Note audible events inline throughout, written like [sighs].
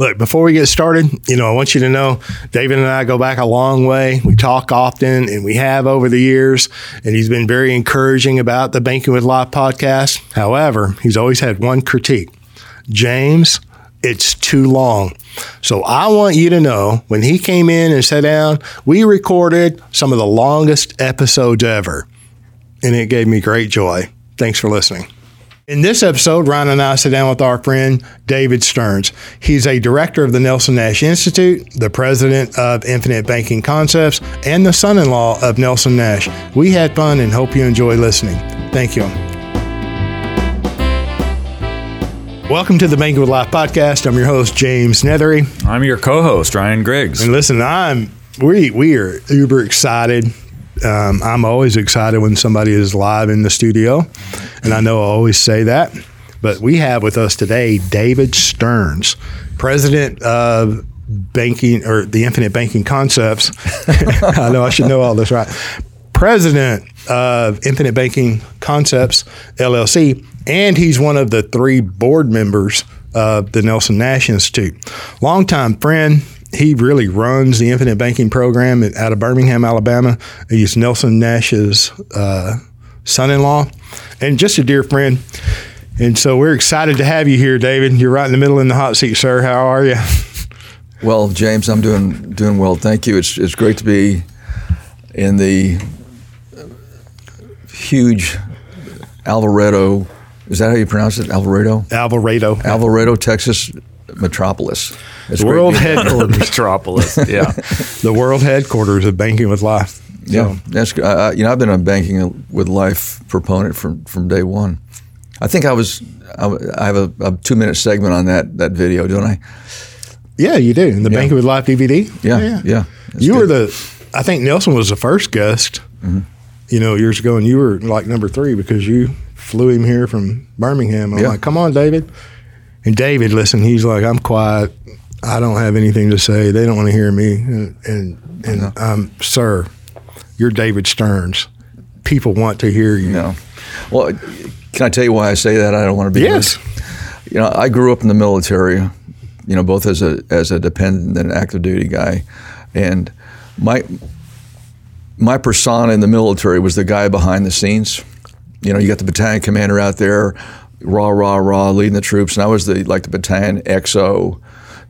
Look, before we get started, you know, I want you to know David and I go back a long way. We talk often and we have over the years, and he's been very encouraging about the Banking with Life podcast. However, he's always had one critique James, it's too long. So I want you to know when he came in and sat down, we recorded some of the longest episodes ever, and it gave me great joy. Thanks for listening. In this episode, Ryan and I sit down with our friend David Stearns. He's a director of the Nelson Nash Institute, the president of Infinite Banking Concepts, and the son in law of Nelson Nash. We had fun and hope you enjoy listening. Thank you. Welcome to the Banking with Life podcast. I'm your host, James Neathery. I'm your co-host, Ryan Griggs. And listen, I'm we we are uber excited um, I'm always excited when somebody is live in the studio, and I know I always say that. But we have with us today David Stearns, president of banking or the Infinite Banking Concepts. [laughs] I know I should know all this, right? President of Infinite Banking Concepts LLC, and he's one of the three board members of the Nelson Nash Institute. Longtime friend, he really runs the infinite banking program out of Birmingham, Alabama. He's Nelson Nash's uh, son-in-law, and just a dear friend. And so we're excited to have you here, David. You're right in the middle in the hot seat, sir. How are you? Well, James, I'm doing doing well. Thank you. It's it's great to be in the huge Alvarado. Is that how you pronounce it? Alvarado. Alvarado. Alvarado, Texas metropolis. It's world headquarters. [laughs] metropolis. Yeah. [laughs] the world headquarters of Banking with Life. So. Yeah, that's uh, you know I've been a Banking with Life proponent from from day one. I think I was I, I have a, a, two minute segment on that that video, don't I? Yeah, you do in the yeah. Banking with Life DVD. Yeah, yeah. yeah you good. were the I think Nelson was the first guest. Mm-hmm. You know, years ago, and you were like number three because you flew him here from Birmingham. I'm yeah. like, come on, David. And David, listen, he's like, I'm quiet. I don't have anything to say. They don't want to hear me. And and, and um, sir, you're David Stearns. People want to hear you. No. Well, can I tell you why I say that? I don't want to be. Yes. You know, I grew up in the military. You know, both as a as a dependent and active duty guy, and my my persona in the military was the guy behind the scenes. You know, you got the battalion commander out there rah rah rah leading the troops, and I was the like the battalion XO,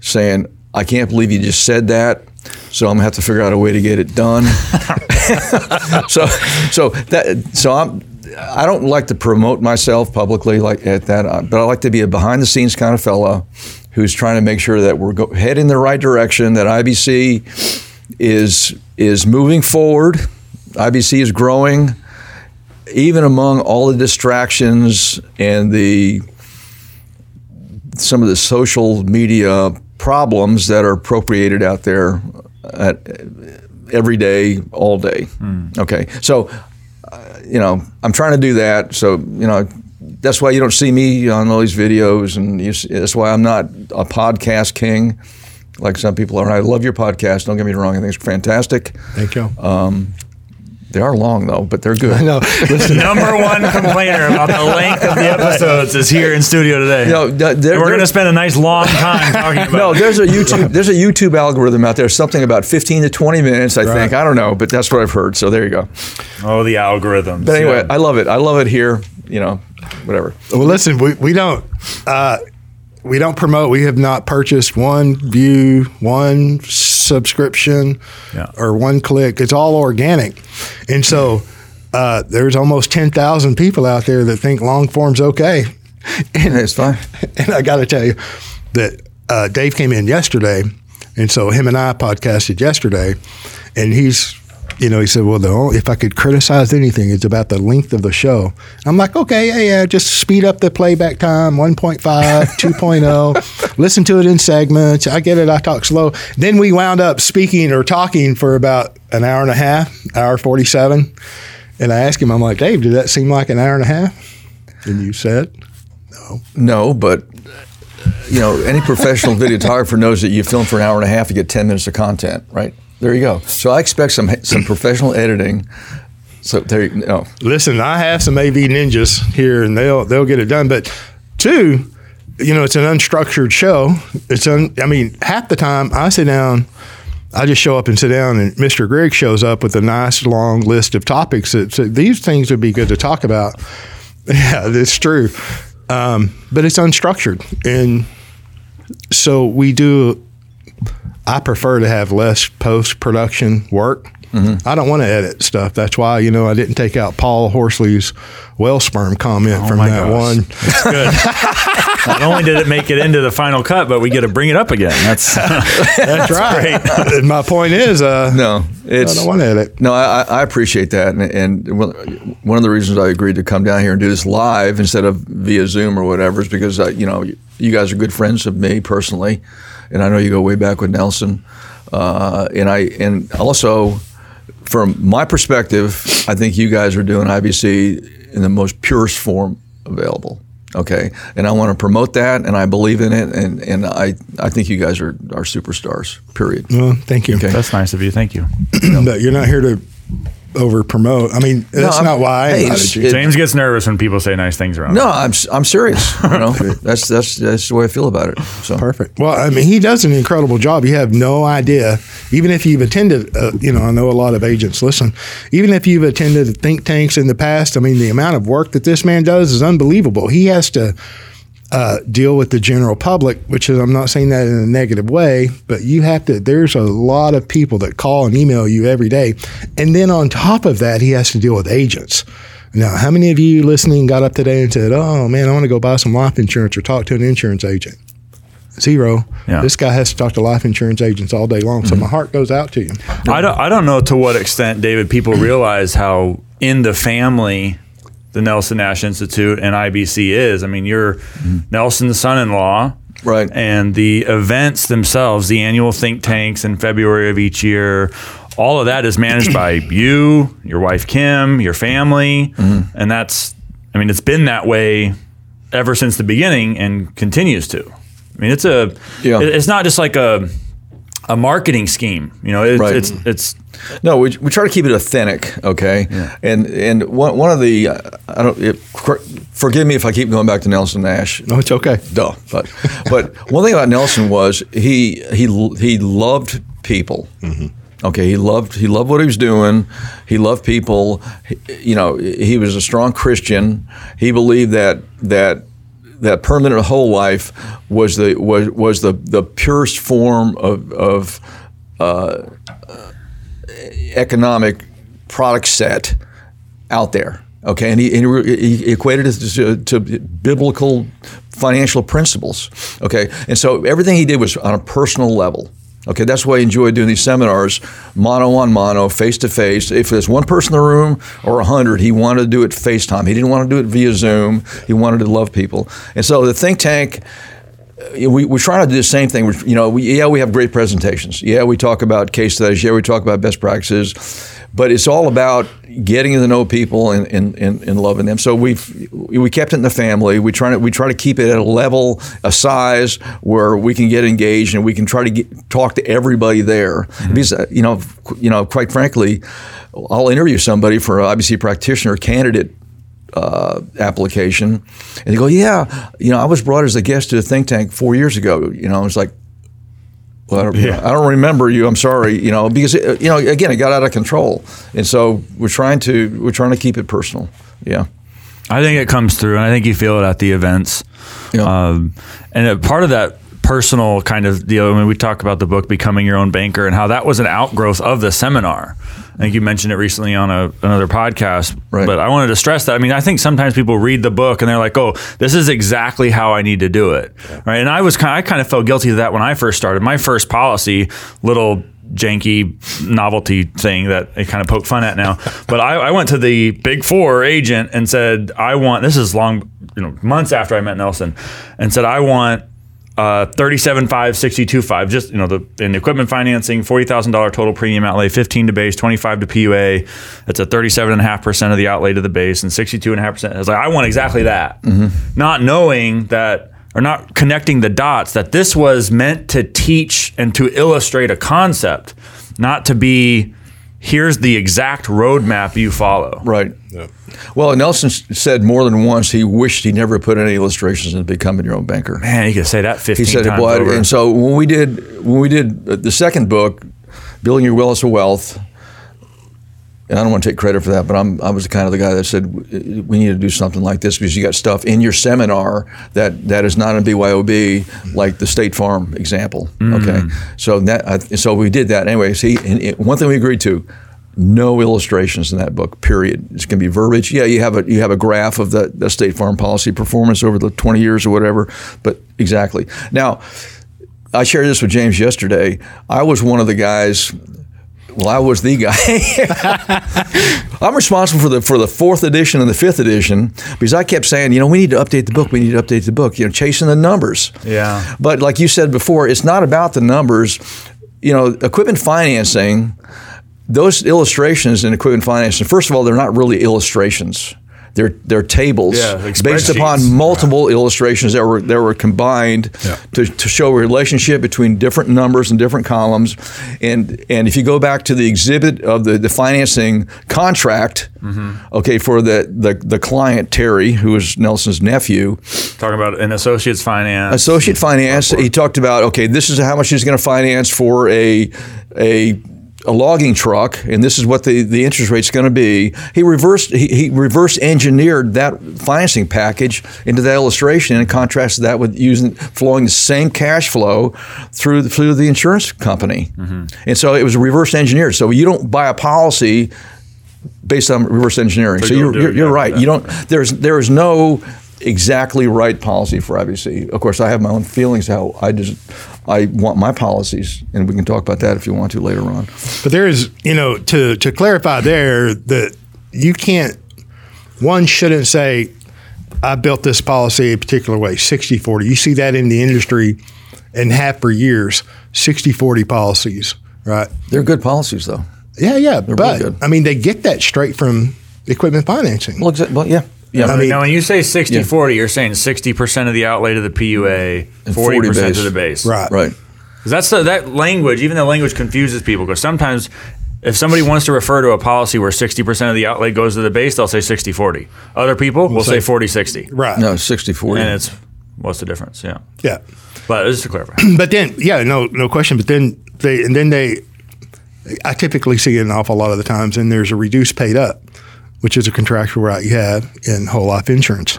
saying, "I can't believe you just said that." So I'm gonna have to figure out a way to get it done. [laughs] [laughs] so, so that, so I'm, I don't like to promote myself publicly like at that, uh, but I like to be a behind the scenes kind of fellow who's trying to make sure that we're go, heading the right direction. That IBC is is moving forward. IBC is growing even among all the distractions and the some of the social media problems that are appropriated out there at, every day, all day. Mm. Okay, so uh, you know I'm trying to do that. So you know that's why you don't see me on all these videos, and you, that's why I'm not a podcast king like some people are. And I love your podcast. Don't get me wrong; I think it's fantastic. Thank you. Um, they are long though, but they're good. I know. [laughs] Listen, number one complainer about the length of the [laughs] episodes is here in studio today. You know, we're going to spend a nice long time talking [laughs] about. No, there's a YouTube there's a YouTube algorithm out there, something about 15 to 20 minutes, I right. think. I don't know, but that's what I've heard. So there you go. Oh, the algorithms. But anyway, yeah. I love it. I love it here. You know, whatever. Well, listen, we we don't. Uh, we don't promote. We have not purchased one view, one subscription, yeah. or one click. It's all organic, and so uh, there's almost ten thousand people out there that think long form's okay. [laughs] And it's fine. [laughs] And I got to tell you that uh, Dave came in yesterday, and so him and I podcasted yesterday, and he's you know, he said, well, the only, if I could criticize anything, it's about the length of the show. I'm like, okay, yeah, yeah, just speed up the playback time, 1.5, [laughs] 2.0, listen to it in segments. I get it. I talk slow. Then we wound up speaking or talking for about an hour and a half, hour 47. And I asked him, I'm like, Dave, did that seem like an hour and a half? And you said, no. No, but you know, any professional [laughs] videographer knows that you film for an hour and a half, you get 10 minutes of content, right? There you go. So I expect some some professional editing. So there you go. Listen, I have some AV ninjas here, and they'll they'll get it done. But two, you know, it's an unstructured show. It's un, I mean, half the time I sit down, I just show up and sit down, and Mr. Greg shows up with a nice long list of topics that so these things would be good to talk about. [laughs] Yeah, it's true, um, but it's unstructured, and so we do. I prefer to have less post production work Mm-hmm. I don't want to edit stuff. That's why you know I didn't take out Paul Horsley's well sperm comment oh from that gosh. one. That's good. [laughs] Not only did it make it into the final cut, but we get to bring it up again. That's [laughs] that's, that's right. and my point is, uh, no, it's, I don't want to edit. No, I, I appreciate that, and, and, one of the reasons I agreed to come down here and do this live instead of via Zoom or whatever is because uh, you know you guys are good friends of me personally, and I know you go way back with Nelson, uh, and I and also from my perspective, I think you guys are doing IBC in the most purest form available. Okay, and I want to promote that, and I believe in it, and, and I, I think you guys are, are superstars. Period. Well, thank you. Okay. That's nice of you. Thank you. [clears throat] but you're not here to over promote. I mean, that's no, not why I hey, invited you. James gets nervous when people say nice things around. No, him. I'm I'm serious. You [laughs] know, that's that's that's the way I feel about it. So perfect. Well, I mean, he does an incredible job. You have no idea. Even if you've attended, uh, you know, I know a lot of agents listen. Even if you've attended think tanks in the past, I mean, the amount of work that this man does is unbelievable. He has to uh, deal with the general public, which is, I'm not saying that in a negative way, but you have to, there's a lot of people that call and email you every day. And then on top of that, he has to deal with agents. Now, how many of you listening got up today and said, oh man, I want to go buy some life insurance or talk to an insurance agent? Zero. Yeah. This guy has to talk to life insurance agents all day long. So mm-hmm. my heart goes out to you. I don't, I don't know to what extent, David, people realize how in the family the Nelson Nash Institute and IBC is. I mean, you're mm-hmm. Nelson's son-in-law, right? And the events themselves, the annual think tanks in February of each year, all of that is managed by [clears throat] you, your wife Kim, your family, mm-hmm. and that's. I mean, it's been that way ever since the beginning and continues to. I mean, it's a. Yeah. It's not just like a a marketing scheme. You know, it's, right. it's, it's no, we, we try to keep it authentic, okay? Yeah. And and one, one of the uh, I don't it, forgive me if I keep going back to Nelson Nash. No, it's okay. Duh. But but one thing about Nelson was he he he loved people. Mm-hmm. Okay, he loved he loved what he was doing. He loved people. He, you know, he was a strong Christian. He believed that that that permanent whole life was the was was the the purest form of of uh, economic product set out there. Okay, and he, and he equated it to, to, biblical financial principles. Okay, and so everything he did was on a personal level. Okay, that's why I enjoy doing these seminars, mono on mono, face to face. If there's one person in the room or a hundred, he wanted to do it FaceTime. He didn't want to do it via Zoom. He wanted to love people. And so the think tank uh, we, we're trying to do the same thing. We're, you know, we, yeah, we have great presentations. Yeah, we talk about case studies. Yeah, we talk about best practices. But it's all about getting to know people and, and, and, and loving them. So we've we kept it in the family. We try to we try to keep it at a level, a size where we can get engaged and we can try to get, talk to everybody there. Mm-hmm. Because uh, you know, you know, quite frankly, I'll interview somebody for an IBC practitioner candidate uh, application, and they go, "Yeah, you know, I was brought as a guest to the think tank four years ago." You know, it's like, well, I don't, yeah. I don't, remember you. I'm sorry. You know, because it, you know, again, it got out of control, and so we're trying to we're trying to keep it personal. Yeah, I think it comes through, and I think you feel it at the events. Yeah. Um, and part of that personal kind of deal. I mean, we talk about the book "Becoming Your Own Banker" and how that was an outgrowth of the seminar. I think you mentioned it recently on a, another podcast, right. but I wanted to stress that. I mean, I think sometimes people read the book and they're like, "Oh, this is exactly how I need to do it," yeah. right? And I was kind, of, I kind of felt guilty of that when I first started. My first policy, little janky novelty thing that I kind of poke fun at now. [laughs] But I, I, went to the big four agent and said, I want, this is long, you know, months after I met Nelson, and said, I want uh, 37.5, 62.5, just, you know, the in equipment financing, $40,000 total premium outlay, 15 to base, 25 to PUA. That's a 37.5% of the outlay to the base and 62.5%. I was like, I want exactly that. Mm-hmm. Not knowing that, or not connecting the dots, that this was meant to teach and to illustrate a concept, not to be here's the exact roadmap you follow. Right. Well, Nelson said more than once he wished he never put any illustrations into becoming your own banker. Man, you could say that 15 He said it times would. over. And so when we did when we did uh, the second book, Building Your Warehouse of Wealth, and I don't want to take credit for that, but I'm I was the kind of the guy that said we need to do something like this because you got stuff in your seminar that that is not in BYOB, like the State Farm example. Mm. Okay, so that I, so we did that anyway. See, and it, one thing we agreed to. No illustrations in that book. Period. It's going to be verbiage. Yeah, you have a you have a graph of the, the State Farm policy performance over the 20 years or whatever. But exactly now, I shared this with James yesterday. I was one of the guys. Well, I was the guy. [laughs] I'm responsible for the for the fourth edition and the fifth edition because I kept saying, you know, we need to update the book. We need to update the book. You know, chasing the numbers. Yeah. But like you said before, it's not about the numbers. You know, equipment financing. Those illustrations in equipment financing. First of all, they're not really illustrations. They're they're tables Yeah, based upon multiple illustrations that were that were combined Yeah. to, to show a relationship between different numbers and different columns. And and if you go back to the exhibit of the, the financing contract, Mm-hmm. okay, for the, the the client Terry, who was Nelson's nephew, Talking about an associate's finance. associate finance, he talked about okay, this is how much he's going to finance for a a a logging truck, and this is what the, the interest rate's going to be. He reversed he, he reverse engineered that financing package into that illustration and contrasted that with using flowing the same cash flow through the, through the insurance company, and so it was reverse engineered. So you don't buy a policy based on reverse engineering. So, you you're, you're, you're right. You don't. There's there is no exactly right policy for IBC. Of course, I have my own feelings how I just I want my policies, and we can talk about that if you want to later on. But there is, you know, to to clarify there that you can't. One shouldn't say, "I built this policy a particular way." 60-40. You see that in the industry, and have for years. 60-40 policies, right? They're good policies, though. Yeah, yeah. really but good. I mean, they get that straight from equipment financing. Well, exa- well yeah, yeah. I mean- now, when you say 60 40, you're saying 60% of the outlay to the PUA, 40%, 40 base. to the base. right. right. 'Cause that's the, that language, even the language confuses people because sometimes if somebody wants to refer to a policy where 60% of the outlay goes to the base, they'll say 60 40. Other people will say say- 40 60. Right. No, 60 40. And it's what's the difference? Yeah. Yeah. But just to clarify. [clears throat] But then, yeah, no, no question. But then they, and then they, I typically see it an awful lot of the times, and there's a reduced paid up, which is a contractual right you have in whole life insurance,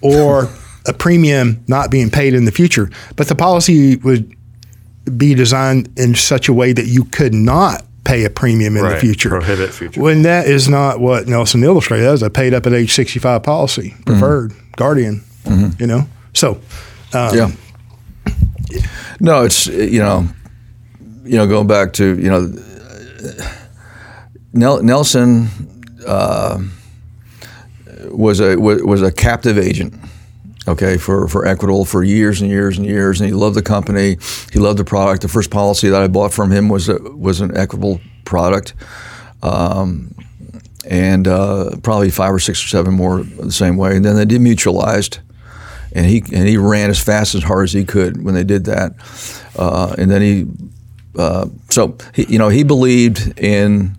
or a premium not being paid in the future. But the policy would be designed in such a way that you could not pay a premium in the future. Prohibit future. When that is not what Nelson illustrated. That was a paid up at age 65 policy, preferred, guardian, you know? So, um, yeah. No, it's you know, you know, going back to you know, Nelson uh, was a was, a captive agent. Okay, for, for Equitable for years and years and years, and he loved the company. He loved the product. The first policy that I bought from him was a, was an Equitable product, um, and uh, probably five or six or seven more the same way. And then they demutualized, and he and he ran as fast as hard as he could when they did that. Uh, and then he, uh, so he, you know, he believed in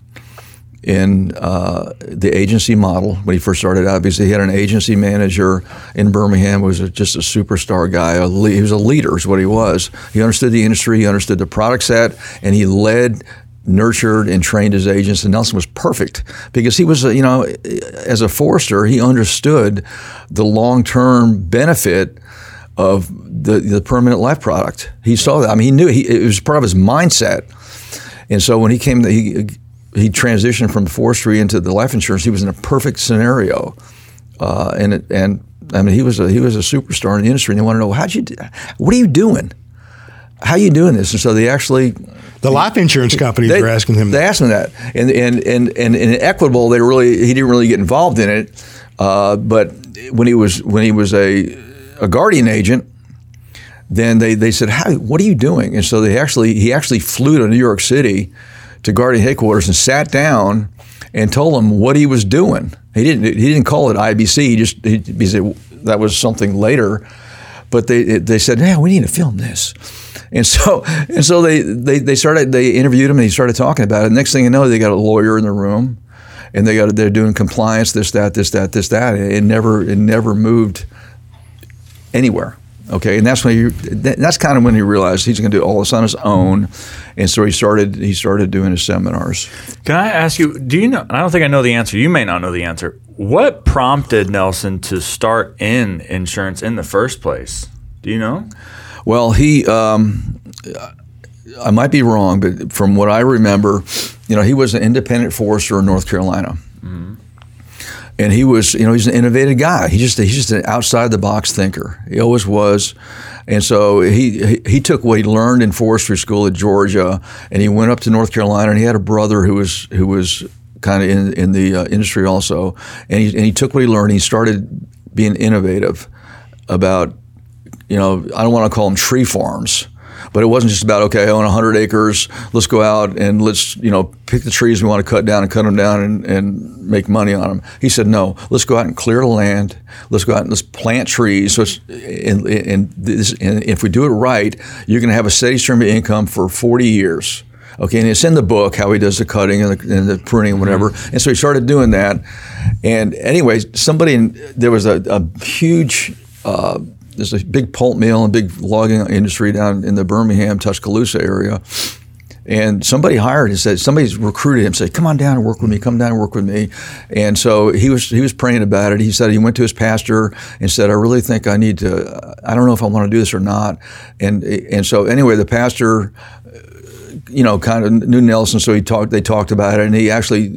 in uh, the agency model when he first started out he had an agency manager in Birmingham who was a, just a superstar guy. A le- he was a leader, is what he was. He understood the industry, he understood the product set, and he led. Nurtured and trained his agents, and Nelson was perfect because he was, you know, as a forester, he understood the long-term benefit of the, the permanent life product. He saw that. I mean, he knew he, it was part of his mindset. And so when he came, he he transitioned from forestry into the life insurance. He was in a perfect scenario, uh, and it, and I mean he was a he was a superstar in the industry. And they want to know how'd you, do, what are you doing? How are you doing this? And so they actually the life insurance companies they, were asking him They asked him that, and and and and in Equitable, they really he didn't really get involved in it. Uh, but when he was when he was a a guardian agent, then they, they said, "How? What are you doing?" And so they actually he actually flew to New York City to Guardian headquarters and sat down and told them what he was doing. He didn't he didn't call it IBC. He just he, he said that was something later. but they they said, "Yeah, we need to film this." And so [laughs] and so they, they they started they interviewed him and he started talking about it. Next thing you know, they got a lawyer in the room, and they got they're doing compliance, this that this that this that. It never it never moved anywhere. Okay, and that's when he, that's kind of when he realized he's going to do all this on his own, and so he started he started doing his seminars. Can I ask you? Do you know? I don't think I know the answer. You may not know the answer. What prompted Nelson to start in insurance in the first place? Do you know? Well, he. Um, I might be wrong, but from what I remember, you know, he was an independent forester in North Carolina. Mm-hmm and he was, you know, he's an innovative guy. He just he's just an outside the box thinker. He always was, and so he he took what he learned in forestry school at Georgia, and he went up to North Carolina, and he had a brother who was who was kind of in in the uh, industry also, and he and he took what he learned. he started being innovative about, you know, I don't want to call them tree farms but it wasn't just about okay, I own 100 acres. Let's go out and let's you know pick the trees we want to cut down and cut them down and, and make money on them. He said no. Let's go out and clear the land. Let's go out and let's plant trees. So and, and, this, and if we do it right, you're going to have a steady stream of income for 40 years. Okay, and it's in the book how he does the cutting and the, and the pruning and whatever. Mm-hmm. And so he started doing that. And anyway, somebody there was a, a huge. Uh, there's a big pulp mill and big logging industry down in the Birmingham, Tuscaloosa area. And somebody hired and said, somebody's recruited him, said, come on down and work with me, come down and work with me. And so he was he was praying about it. He said he went to his pastor and said, I really think I need to, I don't know if I want to do this or not. And and so anyway, the pastor, you know, kind of knew Nelson, so he talked. They talked about it, and he actually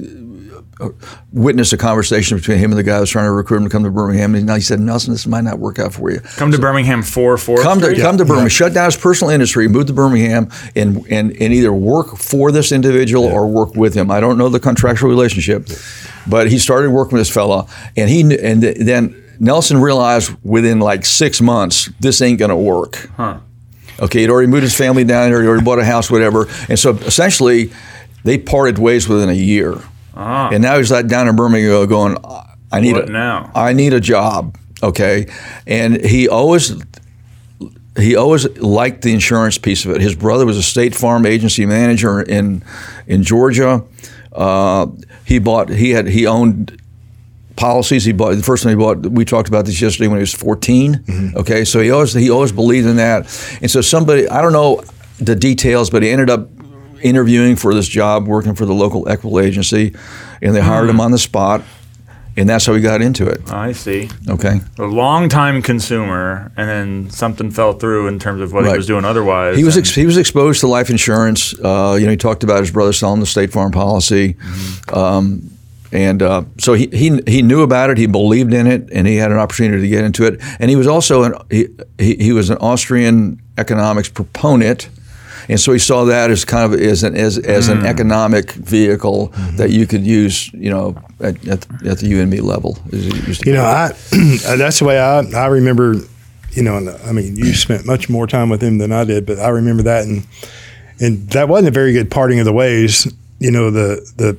witnessed a conversation between him and the guy who was trying to recruit him to come to Birmingham. And he said, Nelson, this might not work out for you. Come to so, Birmingham for four. Come to come to Birmingham. Yeah. Shut down his personal industry, move to Birmingham, and and, and either work for this individual yeah. or work with him. I don't know the contractual relationship, but he started working with this fella, and he and then Nelson realized within like six months this ain't gonna work. Huh. Okay, he'd already moved his family down there, he already bought a house, whatever, and so essentially they parted ways within a year. Uh-huh. And now he's like down in Birmingham going, I need what a, now? I need a job. Okay. And he always he always liked the insurance piece of it. His brother was a State Farm agency manager in in Georgia. Uh, he bought he had he owned policies. He bought the first one he bought. We talked about this yesterday when he was 14. Mm-hmm. Okay, so he always he always believed in that. And so somebody I don't know the details, but he ended up interviewing for this job, working for the local equitable agency, and they hired mm. him on the spot. And that's how he got into it. I see. Okay. A long time consumer, and then something fell through in terms of what right. he was doing otherwise. He was ex- he was exposed to life insurance. Uh, you know, he talked about his brother selling the State Farm policy. Mm-hmm. Um, and uh, so he, he he knew about it. He believed in it, and he had an opportunity to get into it. And he was also an he, he, he was an Austrian economics proponent, and so he saw that as kind of as an as, as mm. an economic vehicle mm-hmm. that you could use, you know, at, at, at the UNB level. You know, I, [clears throat] that's the way I I remember. You know, I mean, you spent much more time with him than I did, but I remember that, and and that wasn't a very good parting of the ways. You know, the the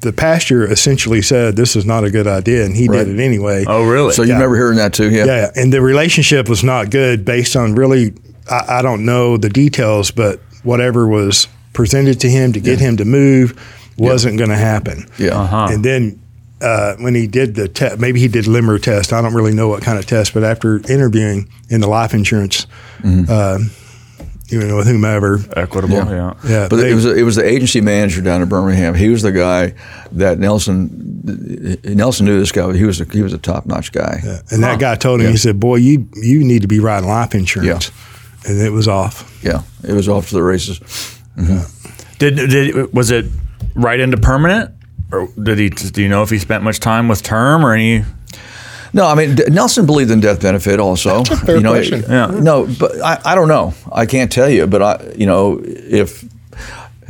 the pastor essentially said this is not a good idea, and he right. did it anyway. Oh, really? So you remember hearing that too? Yeah. Yeah, and the relationship was not good based on really I, I don't know the details, but whatever was presented to him to get yeah. him to move wasn't yeah. going to happen. Yeah. Uh-huh. And then uh, when he did the test, maybe he did LIMRA test. I don't really know what kind of test, but after interviewing in the life insurance, mm-hmm. uh, you know, with whomever, equitable, yeah, yeah. yeah but they, it was it was the agency manager down in Birmingham. He was the guy that Nelson Nelson knew this guy. He was a, he was a top notch guy. Yeah. And that guy told him, he said, "Boy, you you need to be riding life insurance." Yeah and it was off. Yeah, it was off to the races. Mm-hmm. Did did was it right into permanent, or did he? Do you know if he spent much time with term or any? No, I mean Nelson believed in death benefit also. That's a fair you know, question. Yeah. No, but I, I don't know. I can't tell you. But I, you know, if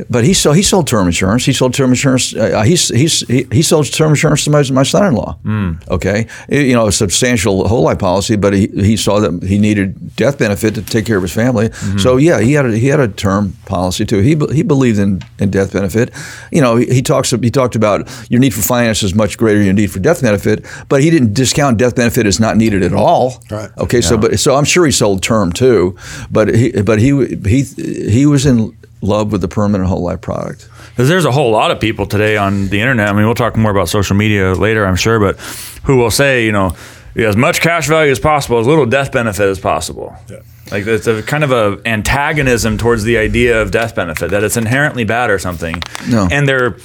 but he sold he sold term insurance. He sold term insurance. Uh, uh he's, he's, he he sold term insurance to my, my son-in-law. Hmm. Okay, It- you know, a substantial whole life policy, but he, he saw that he needed death benefit to take care of his family. Mm-hmm. So yeah, he had a, he had a term policy too. He he believed in, in death benefit. You know, he, he talks he talked about your need for finance is much greater than your need for death benefit, but he didn't discount death benefit as not needed at all. Right. Okay, so but so I'm sure he sold term too, but he but he he he was in love with the permanent whole life product. Because there's a whole lot of people today on the internet. I mean, we'll talk more about social media later, I'm sure, but who will say, you know, as much cash value as possible, as little death benefit as possible. Yeah. Like it's a kind of a antagonism towards the idea of death benefit that it's inherently bad or something. No. And they're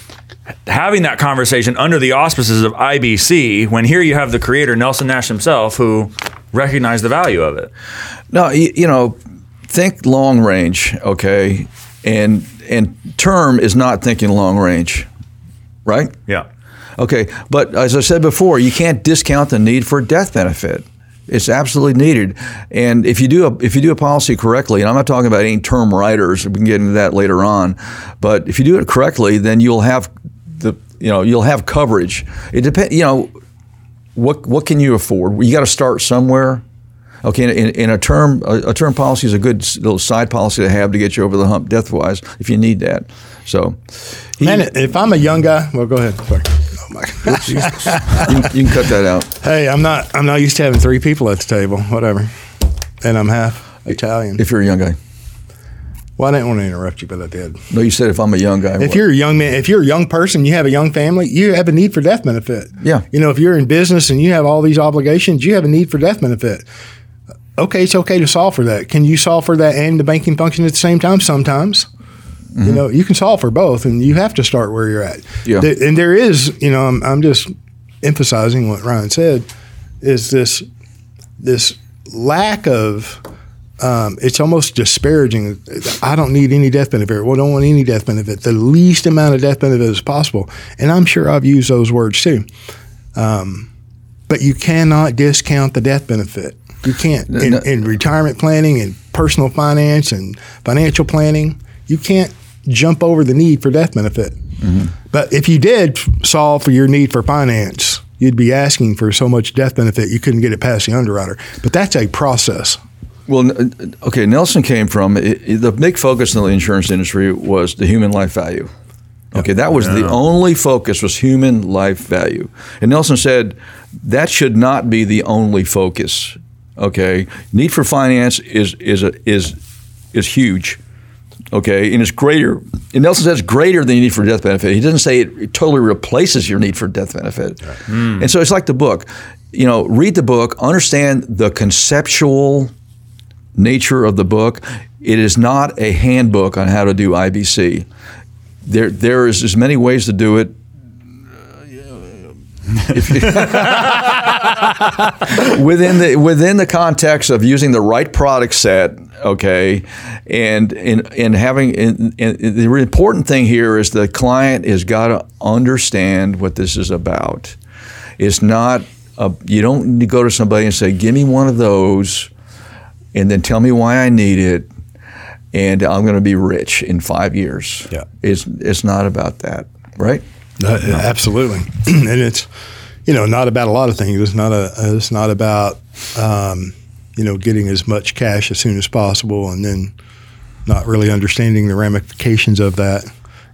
having that conversation under the auspices of IBC when here you have the creator Nelson Nash himself who recognized the value of it. No, you, you know, think long range, okay, and and term is not thinking long range, right? Yeah. Okay, but as I said before, you can't discount the need for a death benefit. It's absolutely needed, and if you do a if you do a policy correctly, and I'm not talking about any term writers, we can get into that later on, but if you do it correctly, then you'll have the you know you'll have coverage. It depends, you know, what what can you afford? You got to start somewhere. Okay, in, in a term a, a term policy is a good little side policy to have to get you over the hump death wise if you need that. So, he- Man, if I'm a young guy, well, go ahead. Sorry. Oh my gosh. you, can- you can cut that out. hey, I'm not. I'm not used to having three people at the table. Whatever. And I'm half Italian. If you're a young guy. Well, I didn't want to interrupt you, but I did. No, you said if I'm a young guy. If what? you're a young man, if you're a young person, you have a young family, you have a need for death benefit. Yeah. You know, if you're in business and you have all these obligations, you have a need for death benefit. Okay, it's okay to solve for that. Can you solve for that and the banking function at the same time? Sometimes. You know, you can solve for both, and you have to start where you're at. Yeah. Th- and there is, you know, I'm, I'm just emphasizing what Ryan said, is this this lack of um, it's almost disparaging. I don't need any death benefit. Well, don't want any death benefit. The least amount of death benefit as possible. And I'm sure I've used those words too. Um, but you cannot discount the death benefit. You can't in, no. in retirement planning and personal finance and financial planning. You can't jump over the need for death benefit. Mm-hmm. But if you did solve for your need for finance, you'd be asking for so much death benefit you couldn't get it past the underwriter. But that's a process. Well, okay, Nelson came from it, it- the big focus in the insurance industry was the human life value. Okay, that was the only focus was human life value. And Nelson said that should not be the only focus. Okay, need for finance is is a, is is huge. Okay, and it's greater. And Nelson says greater than you need for death benefit. He doesn't say it, it totally replaces your need for death benefit. Hmm. And so it's like the book. You know, read the book, understand the conceptual nature of the book. It is not a handbook on how to do IBC. There, there is as many ways to do it. [laughs] Within the within the context of using the right product set, okay, and and, and having and, and the important thing here is the client has got to understand what this is about. It's not a, you don't need to go to somebody and say, "Give me one of those," and then tell me why I need it, and I'm going to be rich in five years. Yeah. it's it's not about that, right? Uh, Absolutely, [clears throat] and it's you know not about a lot of things. It's not a. It's not about um, you know getting as much cash as soon as possible, and then not really understanding the ramifications of that.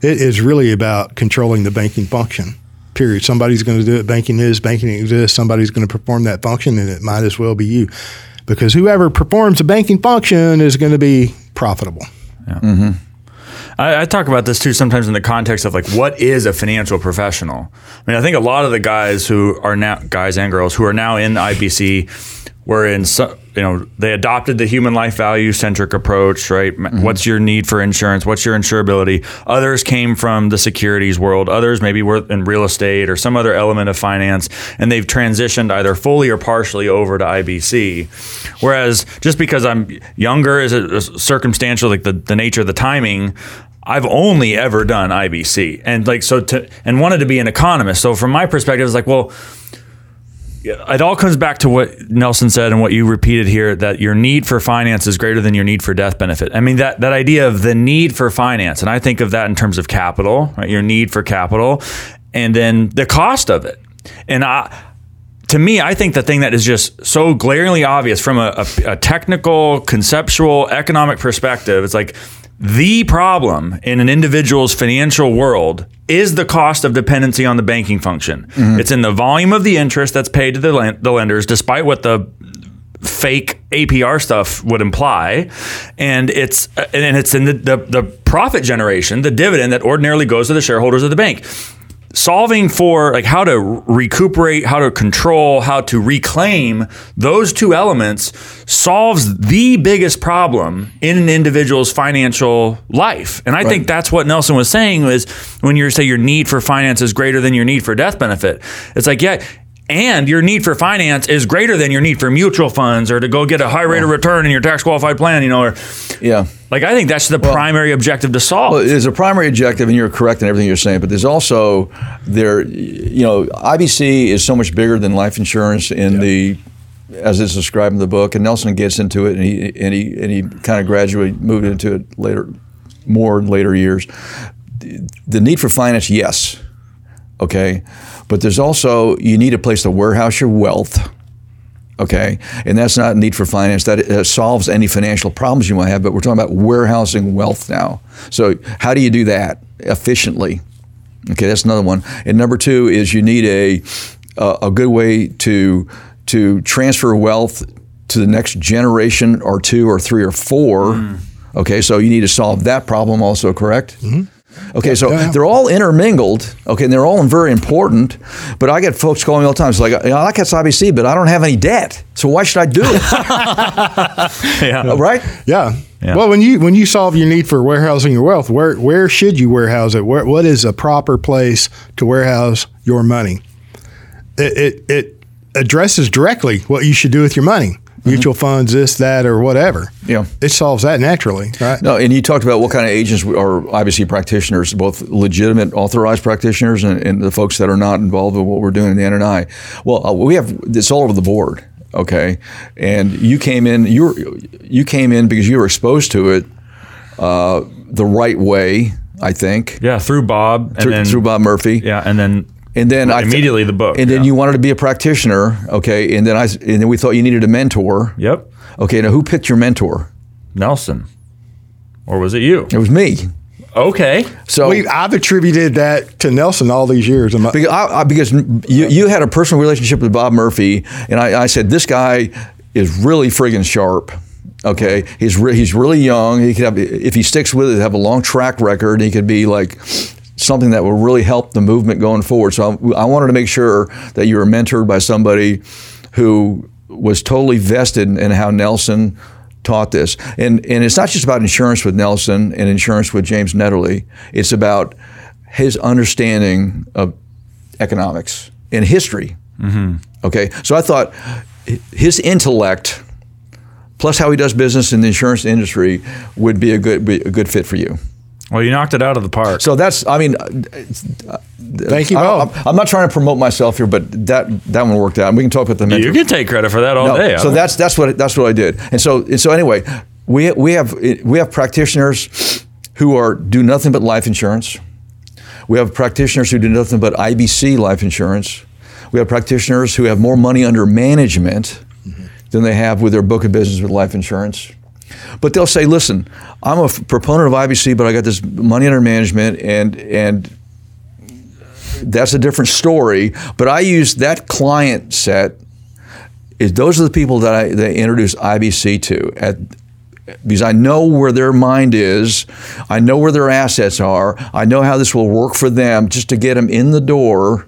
It is really about controlling the banking function. Period. Somebody's going to do it. Banking is banking exists. Somebody's going to perform that function, and it might as well be you, because whoever performs the banking function is going to be profitable. I, I talk about this too sometimes in the context of like what is a financial professional. I mean, I think a lot of the guys who are now guys and girls who are now in the IBC were in so, you know they adopted the human life value centric approach, right? Mm-hmm. What's your need for insurance? What's your insurability? Others came from the securities world. Others maybe were in real estate or some other element of finance, and they've transitioned either fully or partially over to IBC. Whereas just because I'm younger is a, a circumstantial, like the, the nature of the timing. I've only ever done IBC, and like so to and wanted to be an economist. So from my perspective, it's like, well, it all comes back to what Nelson said and what you repeated here that your need for finance is greater than your need for death benefit. I mean that that idea of the need for finance, and I think of that in terms of capital, right? Your need for capital, and then the cost of it. And I, to me, I think the thing that is just so glaringly obvious from a, a, a technical, conceptual, economic perspective, it's like the problem in an individual's financial world is the cost of dependency on the banking function. Mm-hmm. It's in the volume of the interest that's paid to the, the lenders, despite what the fake APR stuff would imply, and it's and it's in the, the, the profit generation, the dividend that ordinarily goes to the shareholders of the bank solving for like how to recuperate, how to control, how to reclaim those two elements solves the biggest problem in an individual's financial life. And I right. think that's what Nelson was saying was when you say your need for finance is greater than your need for death benefit. It's like, yeah, and your need for finance is greater than your need for mutual funds or to go get a high rate of return in your tax qualified plan, you know, or yeah. Like I think that's the well, primary objective to solve. Well, there's a primary objective, and you're correct in everything you're saying. But there's also there, you know, IBC is so much bigger than life insurance in the as it's described in the book, and Nelson gets into it, and he and he and he kind of gradually moved into it later, more in later years. The need for finance, yes, okay, but there's also you need a place to warehouse your wealth okay? And that's not a need for finance. That uh, solves any financial problems you might have, but we're talking about warehousing wealth now. So, how do you do that efficiently? Okay, that's another one. And number two is you need a a, a good way to to transfer wealth to the next generation or two or three or four. Mm. Okay, so you need to solve that problem also, correct? Mm-hmm. Okay, so yeah. they're all intermingled. Okay, and they're all very important. But I get folks calling me all the time. It's like, you know, I like IBC, but I don't have any debt. So why should I do it? [laughs] yeah. Uh, right? Yeah. yeah. Well, when you when you solve your need for warehousing your wealth, where where should you warehouse it? Where what is a proper place to warehouse your money? It it, it addresses directly what you should do with your money mutual funds, this, that, or whatever. Yeah, it solves that naturally, right? No, and you talked about what kind of agents are IBC practitioners, both legitimate authorized practitioners and, and the folks that are not involved in what we're doing in the NNI. Well, uh, we have it's all over the board. Okay, and you came in you were, you came in because you were exposed to it uh, the right way. I think. Yeah, through Bob, through, then, through Bob Murphy. Yeah, and then and then I immediately the book. And yeah. then you wanted to be a practitioner, okay? And then I and then we thought you needed a mentor. Yep. Okay. Now who picked your mentor? Nelson, or was it you? It was me. Okay. So we, I've attributed that to Nelson all these years. Because, I, I, because you, you had a personal relationship with Bob Murphy, and I, I said this guy is really friggin' sharp. Okay, he's re- he's really young. He could have if he sticks with it, have a long track record. He could be like something that will really help the movement going forward. So I, I wanted to make sure that you were mentored by somebody who was totally vested in, how Nelson taught this. And, and it's not just about insurance with Nelson and insurance with James Neathery. It's about his understanding of economics and history. Mm-hmm. Okay, so I thought his intellect plus how he does business in the insurance industry would be a good be a good fit for you. Well, you knocked it out of the park. So that's, I mean, uh, thank you. I, am not trying to promote myself here, but that that one worked out. And we can talk about the mentor. You can take credit for that all no, day. So that's that's what that's what I did. And so and so anyway, we we have we have practitioners who are do nothing but life insurance. We have practitioners who do nothing but IBC life insurance. We have practitioners who have more money under management mm-hmm. than they have with their book of business with life insurance. But they'll say, listen, I'm a f- proponent of IBC, but I got this money under management, and and that's a different story. But I use that client set. Is those are the people that I that I introduce IBC to at because I know where their mind is, I know where their assets are, I know how this will work for them just to get them in the door,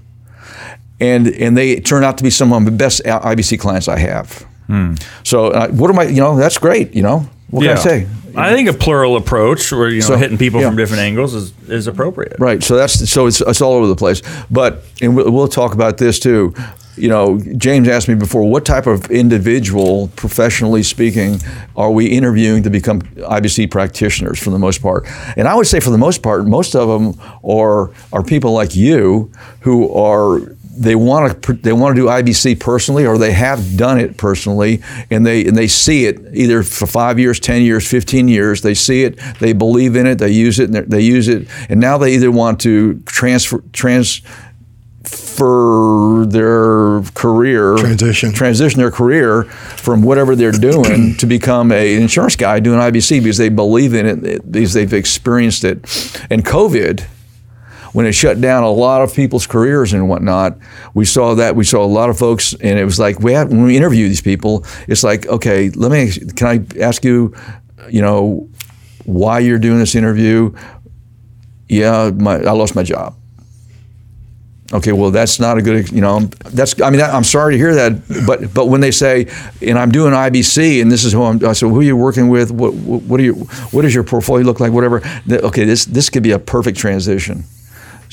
and and they turn out to be some of the best IBC clients I have. Hmm. So uh, what am I? You know, that's great. You know, what yeah. can I say? I think a plural approach, where you know so, hitting people yeah. from different angles, is, is appropriate. Right. So that's so it's, it's all over the place. But and we'll, we'll talk about this too. You know, James asked me before, what type of individual, professionally speaking, are we interviewing to become IBC practitioners for the most part? And I would say, for the most part, most of them are are people like you who are they want to they want to do IBC personally, or they have done it personally, and they and they see it either for five years, ten years, fifteen years. They see it, they believe in it, they use it, and they use it, and now they either want to transfer transfer their career Transition. transition their career from whatever they're doing [clears throat] to become a, an insurance guy doing IBC because they believe in it because they've experienced it. And COVID when it shut down a lot of people's careers and whatnot, we saw that. We saw a lot of folks, and it was like we had, when we interview these people, it's like, okay, let me, can I ask you, you know, why you're doing this interview? Yeah, my, I lost my job. Okay, well, that's not a good, you know, that's, I mean, I'm sorry to hear that, but, but when they say, and I'm doing IBC, and this is who I'm, I said, who are you working with? What, what, are you, what does your portfolio look like? Whatever. Okay, this, this could be a perfect transition.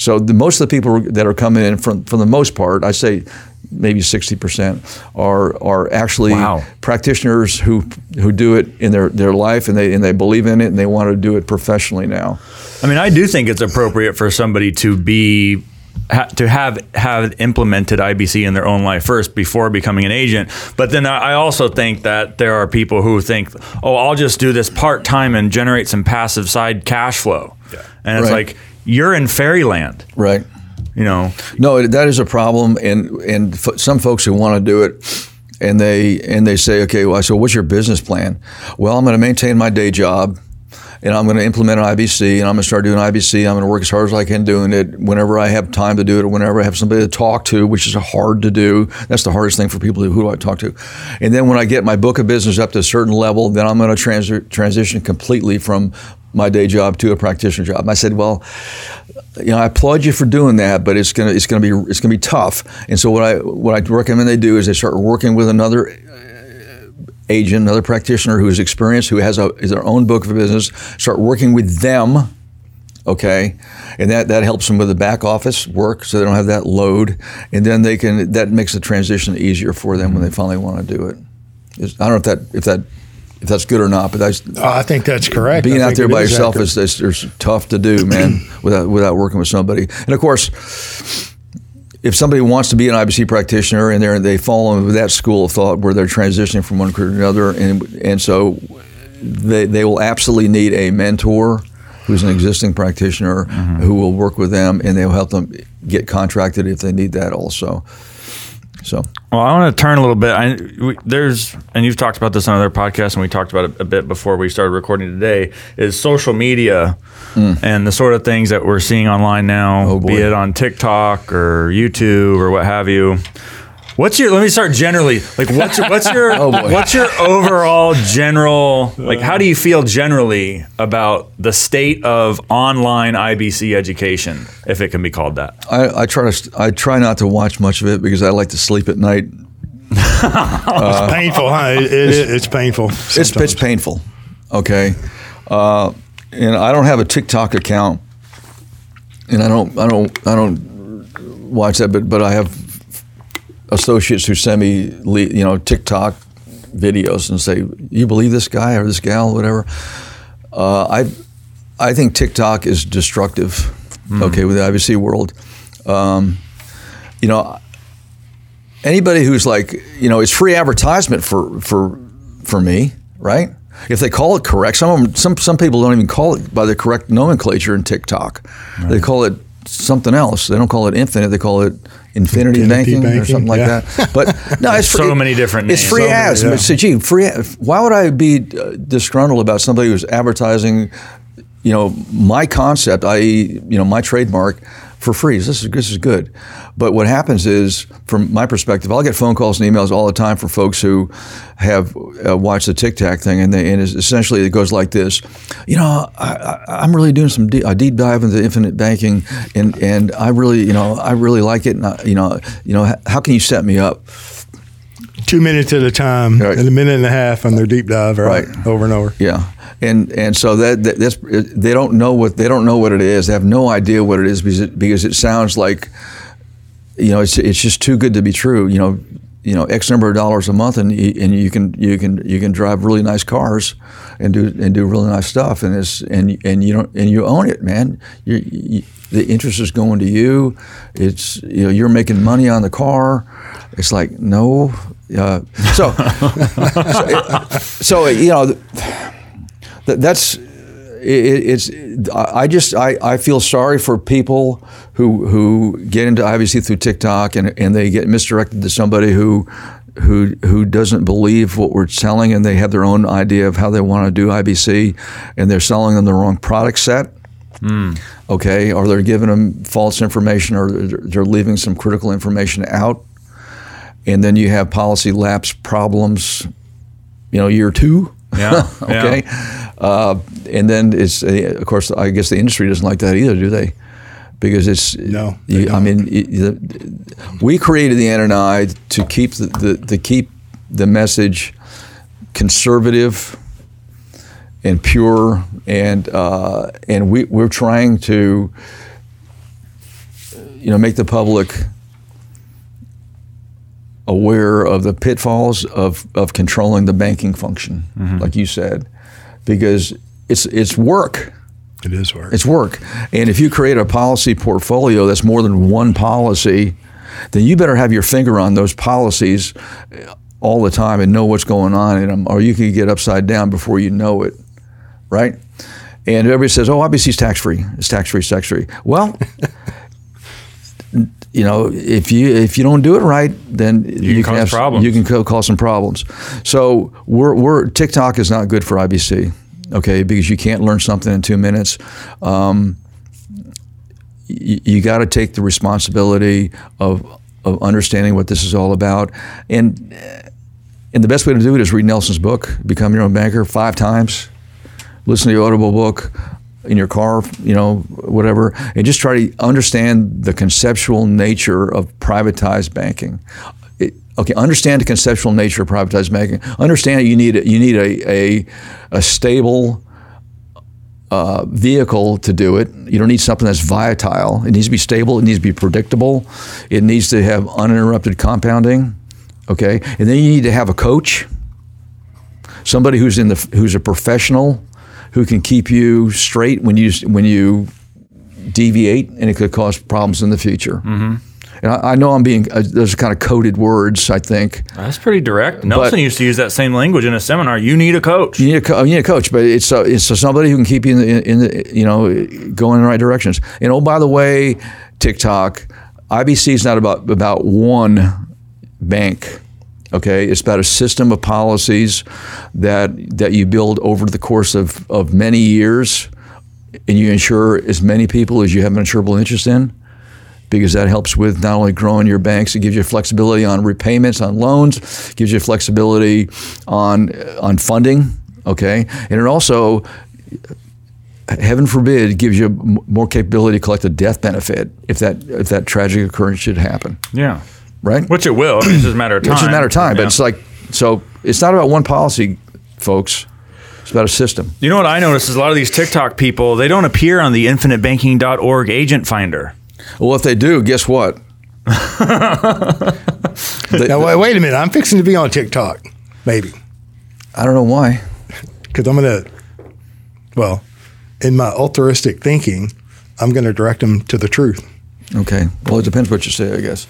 So the, most of the people that are coming in, from, for the most part, I say maybe 60% are are actually wow. practitioners who who do it in their, their life and they and they believe in it and they want to do it professionally now. I mean, I do think it's appropriate for somebody to be to have have implemented IBC in their own life first before becoming an agent. But then I also think that there are people who think, "Oh, I'll just do this part time and generate some passive side cash flow." Yeah. And it's right. like you're in fairyland. Right. You know. No, that is a problem, and and f- some folks who want to do it. And they and they say, okay, well, so what's your business plan? Well, I'm going to maintain my day job and I'm going to implement an IBC, and I'm going to start doing IBC. I'm going to work as hard as I can doing it whenever I have time to do it, or whenever I have somebody to talk to, which is hard to do. That's the hardest thing for people. To, who do I talk to? And then when I get my book of business up to a certain level, then I'm going to trans- transition completely from my day job to a practitioner job. I said, well, you know, I applaud you for doing that, but it's gonna it's gonna be it's gonna be tough. And so what I what I recommend they do is they start working with another uh, agent, another practitioner who is experienced, who has a is their own book of business. Start working with them, okay, and that that helps them with the back office work, so they don't have that load, and then they can that makes the transition easier for them when they finally want to do it. I don't know if that if that if that's good or not. But that's, oh, I think that's correct. Being out there by yourself is, is, is, tough to do, man, [clears throat] without without working with somebody. And of course, if somebody wants to be an IBC practitioner and they they fall into that school of thought where they're transitioning from one career to another, and and so they they will absolutely need a mentor who's an existing practitioner mm-hmm. who will work with them and they'll help them get contracted if they need that also. So, well, I want to turn a little bit. I, we, there's, and you've talked about this on other podcasts, and we talked about it a bit before we started recording today. Is social media mm. and the sort of things that we're seeing online now, oh be it on TikTok or YouTube or what have you. What's your? Let me start generally. Like, what's your, what's your [laughs] oh what's your overall general? Like, how do you feel generally about the state of online IBC education, if it can be called that? I, I try to I try not to watch much of it because I like to sleep at night. [laughs] uh, it's painful, huh? It, it, it's, it's painful. It's it's painful. Okay, uh, and I don't have a TikTok account, and I don't I don't I don't watch that, but but I have associates who send me, you know, TikTok videos and say, "You believe this guy or this gal, whatever." Uh, I, I think TikTok is destructive. Mm. Okay, with the IBC world, um, you know, anybody who's like, you know, it's free advertisement for for for me, right? If they call it correct, some of them, some some people don't even call it by the correct nomenclature in TikTok. Right. They call it something else. They don't call it infinite. They call it infinity, banking, banking, or something like yeah. that. But no, it's [laughs] free, so many different. Names. It's free so ads. Many, yeah. so, gee, free. Why would I be uh, disgruntled about somebody who's advertising? You know, my concept, i.e., you know, my trademark for free. This is this is good. But what happens is, from my perspective, I'll get phone calls and emails all the time from folks who have uh, watched the TikTok thing, and, they, and essentially it goes like this: You know, I, am really doing some deep, a deep dive into infinite banking, and and I really, you know, I really like it. And I, you know, you know, how can you set me up? Two minutes at a time, right. and a minute and a half on their deep dive, right, right. over and over. Yeah and and so that, that, that's they don't know what they don't know what it is. They have no idea what it is because it, because it sounds like you know it's it's just too good to be true. You know, you know X number of dollars a month, and you, and you can you can you can drive really nice cars, and do and do really nice stuff, and it's and and you don't and you own it, man. You, you, the interest is going to you. It's you know you're making money on the car. It's like no, uh, so, [laughs] so, so you know that's it, it's I just I, I feel sorry for people who who get into IBC through TikTok and, and they get misdirected to somebody who who who doesn't believe what we're selling and they have their own idea of how they want to do IBC and they're selling them the wrong product set. Mm. Okay, or they're giving them false information or they're leaving some critical information out. And then you have policy lapse problems, you know, year two. [laughs] Yeah. okay. Yeah. Uh, and then it's uh, of course I guess the industry doesn't like that either, do they? Because it's no. You, I mean, it, we created the NNI to keep the, the to keep the message conservative and pure, and uh, and we we're trying to you know make the public aware of the pitfalls of, of controlling the banking function, mm-hmm. like you said because it's it's work. It is work. It's work. And if you create a policy portfolio that's more than one policy, then you better have your finger on those policies all the time and know what's going on in them, or you can get upside down before you know it, right? And everybody says, "Oh, IBC is tax free. It's tax free. It's tax free." Well. [laughs] you know, if you if you don't do it right, then you, you can, have problems. You can cause some problems. So we're, we're TikTok is not good for IBC, okay, because you can't learn something in two minutes. Um, you, you got to take the responsibility of of understanding what this is all about, and and the best way to do it is read Nelson's book, Become Your Own Banker, five times. Listen to the Audible book in your car, you know, whatever, and just try to understand the conceptual nature of privatized banking. It, okay, understand the conceptual nature of privatized banking. Understand you need you need a a, a stable uh, vehicle to do it. You don't need something that's volatile. It needs to be stable. It needs to be predictable. It needs to have uninterrupted compounding. Okay, and then you need to have a coach, somebody who's in the who's a professional who can keep you straight when you when you deviate, and it could cause problems in the future. Mm-hmm. And I, I, know I'm being uh, those are kind of coded words. I think that's pretty direct. Nelson but, used to use that same language in a seminar. You need a coach. You need a, co- you need a coach, but it's a, it's a somebody who can keep you in the, in the you know going in the right directions. And oh, by the way, TikTok, IBC is not about about one bank Okay, it's about a system of policies that that you build over the course of, of many years, and you insure as many people as you have an insurable interest in, because that helps with not only growing your banks, it gives you flexibility on repayments on loans, gives you flexibility on on funding. Okay, and it also heaven forbid, gives you more capability to collect a death benefit if that if that tragic occurrence should happen. Yeah right? Which it will. I mean, it's just a matter of time. [clears throat] It's just a matter of time. Yeah. But it's like, so it's not about one policy, folks. It's about a system. You know what I notice is a lot of these TikTok people, they don't appear on the infinitebanking.org agent finder. Well, if they do, guess what? [laughs] they, now, wait, wait a minute. I'm fixing to be on TikTok, maybe. I don't know why. Because I'm going to, well, in my altruistic thinking, I'm going to direct them to the truth. Okay. Well, it depends what you say, I guess.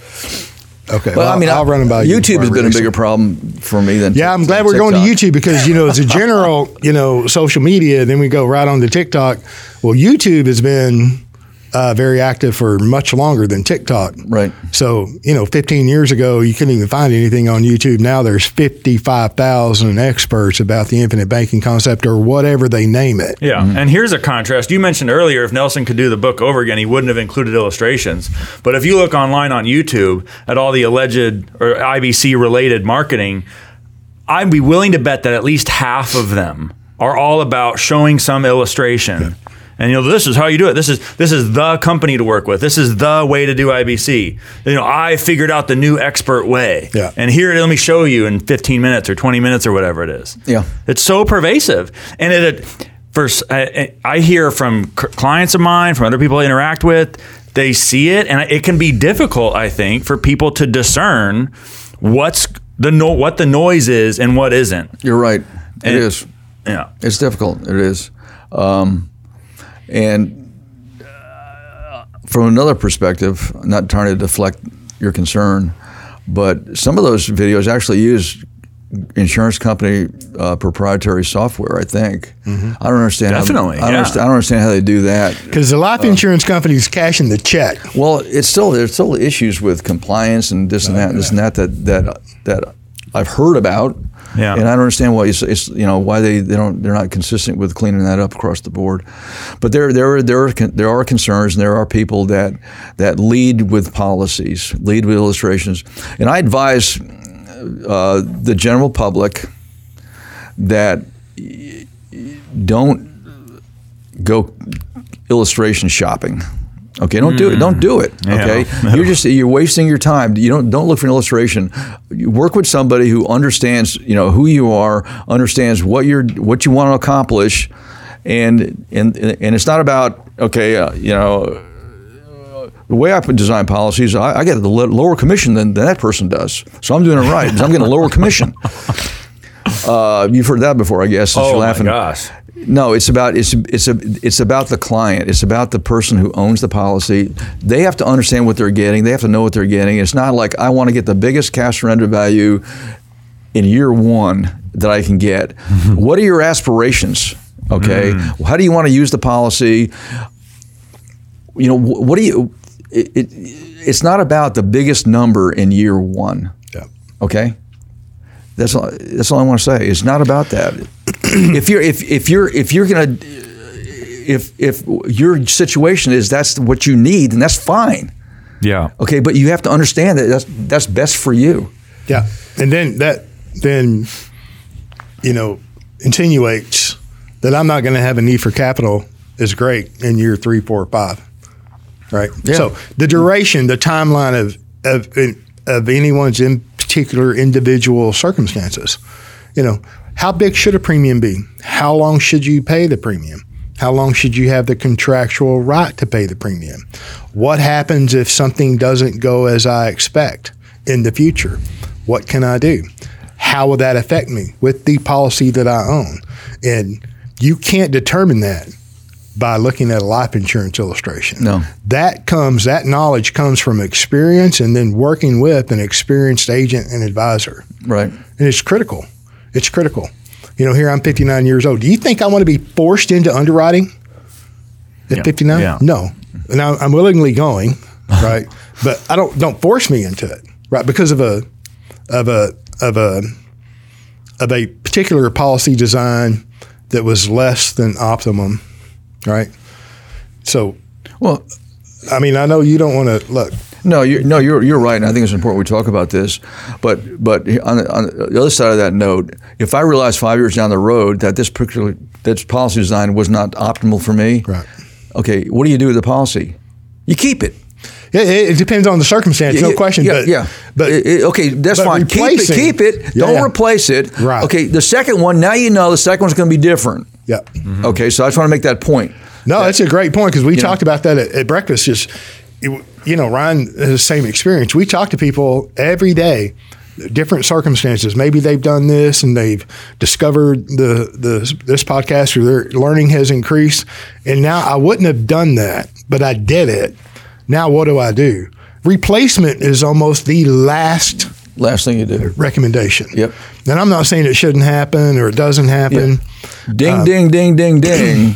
Okay. Well, I mean, I'll, run about YouTube has been a bigger problem for me than. Yeah, I'm glad we're going to YouTube because you know, as a general, [laughs] you know, social media, then we go right on to TikTok. Well, YouTube has been uh, very active for much longer than TikTok. Right. So, you know, 15 years ago, you couldn't even find anything on YouTube. Now there's 55,000 experts about the infinite banking concept or whatever they name it. Yeah. Mm-hmm. And here's a contrast. You mentioned earlier if Nelson could do the book over again, he wouldn't have included illustrations. But if you look online on YouTube at all the alleged or IBC related marketing, I'd be willing to bet that at least half of them are all about showing some illustration. Yeah and you know this is how you do it. This is this is the company to work with. This is the way to do IBC. You know, I figured out the new expert way. Yeah. And here, let me show you in 15 minutes or 20 minutes or whatever it is. Yeah. It's so pervasive, and it. First, I, I hear from clients of mine, from other people I interact with, they see it, and it can be difficult, I think, for people to discern what's the no, what the noise is and what isn't. You're right. It it- is. Yeah. It's difficult. It is. Um, and uh, from another perspective, not trying to deflect your concern, but some of those videos actually use insurance company uh, proprietary software. I think. I don't understand. Definitely, How, I, don't yeah. understand, I don't understand how they do that. Because the life insurance company's cashing the check. Well, it's still there's still issues with compliance and this and that and this and that that that that I've heard about. Yeah. And I don't understand why it's, it's you know why they, they don't they're not consistent with cleaning that up across the board. But there there are, there are there are concerns and there are people that that lead with policies, lead with illustrations, and I advise uh, the general public that don't go illustration shopping. Okay, don't do it. Don't do it. Okay, Yeah. [laughs] you're just you're wasting your time. You don't don't look for an illustration. You work with somebody who understands you know who you are, understands what you're what you want to accomplish, and and and it's not about okay, uh, you know. The way I put design policies, I, I get a lower commission than, than that person does. So I'm doing it right. I'm getting a lower commission. [laughs] Uh, you've heard that before, I guess. Oh you're my gosh. No, it's about it's it's a, it's about the client. It's about the person who owns the policy. They have to understand what they're getting. They have to know what they're getting. It's not like I want to get the biggest cash surrender value in year one that I can get. Mm-hmm. what are your aspirations? Okay, mm-hmm. how do you want to use the policy? You know, what do you? It, it, it's not about the biggest number in year one. Yeah. Okay. That's all, that's all I want to say. It's not about that. [clears throat] if you're if, if you're if you're gonna if if your situation is that's what you need, and that's fine. Yeah. Okay, but you have to understand that that's that's best for you. Yeah, and then that then you know insinuates that I'm not going to have a need for capital is great in year three, four, five, right? Yeah. So the duration, the timeline of of of anyone's in particular individual circumstances, you know, how big should a premium be? How long should you pay the premium? How long should you have the contractual right to pay the premium? What happens if something doesn't go as I expect in the future? What can I do? How will that affect me with the policy that I own? And you can't determine that by looking at a life insurance illustration. No. That comes that knowledge comes from experience and then working with an experienced agent and advisor. Right. And it's critical. It's critical. You know, here I'm 59 years old. Do you think I want to be forced into underwriting at Yeah. 59? Yeah. No. And I- I'm willingly going, [laughs] right? but I don't don't force me into it, right? Because of a of a of a of a particular policy design that was less than optimum, right? So, Well, I mean, I know you don't want to look. No, you're, no, you're you're right, and I think it's important we talk about this. But but on the, on the other side of that note, if I realize five years down the road that this particular this policy design was not optimal for me, Right. okay, what do you do with the policy? You keep it. Yeah, it, depends on the circumstance, no question. Yeah, but yeah. but okay, that's but fine. Keep it. Keep it. Yeah, Don't yeah. replace it. Right. Okay. The second one. Now you know the second one's going to be different. yeah. Okay. So I just want to make that point. No, that's a great point because we talked about that at, at breakfast. Just you you know, Ryan has the same experience. We talk to people every day, different circumstances. Maybe they've done this and they've discovered the the this podcast or their learning has increased. And now I wouldn't have done that, but I did it. Now what do I do? Replacement is almost the last Last thing you do. recommendation. Yep. And I'm not saying it shouldn't happen or it doesn't happen. Ding, uh, ding, ding, ding, ding.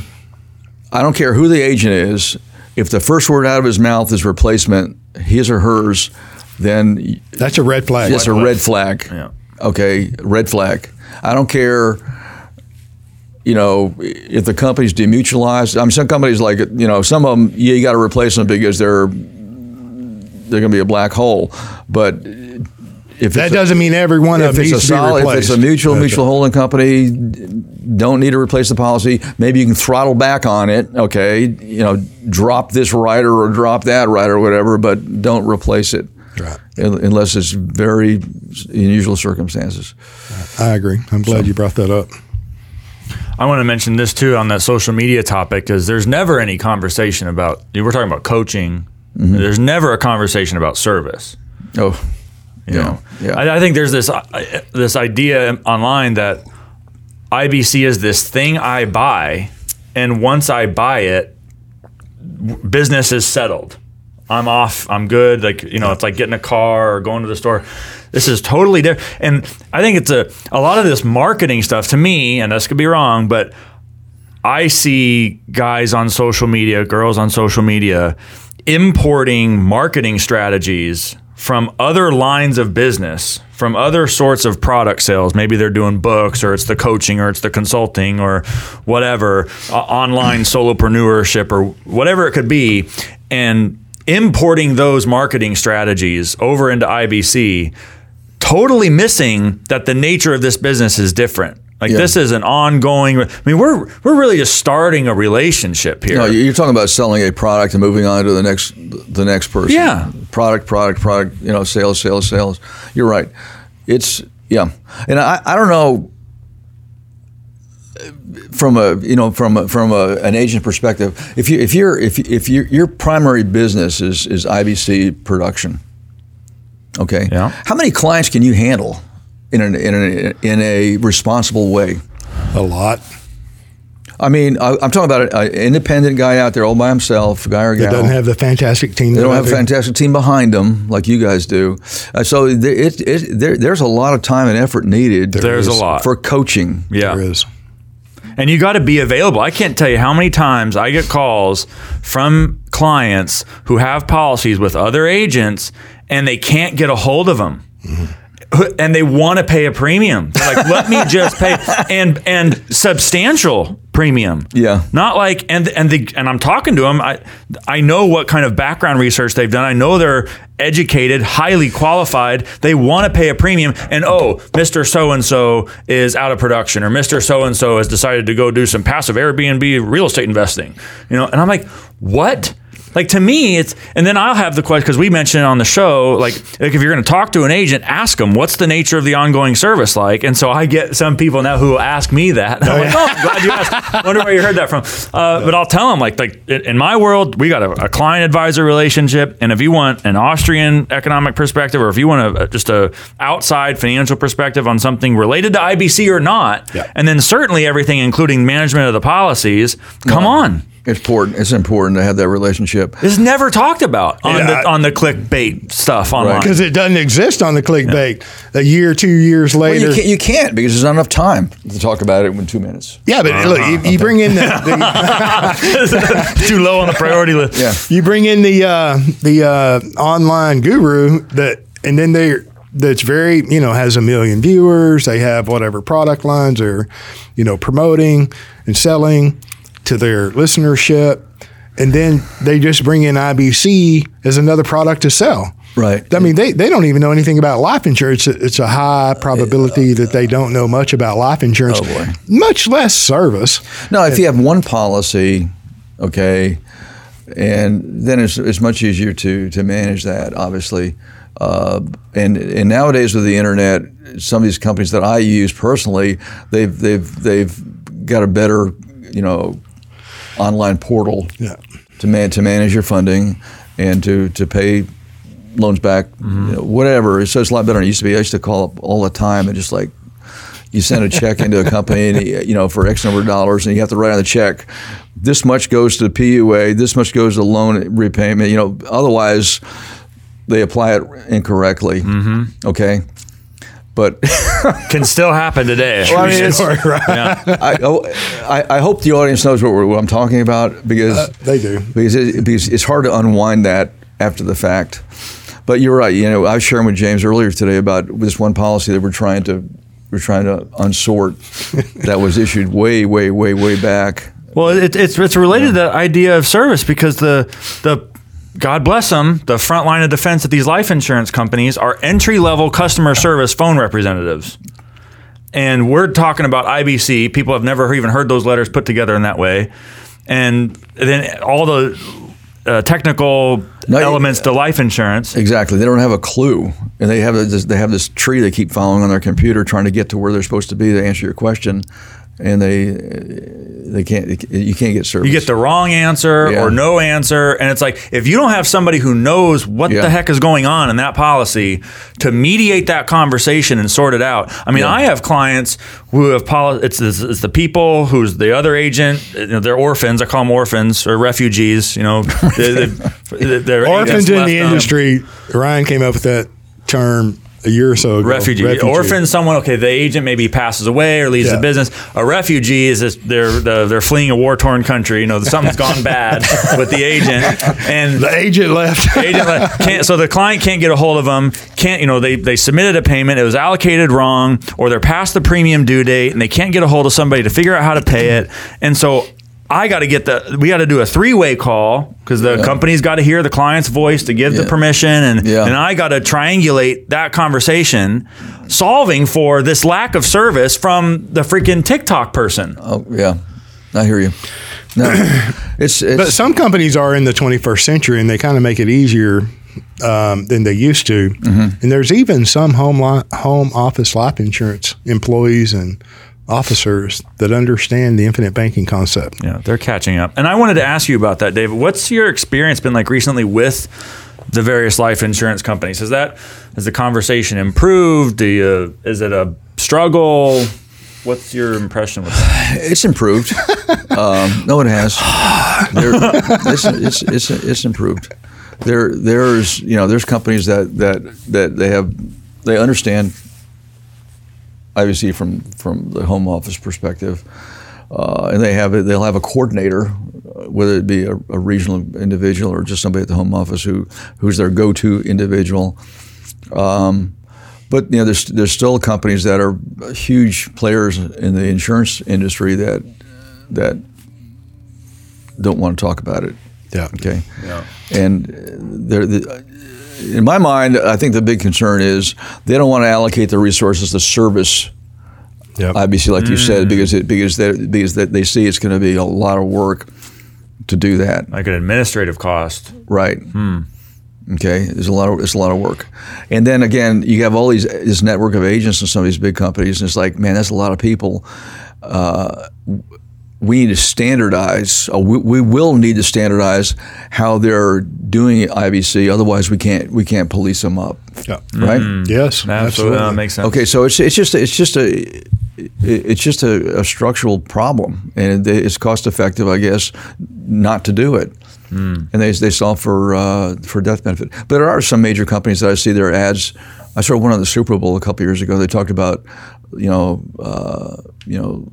I don't care who the agent is. If the first word out of his mouth is replacement, his or hers, then That's a red flag. that's a red flag. Yeah. Okay, red flag. I don't care. You know, if the company's demutualized. I mean, some companies like you know, some of them yeah, you got to replace them because they're they're going to be a black hole. But if That doesn't mean every one of if them it's a needs to be solid, if it's a mutual That's mutual right. holding company, don't need to replace the policy. Maybe you can throttle back on it. Okay, you know, drop this rider or drop that rider or whatever, but don't replace it Right. unless it's very unusual circumstances. I agree. I'm glad you brought that up. I want to mention this too on that social media topic because there's never any conversation about. We're talking about coaching. Mm-hmm. There's never a conversation about service. Oh, You Yeah, know, yeah. I, I think there's this uh, this idea online that IBC is this thing I buy, and once I buy it, w- business is settled. I'm off. I'm good. Like you know, it's like getting a car or going to the store. This is totally different. And I think it's a a lot of this marketing stuff to me, and this could be wrong, but I see guys on social media, girls on social media, importing marketing strategies from other lines of business, from other sorts of product sales. Maybe they're doing books, or it's the coaching, or it's the consulting, or whatever, uh, online [clears throat] solopreneurship, or whatever it could be, and importing those marketing strategies over into IBC, totally missing that the nature of this business is different. Like Yeah. this is an ongoing. I mean, we're we're really just starting a relationship here. No, you're talking about selling a product and moving on to the next the next person. Yeah. Product, product, product. You know, sales, sales, sales. You're right. It's yeah, and I, I don't know from a you know from a, from a, an agent perspective if you if you're if if your your primary business is is IBC production. Okay. Yeah. How many clients can you handle in an in a in a responsible way? A lot. I mean, I, I'm talking about an independent guy out there all by himself, a guy or It gal. doesn't have the fantastic team. They don't have a fantastic team behind them like you guys do. Uh, so there, it, it, there, there's a lot of time and effort needed. There's a lot. for coaching. yeah, There is. and you got to be available. I can't tell you how many times I get calls from clients who have policies with other agents, and they can't get a hold of them. And they want to pay a premium. They're like, let me [laughs] just pay and and substantial premium. Yeah. Not like and and the and I'm talking to them. I I know what kind of background research they've done. I know they're educated, highly qualified. They want to pay a premium. And oh, Mr. So and so is out of production, or Mr. So and so has decided to go do some passive Airbnb real estate investing. You know, and I'm like, what? Like to me, it's and then I'll have the question because we mentioned it on the show. Like, like if you're going to talk to an agent, ask them what's the nature of the ongoing service like. And so I get some people now who ask me that. [laughs] I'm like, oh, I'm glad you asked. [laughs] Wonder where you heard that from. Uh, But I'll tell them like, like in in my world, we got a, a client advisor relationship, and if you want an Austrian economic perspective, or if you want a, just a outside financial perspective on something related to IBC or not, Yeah. and then certainly everything including management of the policies, come on. It's important. It's important to have that relationship. It's never talked about on Yeah, the I- on the clickbait stuff online. Because it doesn't exist on the clickbait. A year, two years Well, later. you, can't, you can't because there's not enough time to talk about it in two minutes. yeah, but look, you, you bring in the, the [laughs] Too low on the priority list. Yeah. you bring in the uh, the uh, online guru that, and then they that's very you know has a million viewers. They have whatever product lines they're you know promoting and selling to their listenership, and then they just bring in IBC as another product to sell. Right. I mean, they, they don't even know anything about life insurance. It's a high probability that they don't know much about life insurance, Oh, boy. much less service. No, if you have one policy, okay, and then it's, it's much easier to to manage that, obviously. Uh, and and nowadays with the internet, some of these companies that I use personally, they've they've they've got a better, you know, online portal Yeah. to man to manage your funding and to to pay loans back, you know, whatever. So it's a lot better than it used to be. I used to call up all the time and just like you send a check into a company and [laughs] you know for X number of dollars and you have to write on the check this much goes to the PUA, this much goes to loan repayment. You know, otherwise they apply it incorrectly. Mm-hmm. Okay, but [laughs] Can still happen today. Well, I mean, it's- [laughs] yeah. I, oh, I I hope the audience knows what, we're, what I'm talking about because uh, They do. because, it, because it's hard to unwind that after the fact. But you're right. You know, I was sharing with James earlier today about this one policy that we're trying to we're trying to unsort [laughs] that was issued way, way, way, way back. Well, it, it's it's related to that idea of service because the the God bless them, the front line of defense at these life insurance companies are entry level customer service phone representatives. And we're talking about IBC. People have never even heard those letters put together in that way. And then all the uh, technical No, elements to life insurance. Exactly. They don't have a clue, and they have this, they have this tree they keep following on their computer, trying to get to where they're supposed to be to answer your question. And they they can't you can't get service. You get the wrong answer Yeah. or no answer, and it's like if you don't have somebody who knows what Yeah. the heck is going on in that policy to mediate that conversation and sort it out. I mean, Yeah. I have clients who have poli- it's, it's it's the people who's the other agent. You know, they're orphans. I call them orphans or refugees. You know, they, they, [laughs] they're Orphans in left the them. industry. Ryan came up with that term a year or so ago. Refugee. Orphan, someone, okay, the agent maybe passes away or leaves Yeah. the business. A refugee is this, they're, the, they're fleeing a war torn country. You know, something's gone bad [laughs] with the agent. And The agent left. agent can't, so the client can't get a hold of them. Can't you know they they submitted a payment, it was allocated wrong, or they're past the premium due date, and they can't get a hold of somebody to figure out how to pay it. And so I got to get the we got to do a three way call because the company's got to hear the client's voice to give the permission, and Yeah. and I got to triangulate that conversation, solving for this lack of service from the freaking TikTok person. Oh yeah, I hear you. No, [clears throat] it's it's But some companies are in the 21st century and they kind of make it easier um, than they used to. Mm-hmm. And there's even some home li- home office life insurance employees and officers that understand the infinite banking concept. Yeah, they're catching up. And I wanted to ask you about that, David. What's your experience been like recently with the various life insurance companies? Has that has the conversation improved? Do you, is it a struggle? What's your impression with that? [sighs] it's improved. [laughs] um, no, it has. It's, it's, it's, it's improved. There, there's you know there's companies that that that they have they understand. Obviously, from from the home office perspective, uh, and they have it. They'll have a coordinator, whether it be a, a regional individual or just somebody at the home office who who's their go-to individual. Um, but you know, there's there's still companies that are huge players in the insurance industry that that don't want to talk about it. Yeah. Okay. Yeah. And uh, they're the, in my mind, I think the big concern is they don't want to allocate the resources to service Yep. IBC, like you said, because it because they because that they see it's going to be a lot of work to do that. Like an administrative cost. Right. Okay. There's a lot of it's a lot of work, and then again, you have all these this network of agents in some of these big companies, and it's like, man, that's a lot of people. Uh, we need to standardize. Uh, we, we will need to standardize how they're doing IBC. Otherwise, we can't we can't police them up. Yeah. Right. Yes. Absolutely. Absolutely. That makes sense. Okay, so it's it's just it's just a it's just a, a structural problem, and it- it's cost effective, I guess, not to do it. And they, they solve for uh, for death benefit. But there are some major companies that I see their ads. I saw one on the Super Bowl a couple years ago. They talked about, you know, uh, you know,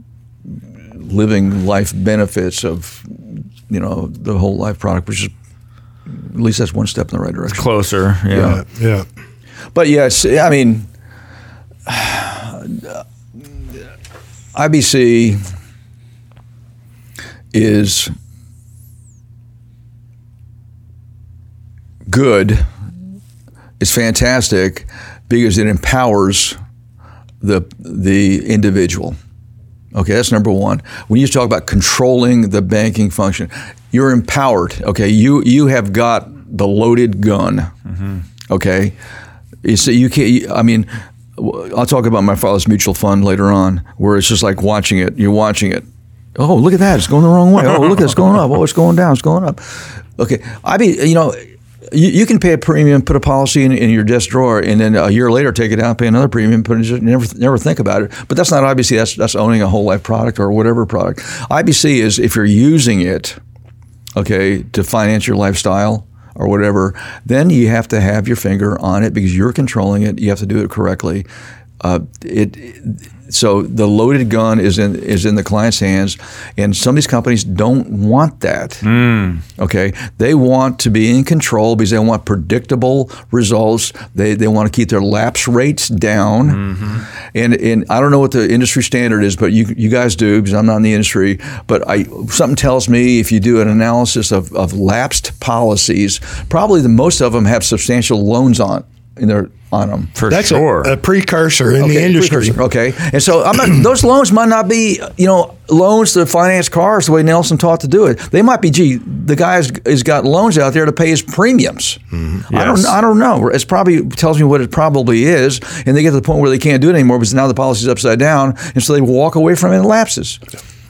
living life benefits of, you know, the whole life product, which is at least that's one step in the right direction. Closer. Yeah. Yeah. Yeah. But yes, I mean, IBC is good. It's fantastic because it empowers the the individual. Okay, that's number one. When you talk about controlling the banking function, you're empowered. Okay, you you have got the loaded gun. Mm-hmm. Okay, you see, you can't. I mean, I'll talk about my father's mutual fund later on, where it's just like watching it. You're watching it. Oh, look at that! It's going the wrong way. Oh, look, at it's going up. Oh, it's going down. It's going up. Okay, I mean, you know, you, you can pay a premium, put a policy in, in your desk drawer, and then a year later take it out, pay another premium, put it, never never think about it. But that's not IBC. That's that's owning a whole life product or whatever product. IBC is if you're using it, okay, to finance your lifestyle or whatever, then you have to have your finger on it because you're controlling it. You have to do it correctly. Uh, it, so the loaded gun is in is in the client's hands, and some of these companies don't want that. Hmm. Okay, they want to be in control because they want predictable results. They, they want to keep their lapse rates down, mm-hmm. and and I don't know what the industry standard is, but you you guys do because I'm not in the industry. But I something tells me if you do an analysis of, of lapsed policies, probably the most of them have substantial loans on in their on them. For That's sure. a, a precursor in the industry. precursor, Okay, and so I'm not, [clears throat] those loans might not be, you know, loans to finance cars the way Nelson taught to do it. They might be, gee, the guy has, has got loans out there to pay his premiums. Mm-hmm. I don't, I don't know. It's probably tells me what it probably is, and they get to the point where they can't do it anymore because now the policy's upside down, and so they walk away from it and it lapses.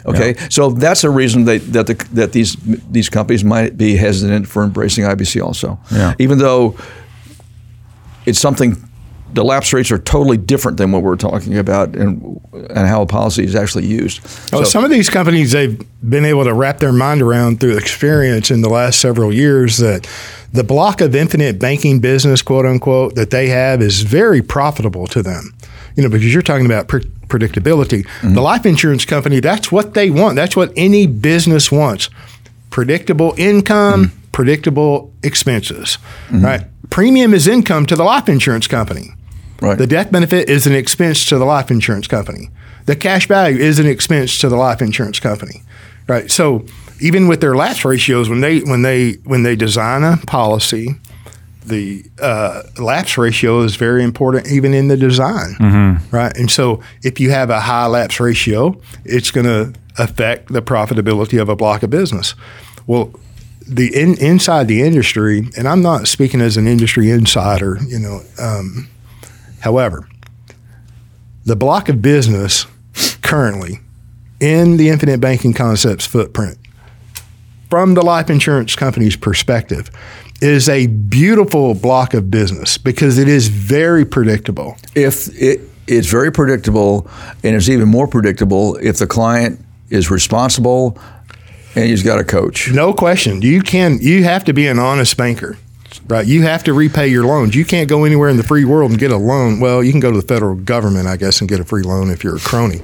Okay, so that's a reason they, that the, that these these companies might be hesitant for embracing IBC also. Yeah. Even though it's something the lapse rates are totally different than what we're talking about and and how a policy is actually used. Oh, So- some of these companies they've been able to wrap their mind around through experience in the last several years that the block of infinite banking business, quote unquote, that they have is very profitable to them. You know, because you're talking about pre- predictability. Mm-hmm. The life insurance company, that's what they want. That's what any business wants. Predictable income, mm-hmm. Predictable expenses. Right? Premium is income to the life insurance company. right. The death benefit is an expense to the life insurance company. The cash value is an expense to the life insurance company. Right. So even with their lapse ratios, when they when they when they design a policy, the uh, lapse ratio is very important even in the design. Right. And so if you have a high lapse ratio, it's going to affect the profitability of a block of business. Well, the in, inside the industry, and I'm not speaking as an industry insider, you know. Um, however, the block of business currently in the infinite banking concepts footprint, from the life insurance company's perspective, is a beautiful block of business because it is very predictable. if it, it's very predictable, and it's even more predictable if the client is responsible and he's got a coach. No question. You can. You have to be an honest banker, right? You have to repay your loans. You can't go anywhere in the free world and get a loan. Well, you can go to the federal government, I guess, and get a free loan if you're a crony.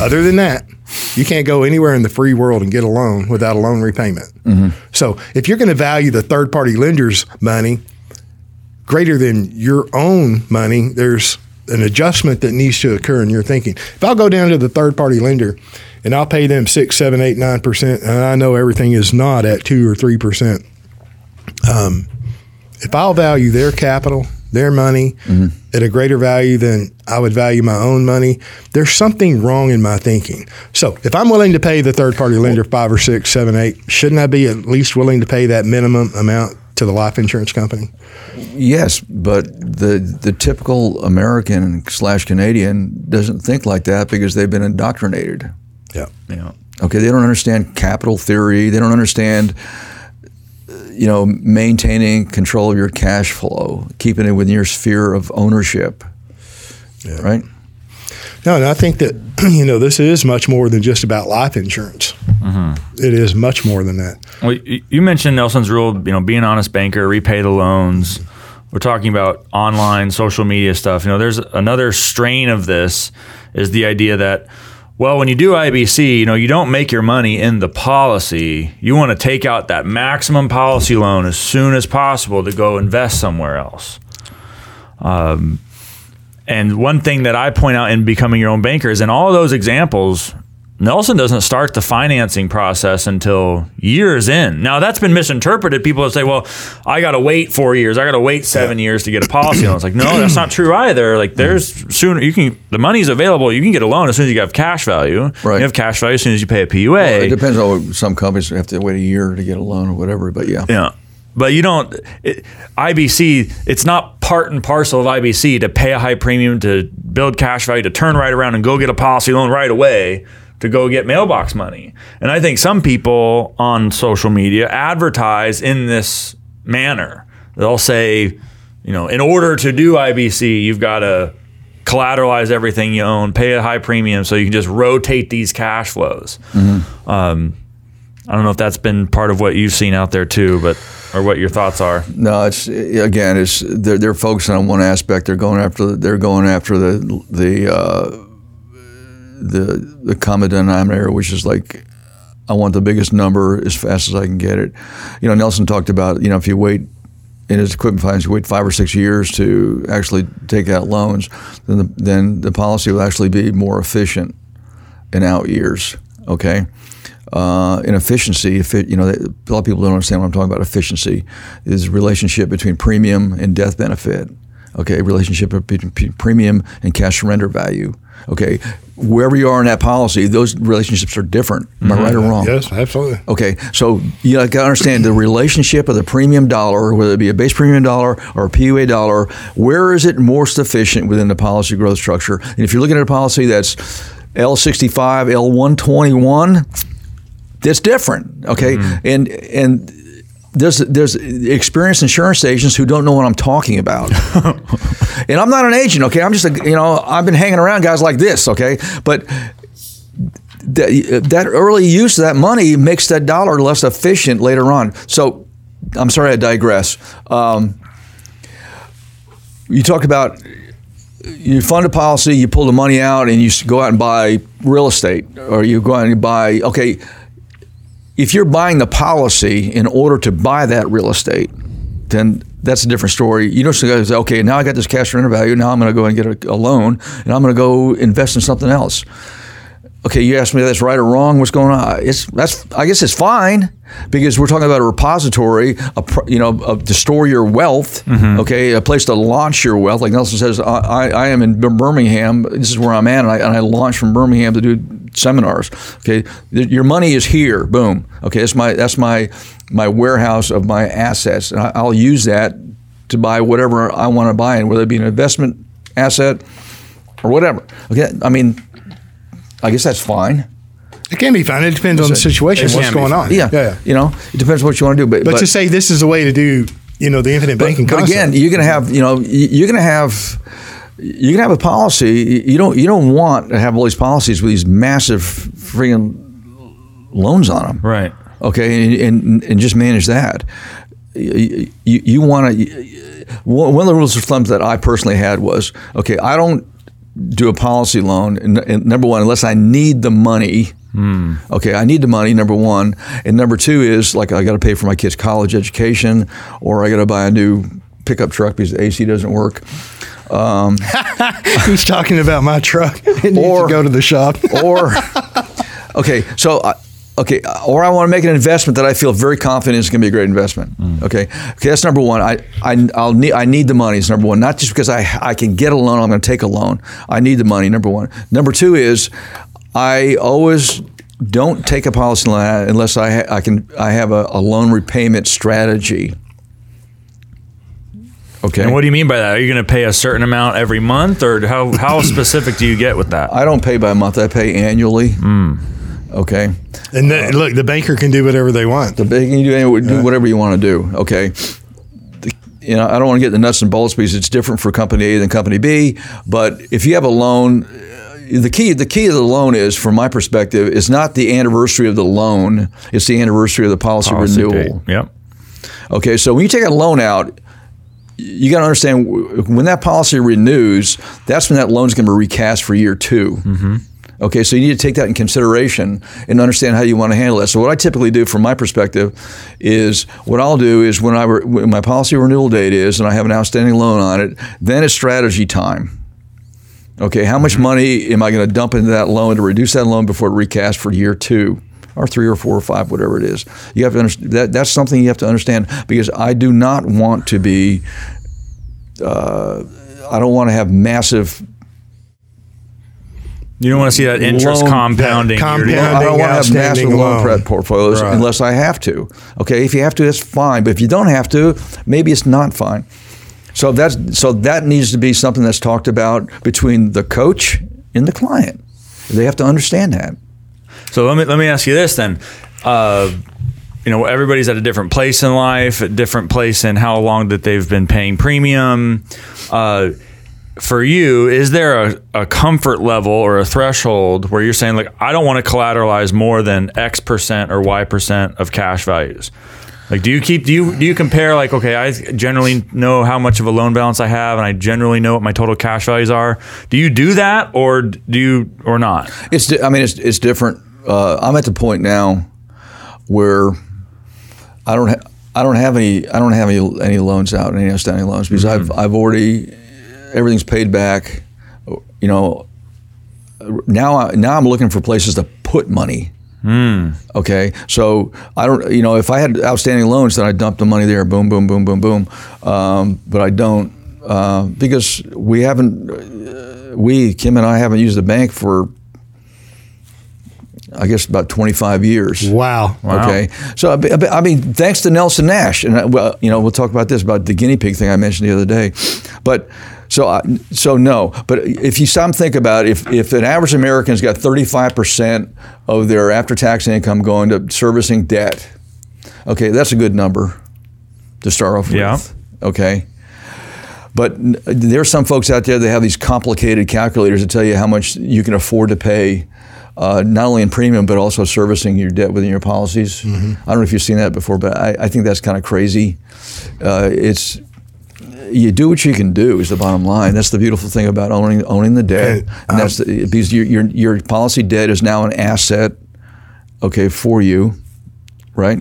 Other than that, you can't go anywhere in the free world and get a loan without a loan repayment. Mm-hmm. So, if you're going to value the third-party lender's money greater than your own money, there's an adjustment that needs to occur in your thinking. If I'll go down to the third party lender and I'll pay them six, seven, eight, nine percent, and I know everything is not at two or three percent. Um, if I'll value their capital, their money at a greater value than I would value my own money, there's something wrong in my thinking. So if I'm willing to pay the third party lender five or six, seven, eight, shouldn't I be at least willing to pay that minimum amount to the life insurance company? Yes, but the the typical American slash Canadian doesn't think like that because they've been indoctrinated. Yeah. yeah. Okay, they don't understand capital theory. They don't understand, you know, maintaining control of your cash flow, keeping it within your sphere of ownership. Right. No, and I think that [clears throat] you know this is much more than just about life insurance. Mm-hmm. It is much more than that. Well, you mentioned Nelson's rule, you know, be an honest banker, repay the loans. We're talking about online social media stuff. You know, there's another strain of this is the idea that, well, when you do IBC, you know, you don't make your money in the policy. You want to take out that maximum policy loan as soon as possible to go invest somewhere else. Um, and one thing that I point out in becoming your own banker is in all those examples, Nelson doesn't start the financing process until years in. Now that's been misinterpreted. People say, "Well, I got to wait four years. I got to wait seven years to get a [coughs] policy loan." It's like, no, that's not true either. Like, mm. there's sooner you can the money's available. You can get a loan as soon as you have cash value. Right. You have cash value as soon as you pay a PUA. It depends on some companies have to wait a year to get a loan or whatever. But yeah. Yeah. But you don't, it, IBC, it's not part and parcel of IBC to pay a high premium, to build cash value, to turn right around and go get a policy loan right away, to go get mailbox money. And I think some people on social media advertise in this manner. They'll say, you know, in order to do IBC, you've got to collateralize everything you own, pay a high premium so you can just rotate these cash flows. Um, I don't know if that's been part of what you've seen out there too, but or what your thoughts are. No, it's again, it's they're, they're focusing on one aspect. They're going after they're going after the the uh, the the common denominator, which is like I want the biggest number as fast as I can get it. You know, Nelson talked about you know if you wait in his equipment finance, you wait five or six years to actually take out loans, then the, then the policy will actually be more efficient in out years. Okay. Uh, in efficiency, if it, you know, a lot of people don't understand what I'm talking about. Efficiency is relationship between premium and death benefit. Okay, relationship between premium and cash surrender value. Okay, wherever you are in that policy, those relationships are different. Am I right or mm-hmm. wrong? Yes, absolutely. Okay, so you got to understand the relationship of the premium dollar, whether it be a base premium dollar or a PUA dollar. Where is it most efficient within the policy growth structure? And if you're looking at a policy that's L65, L121, that's different. Okay, mm-hmm. and and there's there's experienced insurance agents who don't know what I'm talking about. [laughs] and I'm not an agent, okay? I'm just a you know, I've been hanging around guys like this, okay? But that, that early use of that money makes that dollar less efficient later on. So I'm sorry I digress. Um, you talk about you fund a policy, you pull the money out, and you go out and buy real estate, or you go out and buy. Okay, if you're buying the policy in order to buy that real estate, then that's a different story. You don't say, okay, now I got this cash surrender value. Now I'm going to go and get a, a loan, and I'm going to go invest in something else okay, you asked me if that's right or wrong. What's going on? It's that's I guess it's fine because we're talking about a repository, a you know, a, to store your wealth. Mm-hmm. Okay, a place to launch your wealth. Like Nelson says, I, I am in Birmingham. This is where I'm at, and I, and I launch from Birmingham to do seminars. Okay, your money is here. Boom. Okay, that's my that's my my warehouse of my assets, and I, will use that to buy whatever I want to buy, and whether it be an investment asset or whatever. Okay, I mean I guess that's fine. It can be fine. It depends on the situation, what's going on. Yeah. yeah, yeah. You know, it depends what you want to do. But, but, but to say this is a way to do, you know, the infinite banking. But, but again, you're going to have, you know, you're going to have you're going to have a policy. You don't you don't want to have all these policies with these massive freaking loans on them, right? Okay, and and, and just manage that. You, you, you want to. One of the rules of thumb that I personally had was okay. I don't do a policy loan, and, and number one, unless I need the money. Mm. Okay, I need the money. Number one, and number two is like I got to pay for my kids' college education, or I got to buy a new pickup truck because the AC doesn't work. Um, [laughs] He's talking about my truck. [laughs] It needs or go to the shop. or [laughs] okay, so I, okay, or I want to make an investment that I feel very confident is going to be a great investment. Mm. Okay, okay, that's number one. I I I'll need I need the money. It's number one, not just because I I can get a loan. I'm going to take a loan. I need the money. Number one. Number two is I always don't take a policy loan unless I ha- I can I have a, a loan repayment strategy. Okay. And what do you mean by that? Are you going to pay a certain amount every month, or how, how [coughs] specific do you get with that? I don't pay by month. I pay annually. Mm. Okay. And the, look, the banker can do whatever they want. The banker can do, do whatever you want to do. Okay. The, you know, I don't want to get the nuts and bolts because it's different for company A than company B. But if you have a loan, the key the key of the loan is, from my perspective, is not the anniversary of the loan; it's the anniversary of the policy, policy renewal. Date. Yep. Okay, so when you take a loan out, you got to understand when that policy renews, that's when that loan's going to be recast for year 2 mm-hmm. Okay, so you need to take that in consideration and understand how you want to handle it. So what I typically do, from my perspective, is what I'll do is when I re- when my policy renewal date is and I have an outstanding loan on it, then it's strategy time. Okay, how much mm-hmm. money am I going to dump into that loan to reduce that loan before it recast for year two? Or three or four or five, whatever it is. You have to understand that that's something you have to understand because I do not want to be uh, I don't want to have massive you don't want to see that interest loan, compounding. compounding I don't want to have massive loan, loan portfolios right. unless I have to. Okay, if you have to, that's fine. But if you don't have to, maybe it's not fine. So that's so that needs to be something that's talked about between the coach and the client. They have to understand that. So let me let me ask you this then. Uh, you know, everybody's at a different place in life, a different place in how long that they've been paying premium. Uh, for you, is there a, a comfort level or a threshold where you're saying, like, I don't want to collateralize more than X percent or Y percent of cash values? Like, do you keep do you do you compare like, okay, I generally know how much of a loan balance I have, and I generally know what my total cash values are. Do you do that, or do you or not? It's I mean, it's it's different. Uh, I'm at the point now where I don't ha- I don't have any I don't have any any loans out, any outstanding loans because mm-hmm. I've I've already everything's paid back. You know, now I, now I'm looking for places to put money. Mm. Okay, so I don't, you know, if I had outstanding loans, then I dump the money there, boom, boom, boom, boom, boom. Um, but I don't. uh, because we haven't, uh, we Kim and I haven't used the bank for, I guess about 25 years. Wow. Wow. Okay, so I be- I be- I mean, thanks to Nelson Nash, and uh, well, you know, we'll talk about this about the guinea pig thing I mentioned the other day, but so I, so no, but if you stop and think about it, if if an average American's got 35 percent of their after-tax income going to servicing debt, okay, that's a good number to start off Yeah. with. Okay. But there are some folks out there that have these complicated calculators that tell you how much you can afford to pay, uh, not only in premium but also servicing your debt within your policies. I don't know if you've seen that before, but I, I think that's kind of crazy. Uh, it's you do what you can do is the bottom line. That's the beautiful thing about owning owning the debt, And, and that's um, the, because your, your your policy debt is now an asset, okay, for you, right?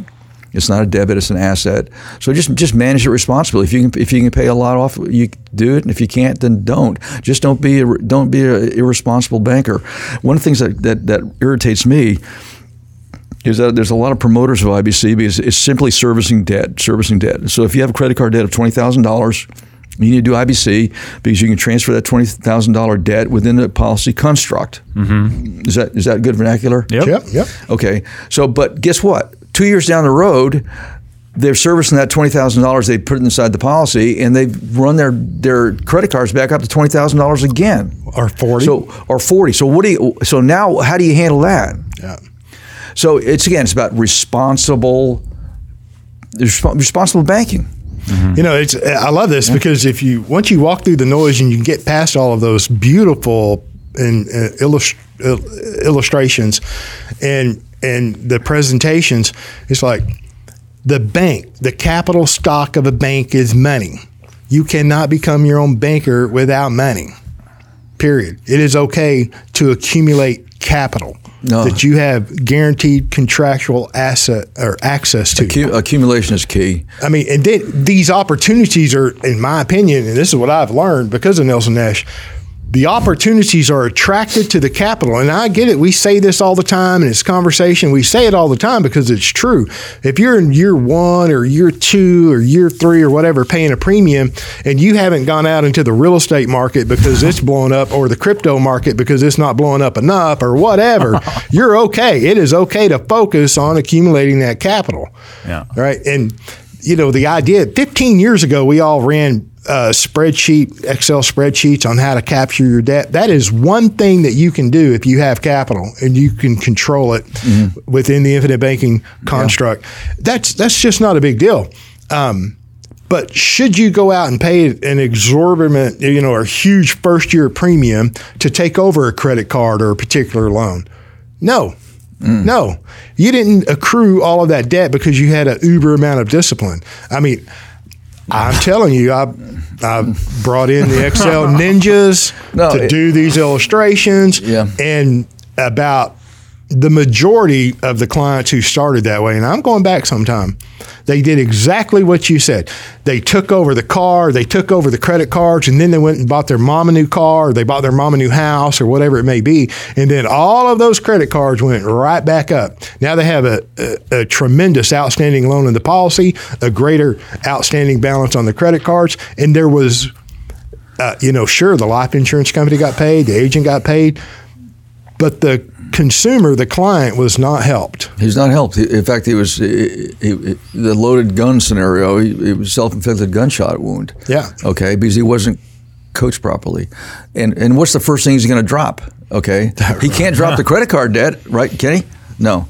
It's not a debit; it's an asset. So just just manage it responsibly. If you can if you can pay a lot off, you do it, and if you can't, then don't. Just don't be a, don't be an irresponsible banker. One of the things that, that that irritates me is that there's a lot of promoters of IBC because it's simply servicing debt, servicing debt. So if you have a credit card debt of twenty thousand dollars. You need to do IBC because you can transfer that twenty thousand dollar debt within the policy construct. Mm-hmm. Is that is that good vernacular? Yep. Yep. Yep. Okay. So, but guess what? Two years down the road, they're servicing that twenty thousand dollars they put inside the policy, and they've run their their credit cards back up to twenty thousand dollars again. Or 40. So, or forty. So, what do you? So now, how do you handle that? yeah. So it's again, it's about responsible, resp- responsible banking. You know, it's I love this because if you once you walk through the noise and you get past all of those beautiful and uh, illust- il- illustrations and and the presentations, it's like the bank, the capital stock of a bank is money. You cannot become your own banker without money. Period. It is okay to accumulate capital No. that you have guaranteed contractual asset or access to. Accu- accumulation is key. I mean, and then these opportunities are, in my opinion, and this is what I've learned because of Nelson Nash. The opportunities are attracted to the capital, and I get it. We say this all the time, and it's conversation. We say it all the time because it's true. If you're in year one or year two or year three or whatever, paying a premium, and you haven't gone out into the real estate market because it's blown up, or the crypto market because it's not blowing up enough, or whatever, [laughs] you're okay. It is okay to focus on accumulating that capital. Yeah. Right. And, you know, the idea 15 years ago, we all ran uh, spreadsheet, Excel spreadsheets on how to capture your debt. That is one thing that you can do if you have capital and you can control it within the infinite banking construct. That's, that's just not a big deal. Um, but should you go out and pay an exorbitant, you know, or huge first year premium to take over a credit card or a particular loan? No. No. You didn't accrue all of that debt because you had an uber amount of discipline. I mean, I'm telling you, I I brought in the Excel [laughs] ninjas No, to it- do these illustrations, Yeah. and about the majority of the clients who started that way, and I'm going back sometime, they did exactly what you said. They took over the car, they took over the credit cards, and then they went and bought their mom a new car, or they bought their mom a new house, or whatever it may be. And then all of those credit cards went right back up. Now they have a, a, a tremendous outstanding loan in the policy, a greater outstanding balance on the credit cards, and there was uh, you know, sure, the life insurance company got paid, the agent got paid, but the consumer, the client, was not helped. He's not helped. In fact, he was he, he, the loaded gun scenario. He, it was self-inflicted gunshot wound. Yeah. Okay, because he wasn't coached properly. And and what's the first thing he's going to drop? Okay, [laughs] he can't drop the [laughs] credit card debt, right, Kenny? No.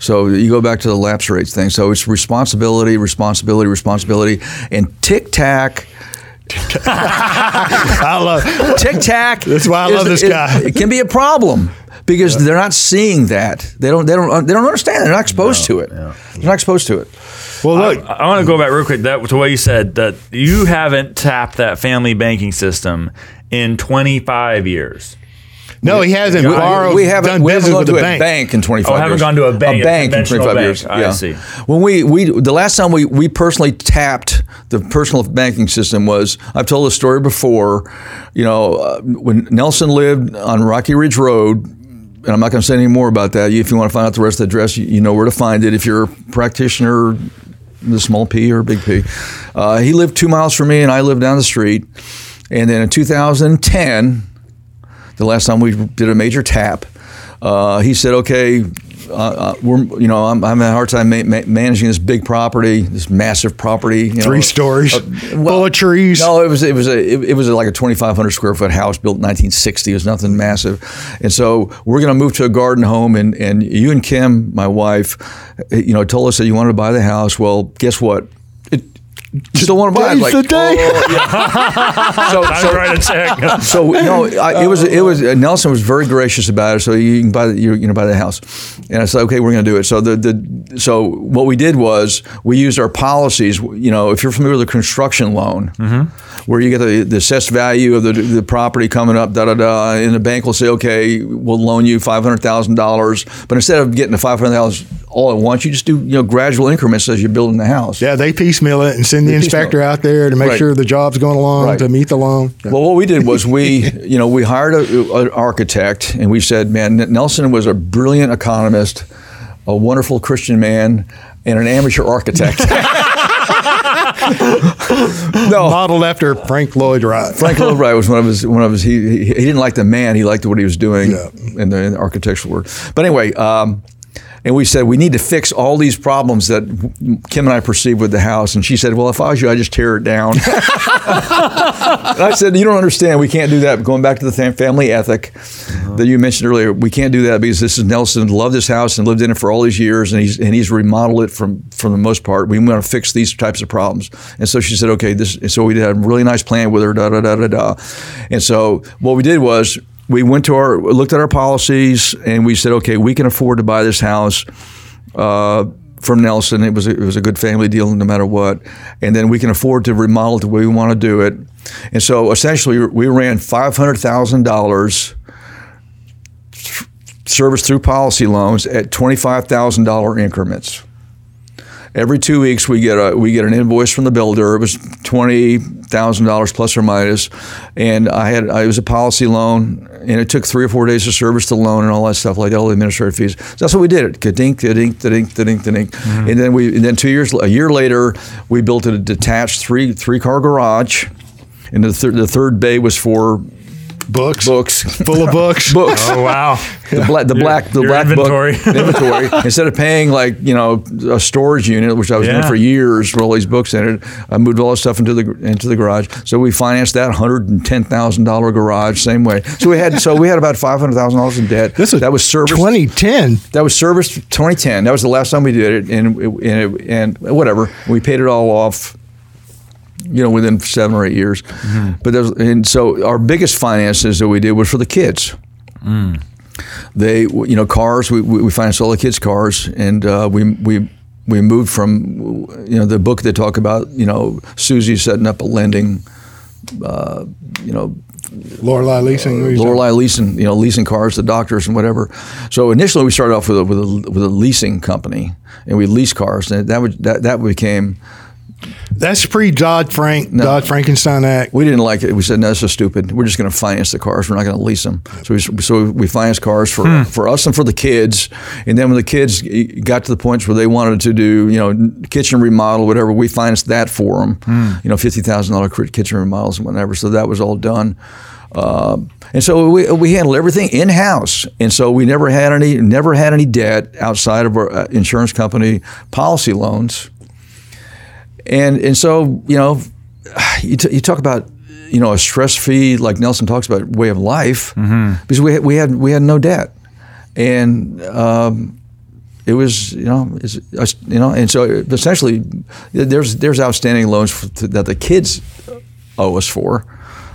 So you go back to the lapse rates thing. So it's responsibility, responsibility, responsibility, and tic tac. [laughs] I love. Tic tac. That's why I is- love this guy. It can be a problem because they're not seeing that. They don't. They don't. They don't understand. They're not exposed to it. They're not exposed to it. Well, I, look, I want to go back real quick that, to what you said that you haven't tapped that family banking system in 25 years. No, he hasn't we- borrowed, we haven't, done we haven't business gone with to the a bank. bank. in 25 years. Oh, haven't years. gone to a bank, a bank in 25 bank. years. I yeah. see. When we, we the last time we, we personally tapped the personal banking system was I've told the story before. You know, uh, when Nelson lived on Rocky Ridge Road, and I'm not going to say any more about that. If you want to find out the rest of the address, you, you know where to find it. If you're a practitioner, the small P or big P. Uh, he lived two miles from me, and I lived down the street. And then in 2010, the last time we did a major tap, uh, he said, "Okay, uh, uh, we're you know I'm, I'm having a hard time ma- ma- managing this big property, this massive property, you know, Three stories, uh, full of trees. No, it was it was a it, it was like a 2,500 square foot house built in 1960. It was nothing massive, and so we're going to move to a garden home. And and you and Kim, my wife, you know, told us that you wanted to buy the house. Well, guess what? Don't want to buy it. Like, the day. oh, yeah. [laughs] so, Time so, to write a check. [laughs] so no, I, it was it was uh, Nelson was very gracious about it. So you can buy the, you, you know buy the house, and I said okay, we're going to do it. So the, the so what we did was we used our policies. You know, if you're familiar with a construction loan, where you get the, the assessed value of the, the property coming up, da da da, and the bank will say okay, we'll loan you five hundred thousand dollars, but instead of getting the five hundred thousand all at once, you just do you know gradual increments as you're building the house. Yeah, they piecemeal it and send the They inspector out there to make Right. sure the job's going along Right. to meet the loan. Yeah. Well, what we did was we, [laughs] you know, we hired a, an architect, and we said, man, Nelson was a brilliant economist, a wonderful Christian man, and an amateur architect. [laughs] [laughs] no, Modeled after Frank Lloyd Wright. Frank Lloyd Wright was one of his. One of his. He, he he didn't like the man. He liked what he was doing Yeah. in, the, in the architectural work. But anyway. Um, and we said we need to fix all these problems that Kim and I perceived with the house. And she said, "Well, if I was you, I'd just tear it down." [laughs] And I said, "You don't understand. We can't do that." Going back to the family ethic uh-huh. that you mentioned earlier, we can't do that because this is Nelson loved this house and lived in it for all these years, and he's and he's remodeled it from from the most part. We want to fix these types of problems. And so she said, "Okay, this." So we did a really nice plan with her. Da da da da da. And so what we did was we went to our looked at our policies and we said, "Okay, we can afford to buy this house." Uh, from Nelson, it was a, it was a good family deal no matter what, and then we can afford to remodel the way we want to do it, and so essentially we ran five hundred thousand dollars service through policy loans at twenty-five thousand dollar increments. Every two weeks, we get a we get an invoice from the builder. It was twenty thousand dollars plus or minus, and I had I, it was a policy loan, and it took three or four days to service the loan and all that stuff like all the administrative fees. So that's what we did. It kadink, kadink, kadink, kadink, kadink, mm-hmm. and then we and then two years a year later, we built a detached three three car garage, and the, thir- the third bay was for Books. books. Full of books. [laughs] books. Oh wow. The black, the black, the your black inventory. book [laughs] inventory. Instead of paying like you know a storage unit, which I was doing for years with all these books in it, I moved all this stuff into the into the garage. So we financed that hundred and ten thousand dollar garage same way. So we had so we had about five hundred thousand dollars in debt. This is that was serviced. 2010. That was serviced 2010. That was the last time we did it, and and, it, and whatever. We paid it all off. You know, within seven or eight years, but there's, and so our biggest finances that we did was for the kids. They, you know, cars. We, we we financed all the kids' cars, and uh, we we we moved from, you know, the book they talk about. You know, Susie setting up a lending, uh, you know, Lorelei leasing. you? Lorelei leasing, you know, leasing cars to doctors and whatever. So initially, we started off with a, with a, with a leasing company, and we leased cars, and that would that, that became. That's pre Dodd Frank Dodd Frankenstein Act. We didn't like it. We said, "No, this is stupid. We're just going to finance the cars. We're not going to lease them." So we so we financed cars for for us and for the kids. And then when the kids got to the points where they wanted to do, you know, kitchen remodel, whatever, we financed that for them. You know, fifty thousand dollar kitchen remodels and whatever. So that was all done. Um, and so we, we handled everything in house, and so we never had any never had any debt outside of our uh, insurance company policy loans. And and so you know, you, t- you talk about you know a stress free like Nelson talks about way of life because we had, we had we had no debt, and um, it was you know it's, it's, you know and so essentially there's there's outstanding loans for, that the kids owe us for.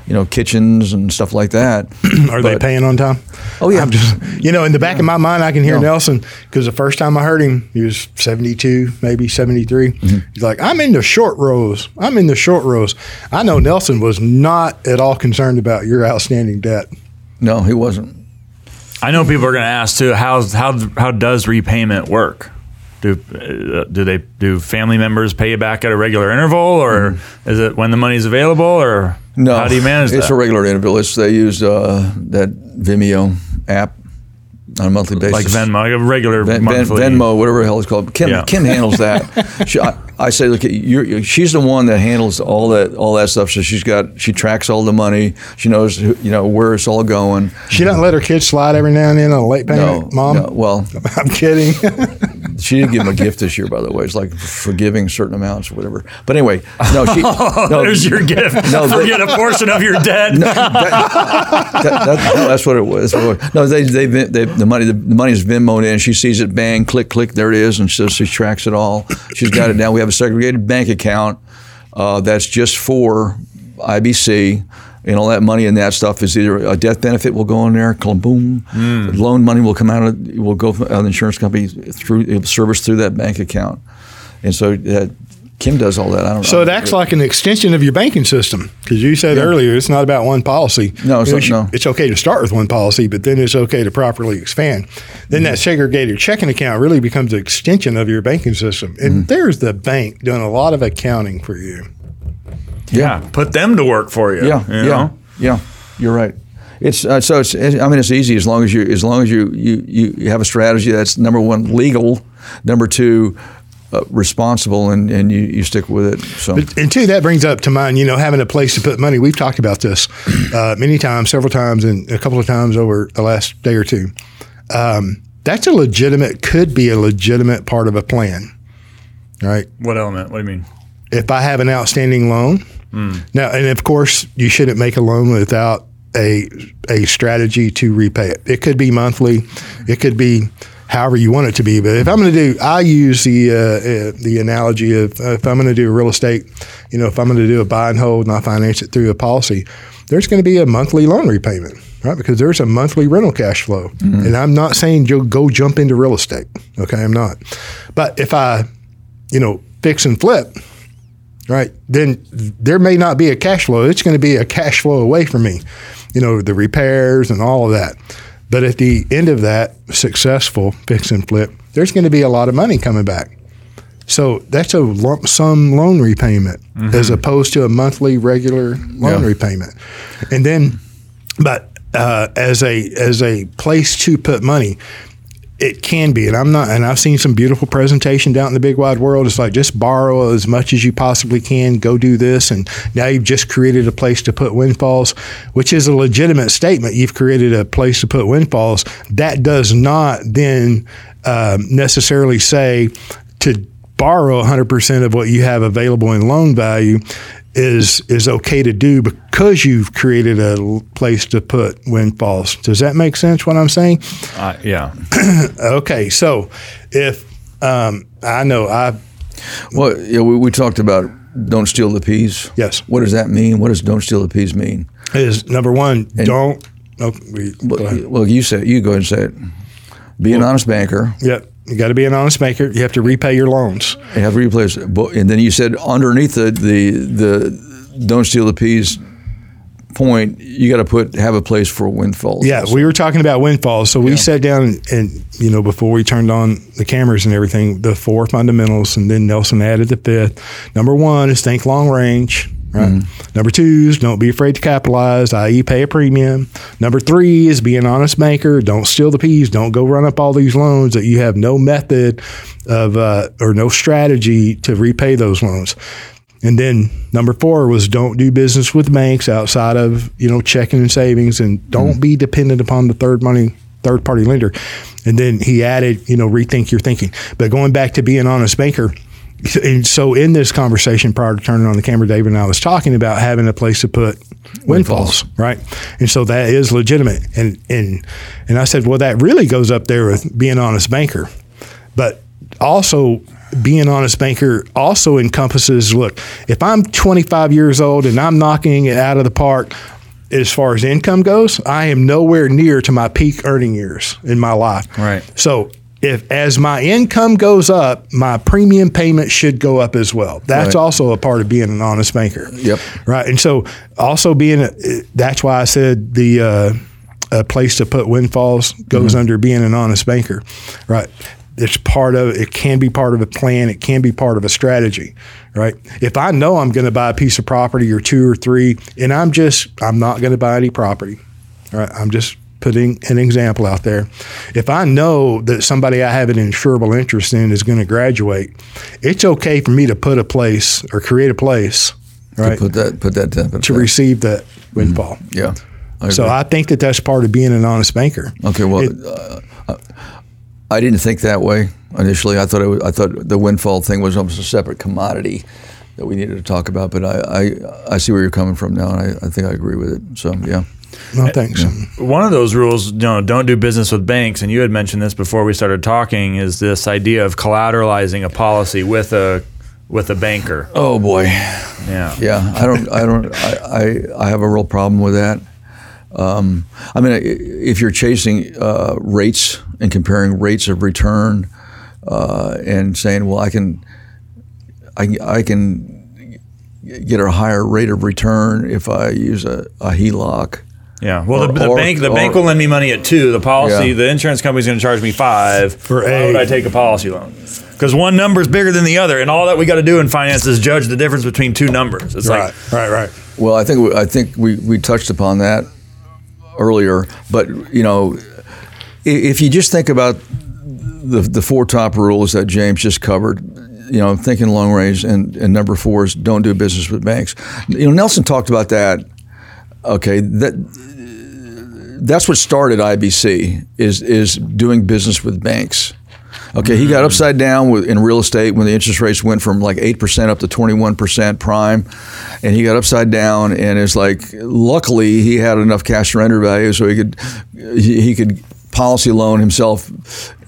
You know, kitchens and stuff like that. [clears throat] Are they paying on time? Oh, yeah. I'm just, you know, in the back of my mind, I can hear No. Nelson because the first time I heard him, he was 72, maybe 73. Mm-hmm. He's like, I'm in the short rows. I'm in the short rows. I know Nelson was not at all concerned about your outstanding debt. No, he wasn't. I know people are going to ask too. How how how does repayment work? Do uh, do they do family members pay you back at a regular interval, or is it when the money's available, or Mm-hmm. No, how do you manage It's that? a regular interval. It's, they use uh, that Vimeo app. On a monthly basis. like Venmo, like a regular Ven- Ven- monthly. Venmo, whatever the hell it's called. Kim Yeah. Kim handles that. [laughs] she, I, I say, look, you're, you're- she's the one that handles all that all that stuff. So she's got she tracks all the money. She knows who- you know where it's all going. She doesn't let her kids slide every now and then on a late No, payment, mom. no, well, [laughs] I'm kidding. [laughs] she didn't give him a gift this year, by the way. It's like forgiving certain amounts or whatever. But anyway, no, she. Oh, no, There's your gift. No, they- Forget a portion of your debt. that, that, no, that's what it was. That's what it was. No, they, they, they, the money, the, the money's Venmoed in. She sees it, bang, click, click, there it is, and so she tracks it all. She's got it down. We have a segregated bank account uh, that's just for IBC. And all that money and that stuff is either a death benefit will go in there, boom, Hmm. loan money will come out of will go from the insurance company through service through that bank account, and so that Kim does all that. I don't know. So it acts like an extension of your banking system because you said earlier it's not about one policy. No, it's You know, not- sh- no. It's okay to start with one policy, but then it's okay to properly expand. Then that segregated checking account really becomes an extension of your banking system. And Mm-hmm. there's the bank doing a lot of accounting for you. Yeah, put them to work for you. Yeah, you yeah, know? yeah. You're right. It's uh, so it's. I mean, it's easy as long as you as long as you you you you have a strategy that's number one legal, number two uh, responsible, and and you, you stick with it. So But, and two, that brings up to mind, you know, having a place to put money. We've talked about this uh, [clears throat] many times, several times, and a couple of times over the last day or two. Um, that's a legitimate, could be a legitimate part of a plan, right? What element? What do you mean? if I have an outstanding loan. Now, and of course, you shouldn't make a loan without a a strategy to repay it. It could be monthly, it could be however you want it to be. But if I'm going to do, I use the uh, uh, the analogy of uh, if I'm going to do real estate, you know, if I'm going to do a buy and hold and I finance it through a policy, there's going to be a monthly loan repayment. Right, because there's a monthly rental cash flow, and I'm not saying you go jump into real estate. Okay, I'm not. But if I, you know, fix and flip, right, then there may not be a cash flow. It's going to be a cash flow away from me, you know, the repairs and all of that. But at the end of that successful fix and flip, there's going to be a lot of money coming back. So that's a lump sum loan repayment as opposed to a monthly regular loan Yeah. repayment. And then, but uh, as a as a place to put money, it can be, and I'm not, and I've seen some beautiful presentations out in the big wide world. It's like just borrow as much as you possibly can, go do this, and now you've just created a place to put windfalls, which is a legitimate statement. You've created a place to put windfalls. That does not then um, necessarily say to borrow 100% of what you have available in loan value is is okay to do because you've created a place to put windfalls. Does that make sense? What I'm saying? Uh, yeah. [clears throat] Okay, so if um, I know I well, yeah, we, we talked about don't steal the peas. Yes. What does that mean? What does don't steal the peas mean? is number one, don't. Oh, we, Well, well, you say you go ahead and say it. Be an honest banker. Yep, you got to be an honest maker. You have to repay your loans. You have to replace it. And then you said underneath the the, the don't steal the peas point, you got to put have a place for windfalls. Yeah, we were talking about windfalls. So we sat down and, and, you know, before we turned on the cameras and everything, the four fundamentals, and then Nelson added the fifth. Number one is think long range. Right. Number two is don't be afraid to capitalize, i.e., pay a premium. Number three is be an honest banker. Don't steal the peas. Don't go run up all these loans that you have no method of uh, or no strategy to repay those loans. And then number four was don't do business with banks outside of you know checking and savings, and don't be dependent upon the third money third party lender. And then he added, you know, rethink your thinking. But going back to being an honest banker. And so in this conversation prior to turning on the camera, David and I was talking about having a place to put windfalls, right? And so that is legitimate. And and and I said, well, that really goes up there with being an honest banker. But also being an honest banker also encompasses look, if I'm 25 years old and I'm knocking it out of the park as far as income goes, I am nowhere near to my peak earning years in my life. Right. So if as my income goes up, my premium payment should go up as well. That's Right. also a part of being an honest banker. Yep. Right. And so also being a, that's why I said the uh, a place to put windfalls goes under being an honest banker. Right. It's part of it can be part of a plan, it can be part of a strategy, right? If I know I'm going to buy a piece of property or two or three and I'm just I'm not going to buy any property. Right? I'm just putting an example out there. If I know that somebody I have an insurable interest in is going to graduate, it's okay for me to put a place or create a place, right, Put that put that to receive that windfall. yeah. I So. I think that that's part of being an honest banker. Okay, well, It- uh, I didn't think that way initially. I thought it was, I thought the windfall thing was almost a separate commodity that we needed to talk about. But I, I, I see where you're coming from now, and I, I think I agree with it. So yeah, No thanks. One of those rules, you know, don't do business with banks, and you had mentioned this before we started talking, is this idea of collateralizing a policy with a with a banker. Oh boy, Yeah. yeah. I don't, I don't, I, I, I have a real problem with that. Um, I mean, if you're chasing uh, rates and comparing rates of return uh, and saying, well, I can, I, I can get a higher rate of return if I use a, a HELOC. Yeah. Well, the, Or- the or- bank the or- bank will lend me money at two. The policy, Yeah. the insurance company's going to charge me five. For Why eight. would I take a policy loan? Because one number is bigger than the other, and all that we got to do in finance is judge the difference between two numbers. It's Right, like right, right. Well, I think I think we, we touched upon that earlier, but you know, if you just think about the the four top rules that James just covered, you know, thinking long range, and, and number four is don't do business with banks. You know, Nelson talked about that. Okay, that that's what started IBC is is doing business with banks. Okay, he got mm. upside down with, in real estate when the interest rates went from like eight percent up to twenty one percent prime, and he got upside down. And it's like, luckily, he had enough cash surrender value so he could he, he could policy loan himself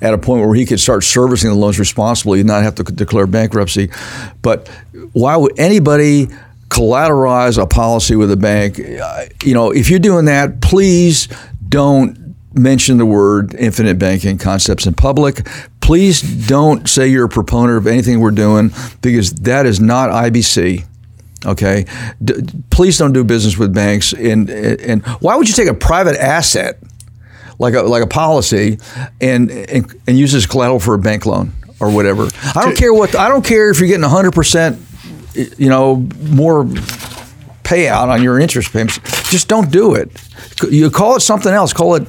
at a point where he could start servicing the loans responsibly and not have to declare bankruptcy. But why would anybody? Collateralize a policy with a bank. Uh, You know, if you're doing that, please don't mention the word infinite banking concepts in public. Please don't say you're a proponent of anything we're doing because that is not IBC. Okay, D- please don't do business with banks. And and why would you take a private asset like a like a policy and and, and use it as collateral for a bank loan or whatever? I don't care what I don't care if you're getting 100 percent you know, more payout on your interest payments. Just don't do it. You call it something else. Call it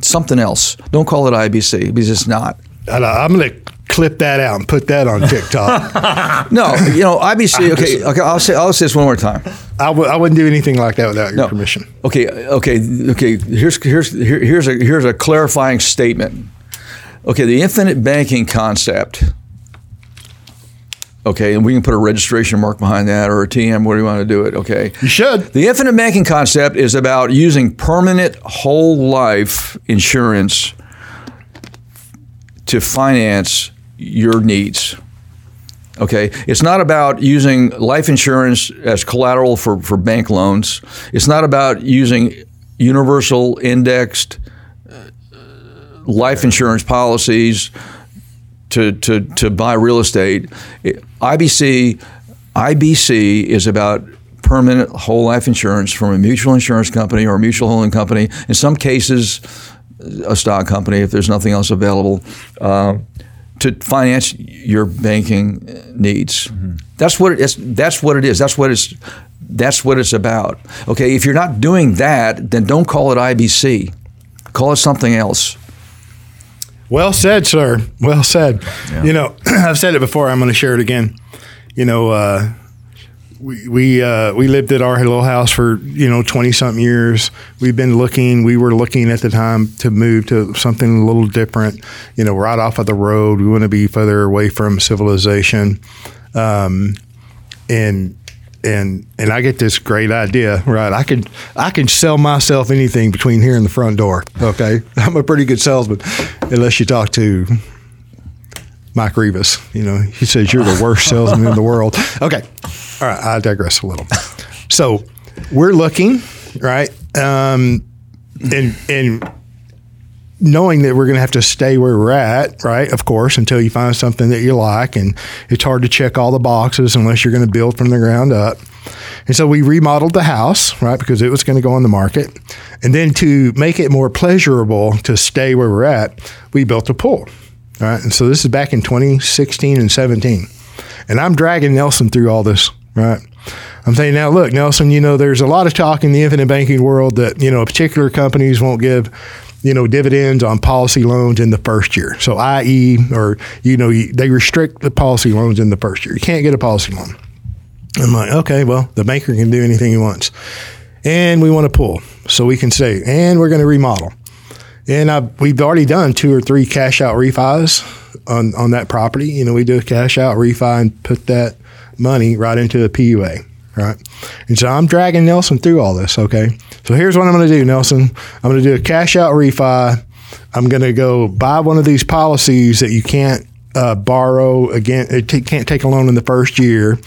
something else. Don't call it IBC because it's not. I'm going to clip that out and put that on TikTok. [laughs] No, you know, IBC. [laughs] Okay, okay. I'll say I'll say this one more time. I w- I wouldn't do anything like that without your No. permission. Okay, okay, okay. Here's here's here, here's a here's a clarifying statement. Okay, the infinite banking concept. Okay, and we can put a registration mark behind that or a TM. Where do you want to do it? Okay, You should. The infinite banking concept is about using permanent whole life insurance to finance your needs. Okay, it's not about using life insurance as collateral for, for bank loans. It's not about using universal indexed uh, life insurance policies to, to, to buy real estate. It- IBC IBC is about permanent whole life insurance from a mutual insurance company or a mutual holding company. In some cases, a stock company if there's nothing else available. Uh, to finance your banking needs. That's what it is. That's what it is. That's what it's. That's what it's about. Okay, if you're not doing that, then don't call it IBC. Call it something else. Well said, sir. Well said. You know, [clears throat] I've said it before. I'm going to share it again. You know, uh, we we uh, we lived at our little house for you know twenty something years. We've been looking. We were looking at the time to move to something a little different. You know, right off of the road. We want to be further away from civilization. Um, and and and I get this great idea, right? I can I can sell myself anything between here and the front door. Okay, [laughs] I'm a pretty good salesman, unless you talk to Mike Rivas. You know, he says you're the worst salesman in the world. [laughs] Okay, all right, I digress a little. So we're looking, right, um, and and knowing that we're going to have to stay where we're at, right? Of course, until you find something that you like, and it's hard to check all the boxes unless you're going to build from the ground up. And so we remodeled the house, right, because it was going to go on the market. And then to make it more pleasurable to stay where we're at, we built a pool, right? And so this is back in 2016 and 17. And I'm dragging Nelson through all this, right? I'm saying now, look, Nelson, you know, there's a lot of talk in the infinite banking world that, you know, particular companies won't give, you know, dividends on policy loans in the first year. So, i.e., or, you know, they restrict the policy loans in the first year. You can't get a policy loan. I'm like, okay, well, the banker can do anything he wants. And we want to pull. So we can say, and we're going to remodel. And I, we've already done two or three cash out refis on, on that property. You know, we do a cash out refi and put that money right into a PUA, right? And so I'm dragging Nelson through all this, okay? So here's what I'm going to do, Nelson. I'm going to do a cash out refi. I'm going to go buy one of these policies that you can't uh, borrow again. It t- can't take a loan in the first year,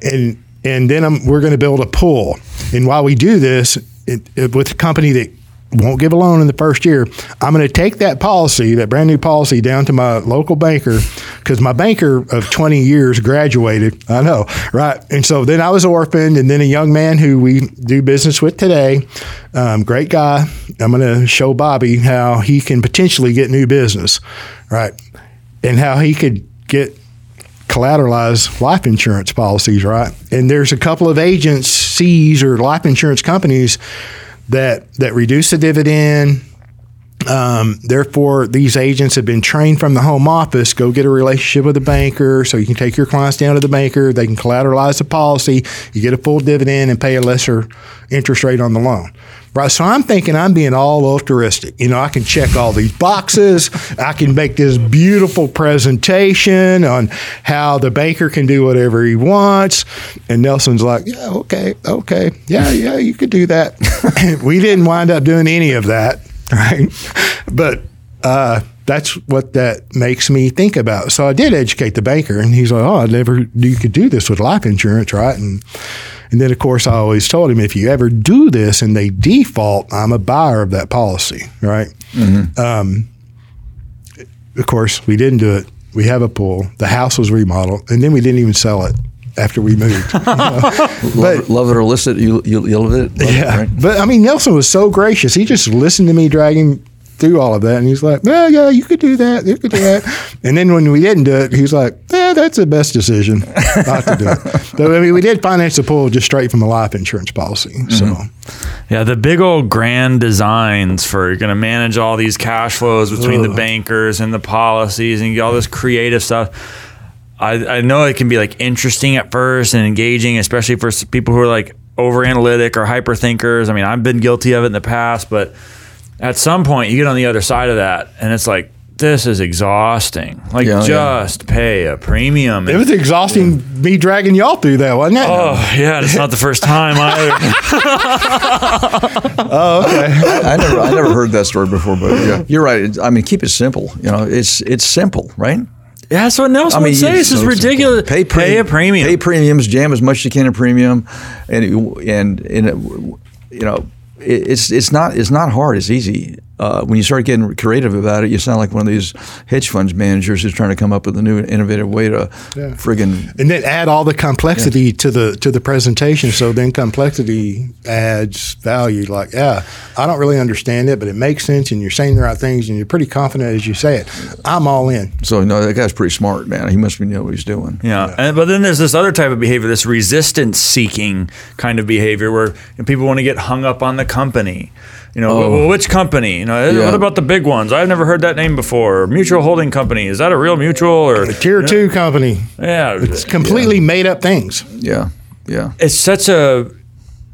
and and then I'm, we're going to build a pool. And while we do this, it, it, with a company that won't give a loan in the first year. I'm going to take that policy, that brand new policy, down to my local banker because my banker of 20 years graduated. I know, right? And so then I was orphaned, and then a young man who we do business with today, um, great guy. I'm going to show Bobby how he can potentially get new business, right? And how he could get collateralized life insurance policies, right? And there's a couple of agencies or life insurance companies that that reduce the dividend. Um, therefore, these agents have been trained from the home office. Go get a relationship with a banker, so you can take your clients down to the banker. They can collateralize the policy. You get a full dividend and pay a lesser interest rate on the loan. Right. So I'm thinking I'm being all altruistic. You know, I can check all these boxes. I can make this beautiful presentation on how the banker can do whatever he wants. And Nelson's like, yeah, okay, okay. Yeah, yeah, you could do that. [laughs] we didn't wind up doing any of that. [laughs] Right. But, uh, that's what that makes me think about. So I did educate the banker, and he's like, "Oh, I never you could do this with life insurance, right?" And and then, of course, I always told him if you ever do this and they default, I'm a buyer of that policy, right? Mm-hmm. Um, of course, we didn't do it. We have a pool. The house was remodeled, and then we didn't even sell it after we moved. You [laughs] know? but, love, love, it or list it, you, you, you love it. Love yeah. It, right? But I mean, Nelson was so gracious. He just listened to me dragging through all of that. And he's like, yeah, yeah, you could do that. You could do that. and then when we didn't do it, he's like, yeah, that's the best decision not to do it. [laughs] So, I mean, we did finance the pool just straight from a life insurance policy. Mm-hmm. So, yeah, the big old grand designs for you're going to manage all these cash flows between Ugh. the bankers and the policies and all this creative stuff. I, I know it can be like interesting at first and engaging, especially for people who are like over analytic or hyper thinkers. I mean, I've been guilty of it in the past, but at some point you get on the other side of that and it's like this is exhausting. Like yeah, oh, just yeah. pay a premium. It was exhausting yeah. me dragging y'all through that, wasn't it? Oh yeah, it's not the first time either. [laughs] [laughs] oh okay. I, I, never I never heard that story before, but yeah, you're right. I mean, keep it simple. You know, it's it's simple, right? Yeah, that's what Nelson I mean, would say. This so is ridiculous. Pay, pre- pay a premium. Pay premiums. Jam as much as you can in premium, and and and you know it's it's not it's not hard. It's easy. Uh, when you start getting creative about it, you sound like one of these hedge funds managers who's trying to come up with a new innovative way to yeah. friggin' and then add all the complexity yeah. to the to the presentation. So then complexity adds value. Like, yeah, I don't really understand it, but it makes sense, and you're saying the right things, and you're pretty confident as you say it. I'm all in. So no, that guy's pretty smart, man. He must be know what he's doing. Yeah, yeah. And, but then there's this other type of behavior, this resistance seeking kind of behavior, where people want to get hung up on the company. You know, oh. well, which company? You know, eh, yeah. what about the big ones? I've never heard that name before. Mutual holding company. Is that a real mutual or a tier you know? two company? Yeah, it's completely yeah. made up things. Yeah, yeah. It's such a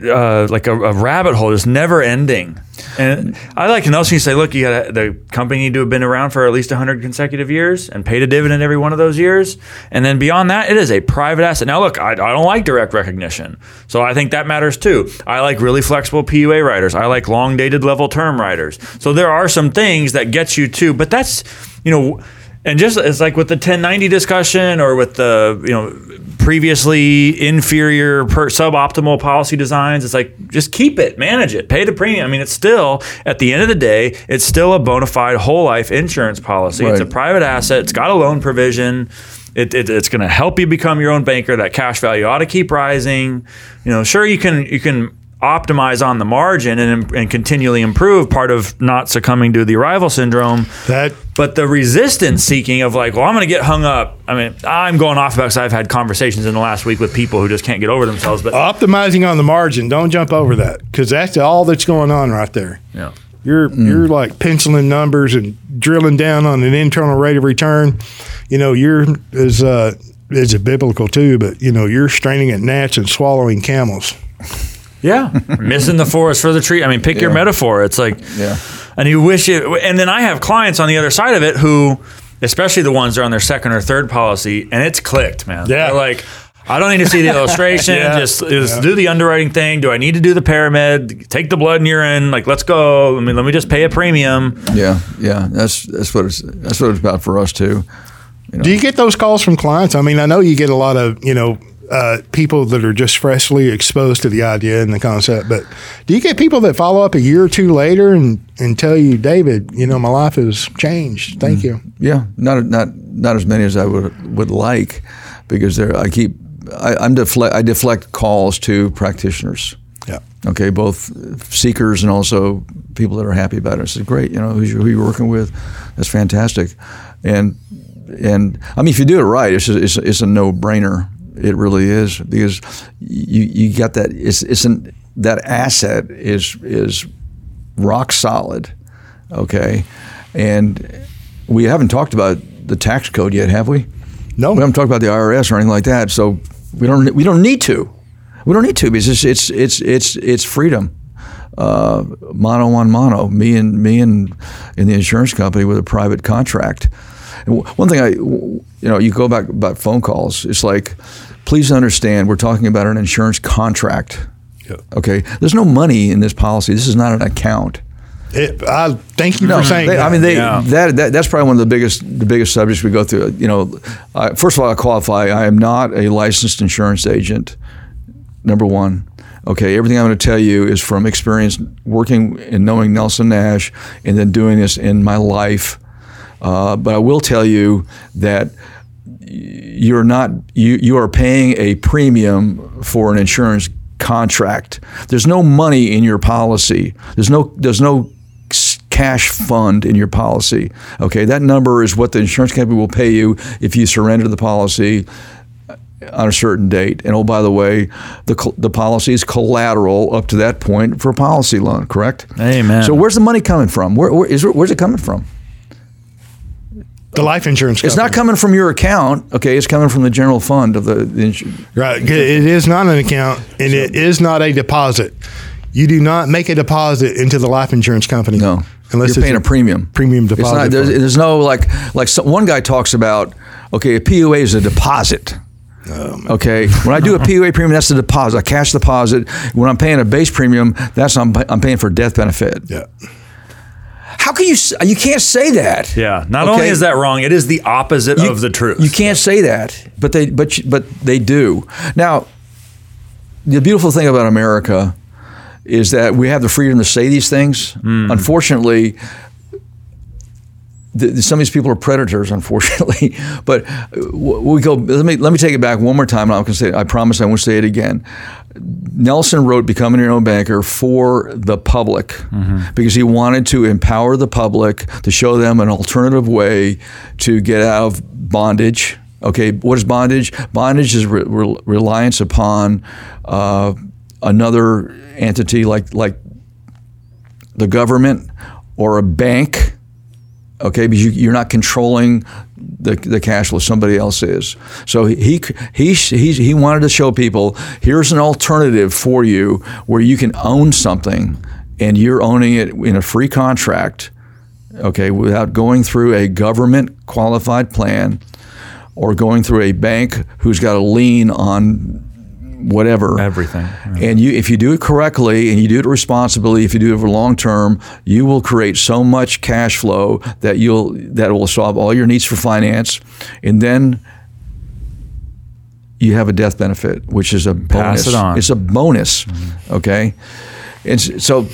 uh, like a, a, rabbit hole, just never ending. And I like also you say, look, you got the company need to have been around for at least 100 consecutive years and paid a dividend every one of those years. And then beyond that, it is a private asset. Now, look, I, I don't like direct recognition, so I think that matters too. I like really flexible PUA riders. I like long dated level term riders. So there are some things that get you to, but that's you know and just it's like with the 1090 discussion or with the you know previously inferior per, suboptimal policy designs it's like just keep it manage it pay the premium. I mean it's still at the end of the day it's still a bona fide whole life insurance policy. Right. it's a private asset. It's got a loan provision. It, it, it's going to help you become your own banker. That cash value ought to keep rising. You know sure you can you can optimize on the margin and, and continually improve part of not succumbing to the arrival syndrome That but the resistance seeking of like well i'm going to get hung up i mean i'm going off about because i've had conversations in the last week with people who just can't get over themselves but optimizing on the margin. Don't jump over that because that's all that's going on right there. yeah You're you're like penciling numbers and drilling down on an internal rate of return. You know, you're as uh, is it biblical too, but you know, you're straining at gnats and swallowing camels. Yeah, [laughs] missing the forest for the tree. I mean, pick your metaphor. It's like, Yeah. and you wish it. And then I have clients on the other side of it who, especially the ones that are on their second or third policy, and it's clicked, man. Yeah. They're like. I don't need to see the [laughs] illustration. Yeah. Just, just do the underwriting thing. Do I need to do the pyramid? Take the blood and urine. Like, let's go. I mean, let me just pay a premium. Yeah, yeah. That's that's what it's that's what it's about for us too. Do you get those calls from clients? I mean, I know you get a lot of you know uh, people that are just freshly exposed to the idea and the concept, but do you get people that follow up a year or two later and and tell you, David, you know, my life has changed. Thank you. Yeah, not not not as many as I would would like, because there I keep I, I'm deflect I deflect calls to practitioners. Yeah. Okay, both seekers and also people that are happy about it. I said, great, you know, who you're working with, that's fantastic, and and I mean, if you do it right, it's it's, it's a no brainer. It really is because you you got that it's it's an that asset is is rock solid, okay, and we haven't talked about the tax code yet, have we? No, We haven't talked about the IRS or anything like that, so we don't we don't need to. We don't need to because it's it's it's it's, it's freedom. Uh, mono on mono, me and me and in the insurance company with a private contract. And one thing I, you know, you go back about phone calls. It's like, please understand, we're talking about an insurance contract. Yeah. Okay, there's no money in this policy. This is not an account. It, I thank you for saying They- that. I mean, they, Yeah. that, that that's probably one of the biggest the biggest subjects we go through. You know, uh, first of all, I qualify. I am not a licensed insurance agent. Number one, okay. Everything I'm going to tell you is from experience working and knowing Nelson Nash, and then doing this in my life. Uh, but I will tell you that you're not you you are paying a premium for an insurance contract. There's no money in your policy. There's no there's no cash fund in your policy. Okay, that number is what the insurance company will pay you if you surrender the policy uh, on a certain date. And oh, by the way, the the policy is collateral up to that point for a policy loan. Correct? Amen. So where's the money coming from? Where, where is where's it coming from? The life insurance. It's not coming from your account. Okay, it's coming from the general fund of the, the insurance. Right. It is not an account and it is not a deposit. You do not make a deposit into the life insurance company. No, Unless you're paying a premium. premium It's deposit. not, there's, there's no like like some, one guy talks about. Okay, a PUA is a deposit. Oh, okay, when I do a [laughs] PUA premium, that's a deposit, a cash deposit. When I'm paying a base premium, that's I'm, I'm paying for death benefit. yeah. How can you you can't say that? Yeah. Not Okay. only is that wrong, it is the opposite You- of the truth. You can't say that, but they but but they do. Now, the beautiful thing about America is that we have the freedom to say these things. Hmm. Unfortunately, th- some of these people are predators, unfortunately. [laughs] But uh, we go. Let me let me take it back one more time. And I'm going to say. I promise I won't say it again. Nelson wrote "Becoming Your Own Banker" for the public because he wanted to empower the public to show them an alternative way to get out of bondage. Okay, what is bondage? Bondage is re- re- reliance upon uh, another entity like like the government or a bank okay because you, you're not controlling the, the cash flow somebody else is. So he he he he wanted to show people here's an alternative for you where you can own something and you're owning it in a free contract okay without going through a government qualified plan or going through a bank who's got a lien on whatever Everything. and you, if you do it correctly and you do it responsibly, if you do it for long term, you will create so much cash flow that you'll that will solve all your needs for finance, and then you have a death benefit, which is a bonus. it on. It's a bonus, mm-hmm. okay. And so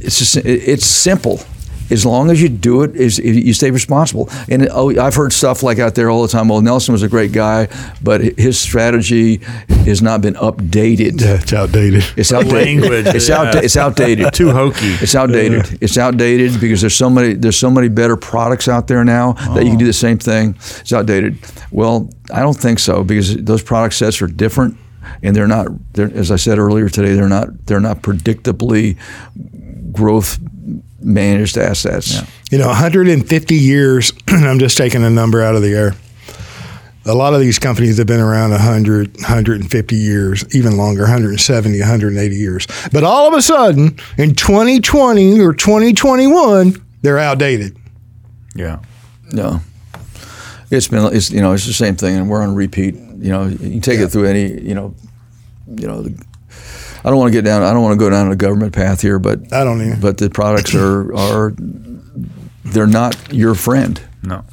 it's just it's simple. As long as you do it, is you stay responsible. And oh, I've heard stuff like out there all the time. Well, Nelson was a great guy, but his strategy has not been updated. Yeah, it's outdated. It's outdated. Language, It's, yeah. out, it's outdated. Too hokey. It's outdated. It's outdated because there's so many there's so many better products out there now that you can do oh. the same thing. It's outdated. Well, I don't think so because those product sets are different and they're not they're, as I said earlier today they're not they're not predictably growth managed assets. You know, 150 years, [clears throat] I'm just taking a number out of the air. A lot of these companies have been around 100, 150 years, even longer, 170, 180 years. But all of a sudden, in 2020 or 2021, they're outdated. Yeah. No. It's been it's you know it's the same thing and we're on repeat. You know, you can take it through any, you know, you know, the, I don't want to get down I don't want to go down a government path here, but I don't either. but the products are are they're not your friend. No.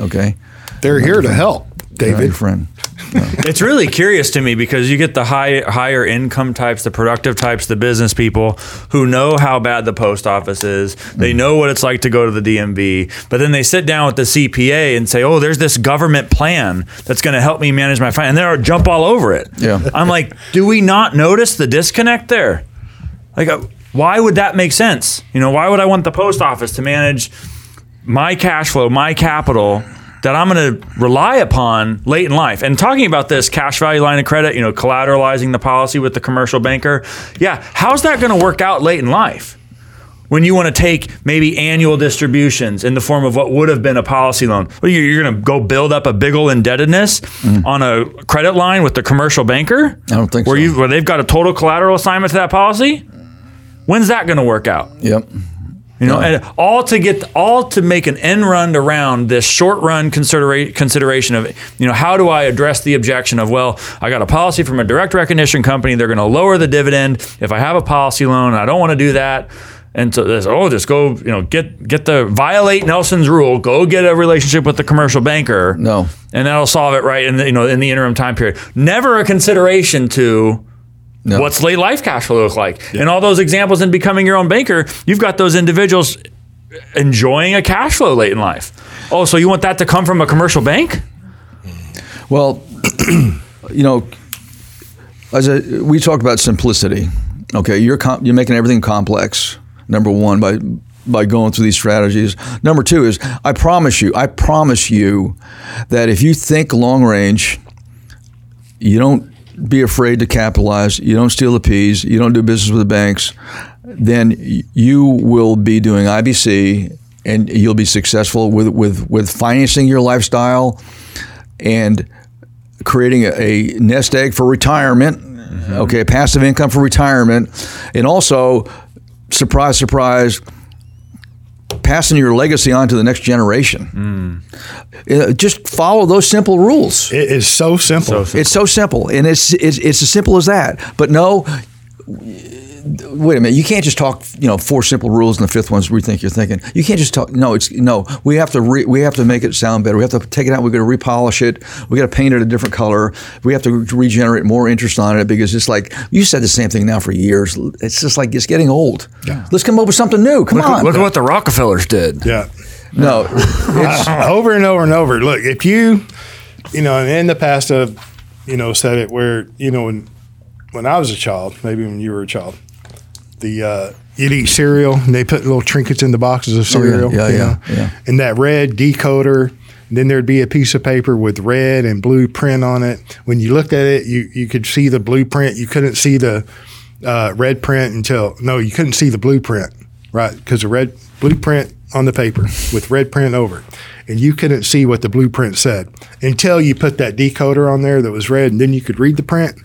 Okay, They're here to help, they're not David. your friend. [laughs] It's really curious to me because you get the high, higher income types, the productive types, the business people who know how bad the post office is. They know what it's like to go to the DMV, but then they sit down with the CPA and say, "Oh, there's this government plan that's going to help me manage my finance," and they jump all over it. Yeah. I'm like, do we not notice the disconnect there? Like, uh, why would that make sense? You know, why would I want the post office to manage my cash flow, my capital that I'm going to rely upon late in life. And talking about this cash value line of credit, you know, collateralizing the policy with the commercial banker. Yeah, how's that going to work out late in life? When you want to take maybe annual distributions in the form of what would have been a policy loan, well, you're, going to go build up a big old indebtedness mm-hmm. on a credit line with the commercial banker. I don't think where so. you where they've got a total collateral assignment to that policy. When's that going to work out? Yep. You know, No. and all to get all to make an end run around this short run considera- consideration of you know how do I address the objection of well I got a policy from a direct recognition company they're going to lower the dividend if I have a policy loan I don't want to do that and so this oh just go you know get get the violate Nelson's rule go get a relationship with the commercial banker No. and that'll solve it right in the you know in the interim time period never a consideration to No. what's late life cash flow look like? And all those examples in becoming your own banker, you've got those individuals enjoying a cash flow late in life. Oh, so you want that to come from a commercial bank? Well, [clears throat] you know, as a, we talked about simplicity. Okay, you're com- you're making everything complex. Number one, by by going through these strategies. Number two is, I promise you, I promise you, that if you think long range, you don't be afraid to capitalize. You don't steal the peas. You don't do business with the banks. Then you will be doing IBC, and you'll be successful with with with financing your lifestyle, and creating a, a nest egg for retirement. Mm-hmm. Okay, a passive income for retirement, and also, surprise, surprise, passing your legacy on to the next generation. Uh, just follow those simple rules. It is so simple. So It's so simple, and it's, it's it's as simple as that. But no, wait a minute. You can't just talk. You know, four simple rules, and the fifth one's rethink your thinking. You can't just talk. No, it's no. We have to re, we have to make it sound better. We have to take it out. We got to repolish it. We got to paint it a different color. We have to regenerate more interest on it because it's like you said the same thing now for years. It's just like it's getting old. Let's come up with something new. Come on. Look at what the Rockefellers did. Yeah. no, [laughs] it's [laughs] over and over and over. Look, if you, you know, in the past, I've, you know, said it where, you know, when, when I was a child, maybe when you were a child, the, uh, you'd eat cereal and they put little trinkets in the boxes of Oh, yeah. cereal. Yeah, yeah, yeah. And that red decoder, then there'd be a piece of paper with red and blue print on it. When you looked at it, you, you could see the blueprint. You couldn't see the uh, red print until, no, you couldn't see the blueprint, right? Because the red blueprint on the paper with red print over it. And you couldn't see what the blueprint said until you put that decoder on there that was red, and then you could read the print.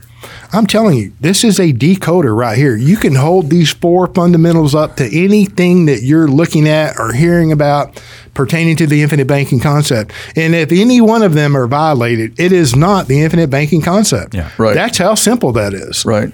I'm telling you, this is a decoder right here. You can hold these four fundamentals up to anything that you're looking at or hearing about pertaining to the infinite banking concept. And if any one of them are violated, it is not the infinite banking concept. Yeah. Right. That's how simple that is. right.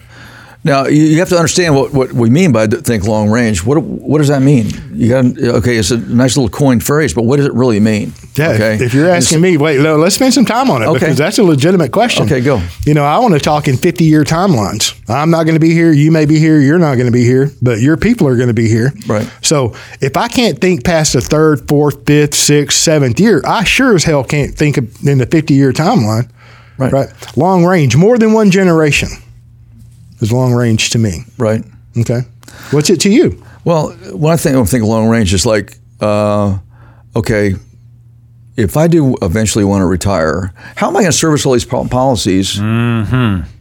Now you you have to understand what, what we mean by think long range. What what does that mean? You got okay. It's a nice little coined phrase, but what does it really mean? Yeah. Okay. If you're asking me, wait, no, let's spend some time on it Okay. because that's a legitimate question. Okay, go. You know, I want to talk in 50 year timelines. I'm not going to be here. You may be here. You're not going to be here, but your people are going to be here. Right. So if I can't think past the third, fourth, fifth, sixth, seventh year, I sure as hell can't think in the 50 year timeline. Right. Right. Long range, more than one generation is long range to me. right. Okay. What's it to you? Well, when I think I think long range is like, uh, okay, if I do eventually want to retire, how am I going to service all these po- policies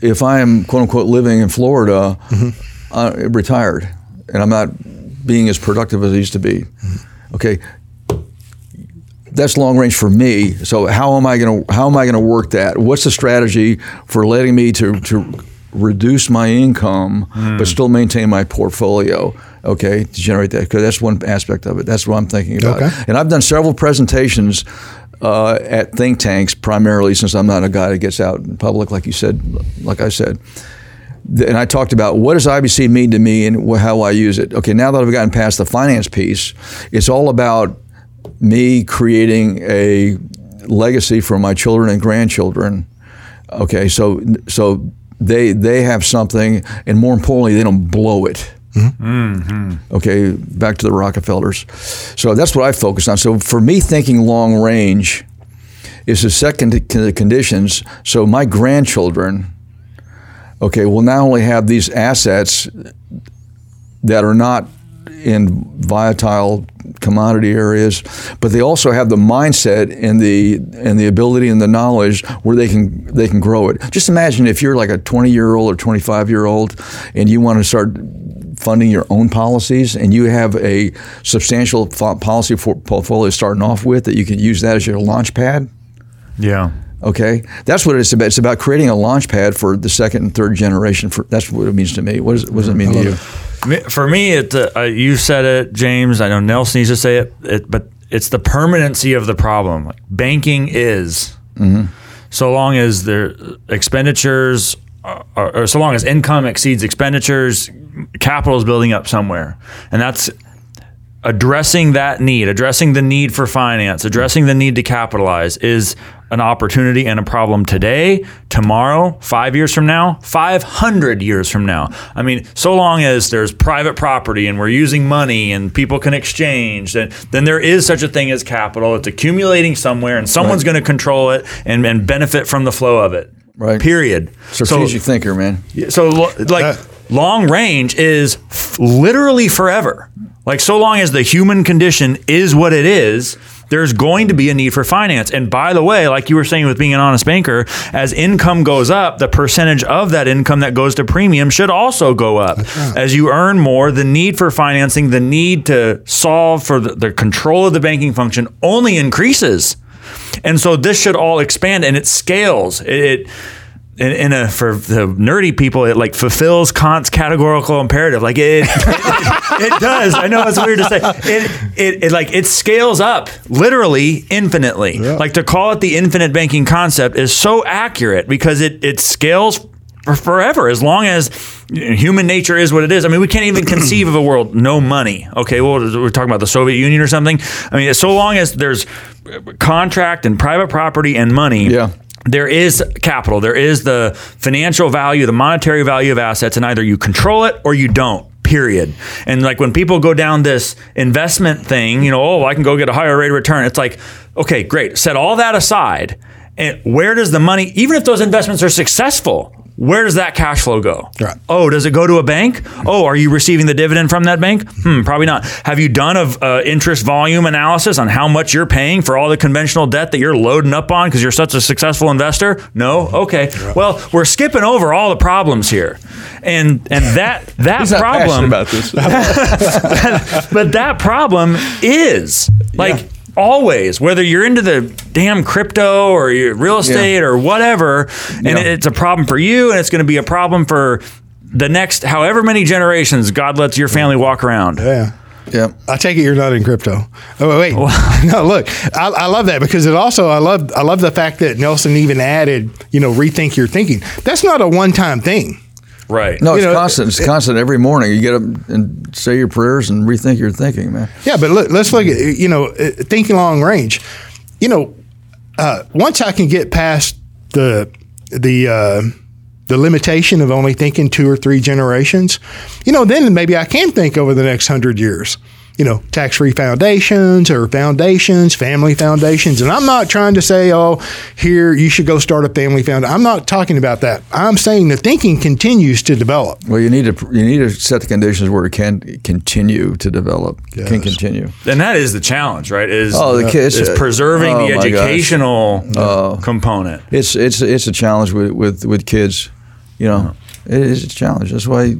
if I am quote unquote living in Florida, uh, retired, and I'm not being as productive as I used to be? Okay. That's long range for me. So how am I going to how am I going to work that? What's the strategy for letting me to to reduce my income but still maintain my portfolio? Okay, to generate that because that's one aspect of it. That's what I'm thinking about. Okay. And I've done several presentations uh, at think tanks, primarily since I'm not a guy that gets out in public, like you said, like I said. And I talked about what does IBC mean to me and how I use it. Okay, now that I've gotten past the finance piece, it's all about me creating a legacy for my children and grandchildren. Okay, so so they they have something, and more importantly, they don't blow it. Mm-hmm. Okay, back to the Rockefellers. So that's what I focus on. So for me, thinking long range is the second to the conditions. So my grandchildren, okay, will not only have these assets that are not in volatile commodity areas, but they also have the mindset and the and the ability and the knowledge where they can they can grow it. Just imagine if you're like a 20 year old or 25 year old and you want to start funding your own policies and you have a substantial policy for- portfolio starting off with that you can use that as your launch pad. Yeah. Okay, that's what it's about. It's about creating a launch pad for the second and third generation. For that's what it means to me. What, is, what does it mean to you? Me- For me, it uh, you said it, James. I know Nelson needs to say it, it but it's the permanency of the problem. Like, banking is so long as their expenditures, are, or so long as income exceeds expenditures, capital is building up somewhere, and that's addressing that need, addressing the need for finance, addressing the need to capitalize is an opportunity and a problem today, tomorrow, five years from now, 500 years from now. I mean, so long as there's private property and we're using money and people can exchange, then, then there is such a thing as capital. It's accumulating somewhere and someone's going to control it and, and benefit from the flow of it. Right. Period. Strategic thinker, man. So, like, long range is f- literally forever. Like, so long as the human condition is what it is, there's going to be a need for finance. And by the way, like you were saying with being an honest banker, as income goes up, the percentage of that income that goes to premium should also go up. As you earn more, the need for financing, the need to solve for the, the control of the banking function only increases. And so this should all expand and it scales. It, it in, in a for the nerdy people, it like fulfills Kant's categorical imperative. Like it, it, [laughs] it does. I know it's weird to say. It, it, it like it scales up literally infinitely. Like to call it the infinite banking concept is so accurate because it it scales for forever as long as human nature is what it is. I mean, we can't even conceive of a world no money. Okay, well, we're talking about the Soviet Union or something. I mean, so long as there's contract and private property and money, Yeah. There is capital. There is the financial value, the monetary value of assets, and either you control it or you don't. Period. And like when people go down this investment thing, you know, oh, I can go get a higher rate of return. It's like, okay, great. Set all that aside. And where does the money, even if those investments are successful, where does that cash flow go? Right. Oh, does it go to a bank? Oh, are you receiving the dividend from that bank? Hmm, probably not. Have you done a uh, interest volume analysis on how much you're paying for all the conventional debt that you're loading up on because you're such a successful investor? No. Okay. Well, we're skipping over all the problems here, and and that that problem about this. [laughs] but that problem is like always whether you're into the damn crypto or your real estate or whatever and Yeah. it's a problem for you and it's going to be a problem for the next however many generations god lets your family walk around Yeah. yeah. I take it you're not in crypto. Oh wait, [laughs] no. Look, I, I love that because it also I love I love the fact that Nelson even added you know rethink your thinking. That's not a one time thing. Right. No, You it's know, constant. It's constant every morning. You get up and say your prayers and rethink your thinking, man. Yeah, but look, let's look at you know uh, thinking long range. You know, uh, once I can get past the the uh, the limitation of only thinking two or three generations, you know, then maybe I can think over the next hundred years. You know, tax free foundations or foundations, family foundations. And I'm not trying to say, oh, here, you should go start a family foundation. I'm not talking about that. I'm saying the thinking continues to develop. Well, you need to you need to set the conditions where it can continue to develop, can continue. And that is the challenge, right? Is Oh, the kids- is preserving oh the my gosh. educational component. It's it's it's a challenge with with, with kids. You know, it is a challenge. That's why.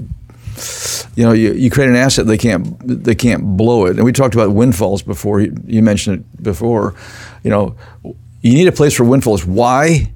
You know, you, you create an asset they can't they can't blow it. And we talked about windfalls before. You, you mentioned it before. You know, you need a place for windfalls. Why?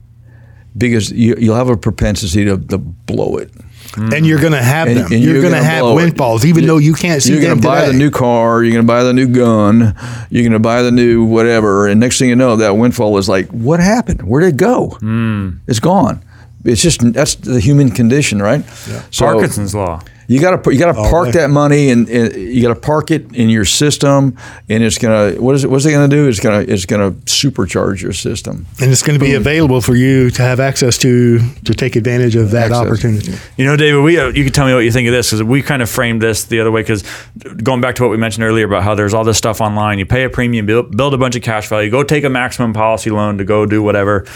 Because you, you'll have a propensity to, to blow it. And you're going to have And- them. and you're, you're going to have windfalls, even though you can't see You're them going to buy today. the new car. You're going to buy the new gun. You're going to buy the new whatever. And next thing you know, that windfall is like, what happened? Where did it go? Hmm. It's gone. It's just that's the human condition, right? So Parkinson's law. You got to you got to park day. that money and, and you got to park it in your system, and it's gonna what is it? What's it gonna do? It's gonna it's gonna supercharge your system. and it's going to be available for you to have access to to take advantage of that Access. opportunity. You know, David, we uh, you can tell me what you think of this because we kind of framed this the other way. Because going back to what we mentioned earlier about how there's all this stuff online, you pay a premium, build, build a bunch of cash value, go take a maximum policy loan to go do whatever.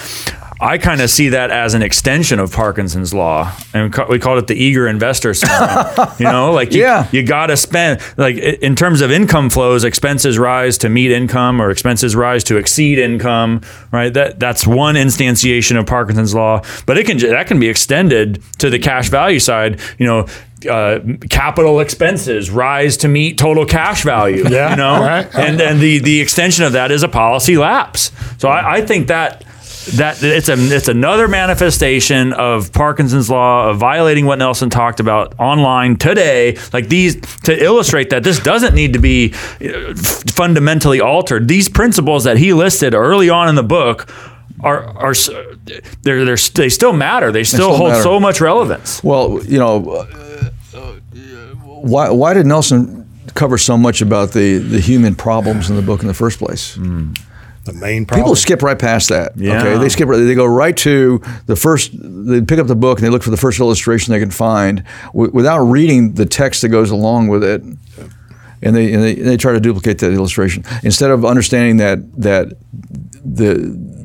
I kind of see that as an extension of Parkinson's law, and we ca- we called it the eager investor syndrome. You know, like you, Yeah. you got to spend like in terms of income flows, expenses rise to meet income, or expenses rise to exceed income. Right. That that's one instantiation of Parkinson's law, but it can that can be extended to the cash value side. You know. Uh, capital expenses rise to meet total cash value. Yeah, you know, right. and and the the extension of that is a policy lapse. So I, I think that that it's a it's another manifestation of Parkinson's law of violating what Nelson talked about online today. Like these to illustrate that this doesn't need to be uh, fundamentally altered. These principles that he listed early on in the book. Are, are they're, they're, they still matter. They still, still hold matter. so much relevance. Well, you know, uh, uh, why why did Nelson cover so much about the the human problems in the book in the first place? The main problem. People skip right past that. Yeah. Okay, they skip. right- They go right to the first. They pick up the book and they look for the first illustration they can find w- without reading the text that goes along with it. And they, and they and they try to duplicate that illustration instead of understanding that that the,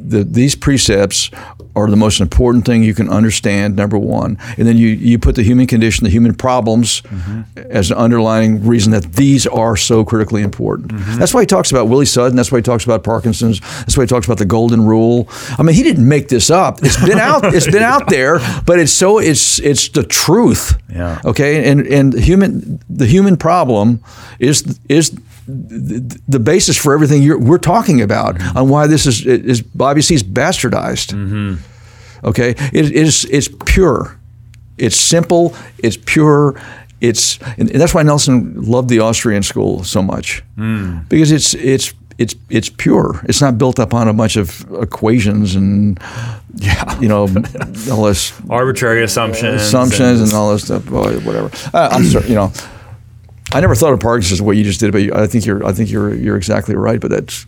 the these precepts are the most important thing you can understand. Number one, and then you you put the human condition, the human problems, mm-hmm. as an underlying reason that these are so critically important. Mm-hmm. That's why he talks about Willie Sutton. That's why he talks about Parkinson's. That's why he talks about the golden rule. I mean, he didn't make this up. It's been out. [laughs] It's been out there, but it's so it's it's the truth. Yeah. Okay. And and human the human problem is is the, the basis for everything we're talking about mm-hmm. on why this is is obviously is bastardized. Mm-hmm. Okay. It is it's pure. It's simple. It's pure. It's and that's why Nelson loved the Austrian school so much mm. because it's it's it's it's pure. It's not built upon a bunch of equations and yeah, you know, [laughs] all this Arbitrary assumptions. assumptions and all this stuff. Boy, whatever. Uh, I'm sorry. You know, I never thought of Parkinson's the way you just did, but I think you're I think you're you're exactly right. But that's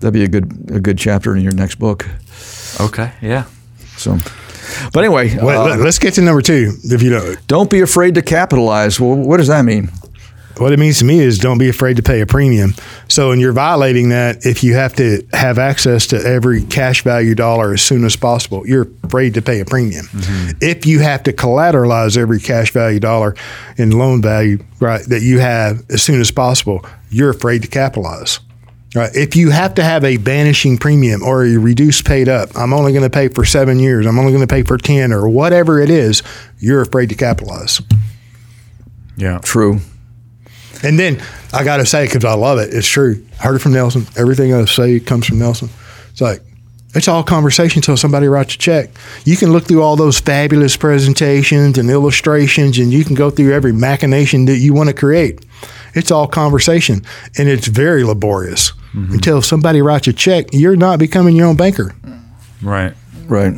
that'd be a good a good chapter in your next book. Okay. Yeah. So, but anyway, Wait, uh, let- let's get to number two. If you don't, don't be afraid to capitalize. Well, what does that mean? What it means to me is don't be afraid to pay a premium. So, and you're violating that if you have to have access to every cash value dollar as soon as possible. You're afraid to pay a premium. Mm-hmm. If you have to collateralize every cash value dollar in loan value, right, that you have as soon as possible, you're afraid to capitalize. Right. If you have to have a vanishing premium or a reduced paid up, I'm only going to pay for seven years, I'm only going to pay for 10 or whatever it is, you're afraid to capitalize. Yeah. True. And then I got to say, because I love it, it's true. I heard it from Nelson. Everything I say comes from Nelson. It's like, it's all conversation until somebody writes a check. You can look through all those fabulous presentations and illustrations, and you can go through every machination that you want to create. It's all conversation, and it's very laborious. Until somebody writes a check, you're not becoming your own banker. Right. Right.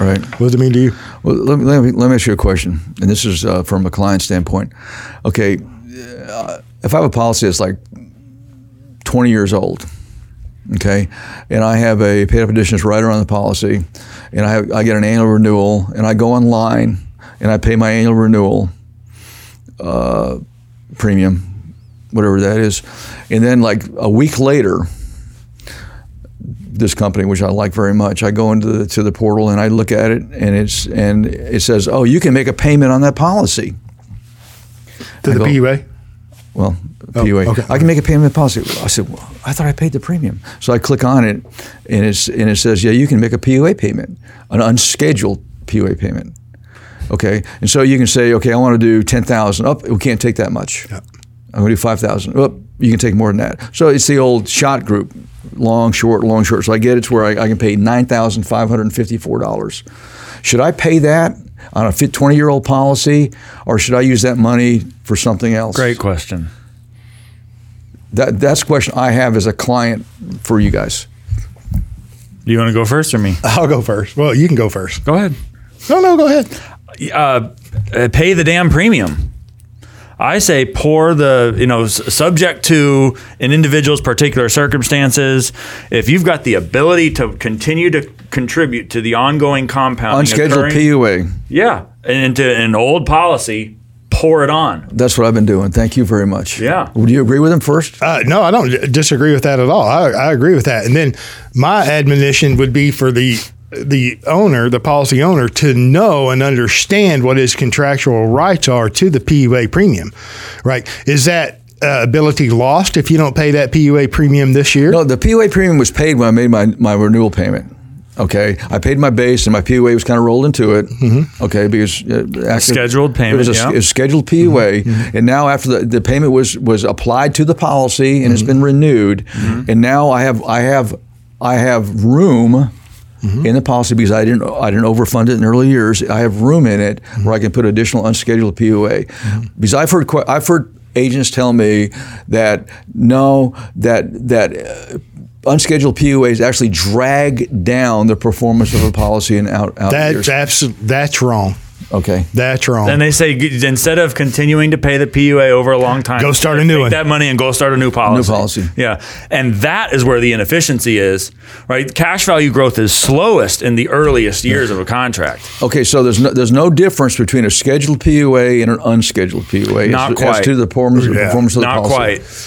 Right. What does it mean to you? Well, let me, let me, let me ask you a question, and this is uh, from a client standpoint. Okay, uh, if I have a policy that's like 20 years old, okay, and I have a paid up additions right around the policy, and I, have, I get an annual renewal, and I go online and I pay my annual renewal uh, premium, whatever that is, and then like a week later, this company, which I like very much. I go into the, to the portal and I look at it, and it's and it says, "Oh, you can make a payment on that policy." To I the go- PUA? Well, Oh, PUA. okay. I can make a payment policy. I said, well, I thought I paid the premium. So I click on it, and it's and it says, "Yeah, you can make a PUA payment, an unscheduled PUA payment." Okay, and so you can say, "Okay, I want to do ten thousand. Up, we can't take that much. Yeah. I'm going to do five thousand. Up, you can take more than that." So it's the old shot group, long, short, long, short. So I get it to where I, I can pay nine thousand five hundred and fifty-four dollars. Should I pay that on a 20-year-old policy, or should I use that money for something else? Great question. That, that's the question I have as a client for you guys. Do you want to go first or me? [laughs] I'll go first. Well, you can go first. Go ahead. No, no, go ahead. uh, uh, pay the damn premium. I say pour the, you know, subject to an individual's particular circumstances. If you've got the ability to continue to contribute to the ongoing compounding, Unscheduled occurring- PUA. yeah, and into an old policy, pour it on. That's what I've been doing. Thank you very much. Yeah. Would you agree with him first? Uh, no, I don't disagree with that at all. I, I agree with that. And then my admonition would be for the the owner, the policy owner, to know and understand what his contractual rights are to the PUA premium. Right? Is that uh, ability lost if you don't pay that PUA premium this year? No, the PUA premium was paid when I made my, my renewal payment. Okay, I paid my base and my PUA was kind of rolled into it. Mm-hmm. Okay, because uh, actually- Scheduled payment, It was a, yeah. it was scheduled PUA, mm-hmm. mm-hmm. and now after the, the payment was was applied to the policy and it's been renewed, and now I have I have I have room. In the policy, because I didn't, I didn't overfund it in early years. I have room in it where I can put additional unscheduled PUA. Because I've heard, I've heard agents tell me that no, that that uh, unscheduled PUAs actually drag down the performance of a policy in out out that's years. abs- that's wrong. Okay. That's wrong. And they say instead of continuing to pay the PUA over a long time, Go start a new take one. That money and go start a new policy. New policy. Yeah, and that is where the inefficiency is. Right, cash value growth is slowest in the earliest years of a contract. Okay, so there's no, there's no difference between a scheduled PUA and an unscheduled PUA Not as, quite. as to the performance, Yeah. performance of the Not policy.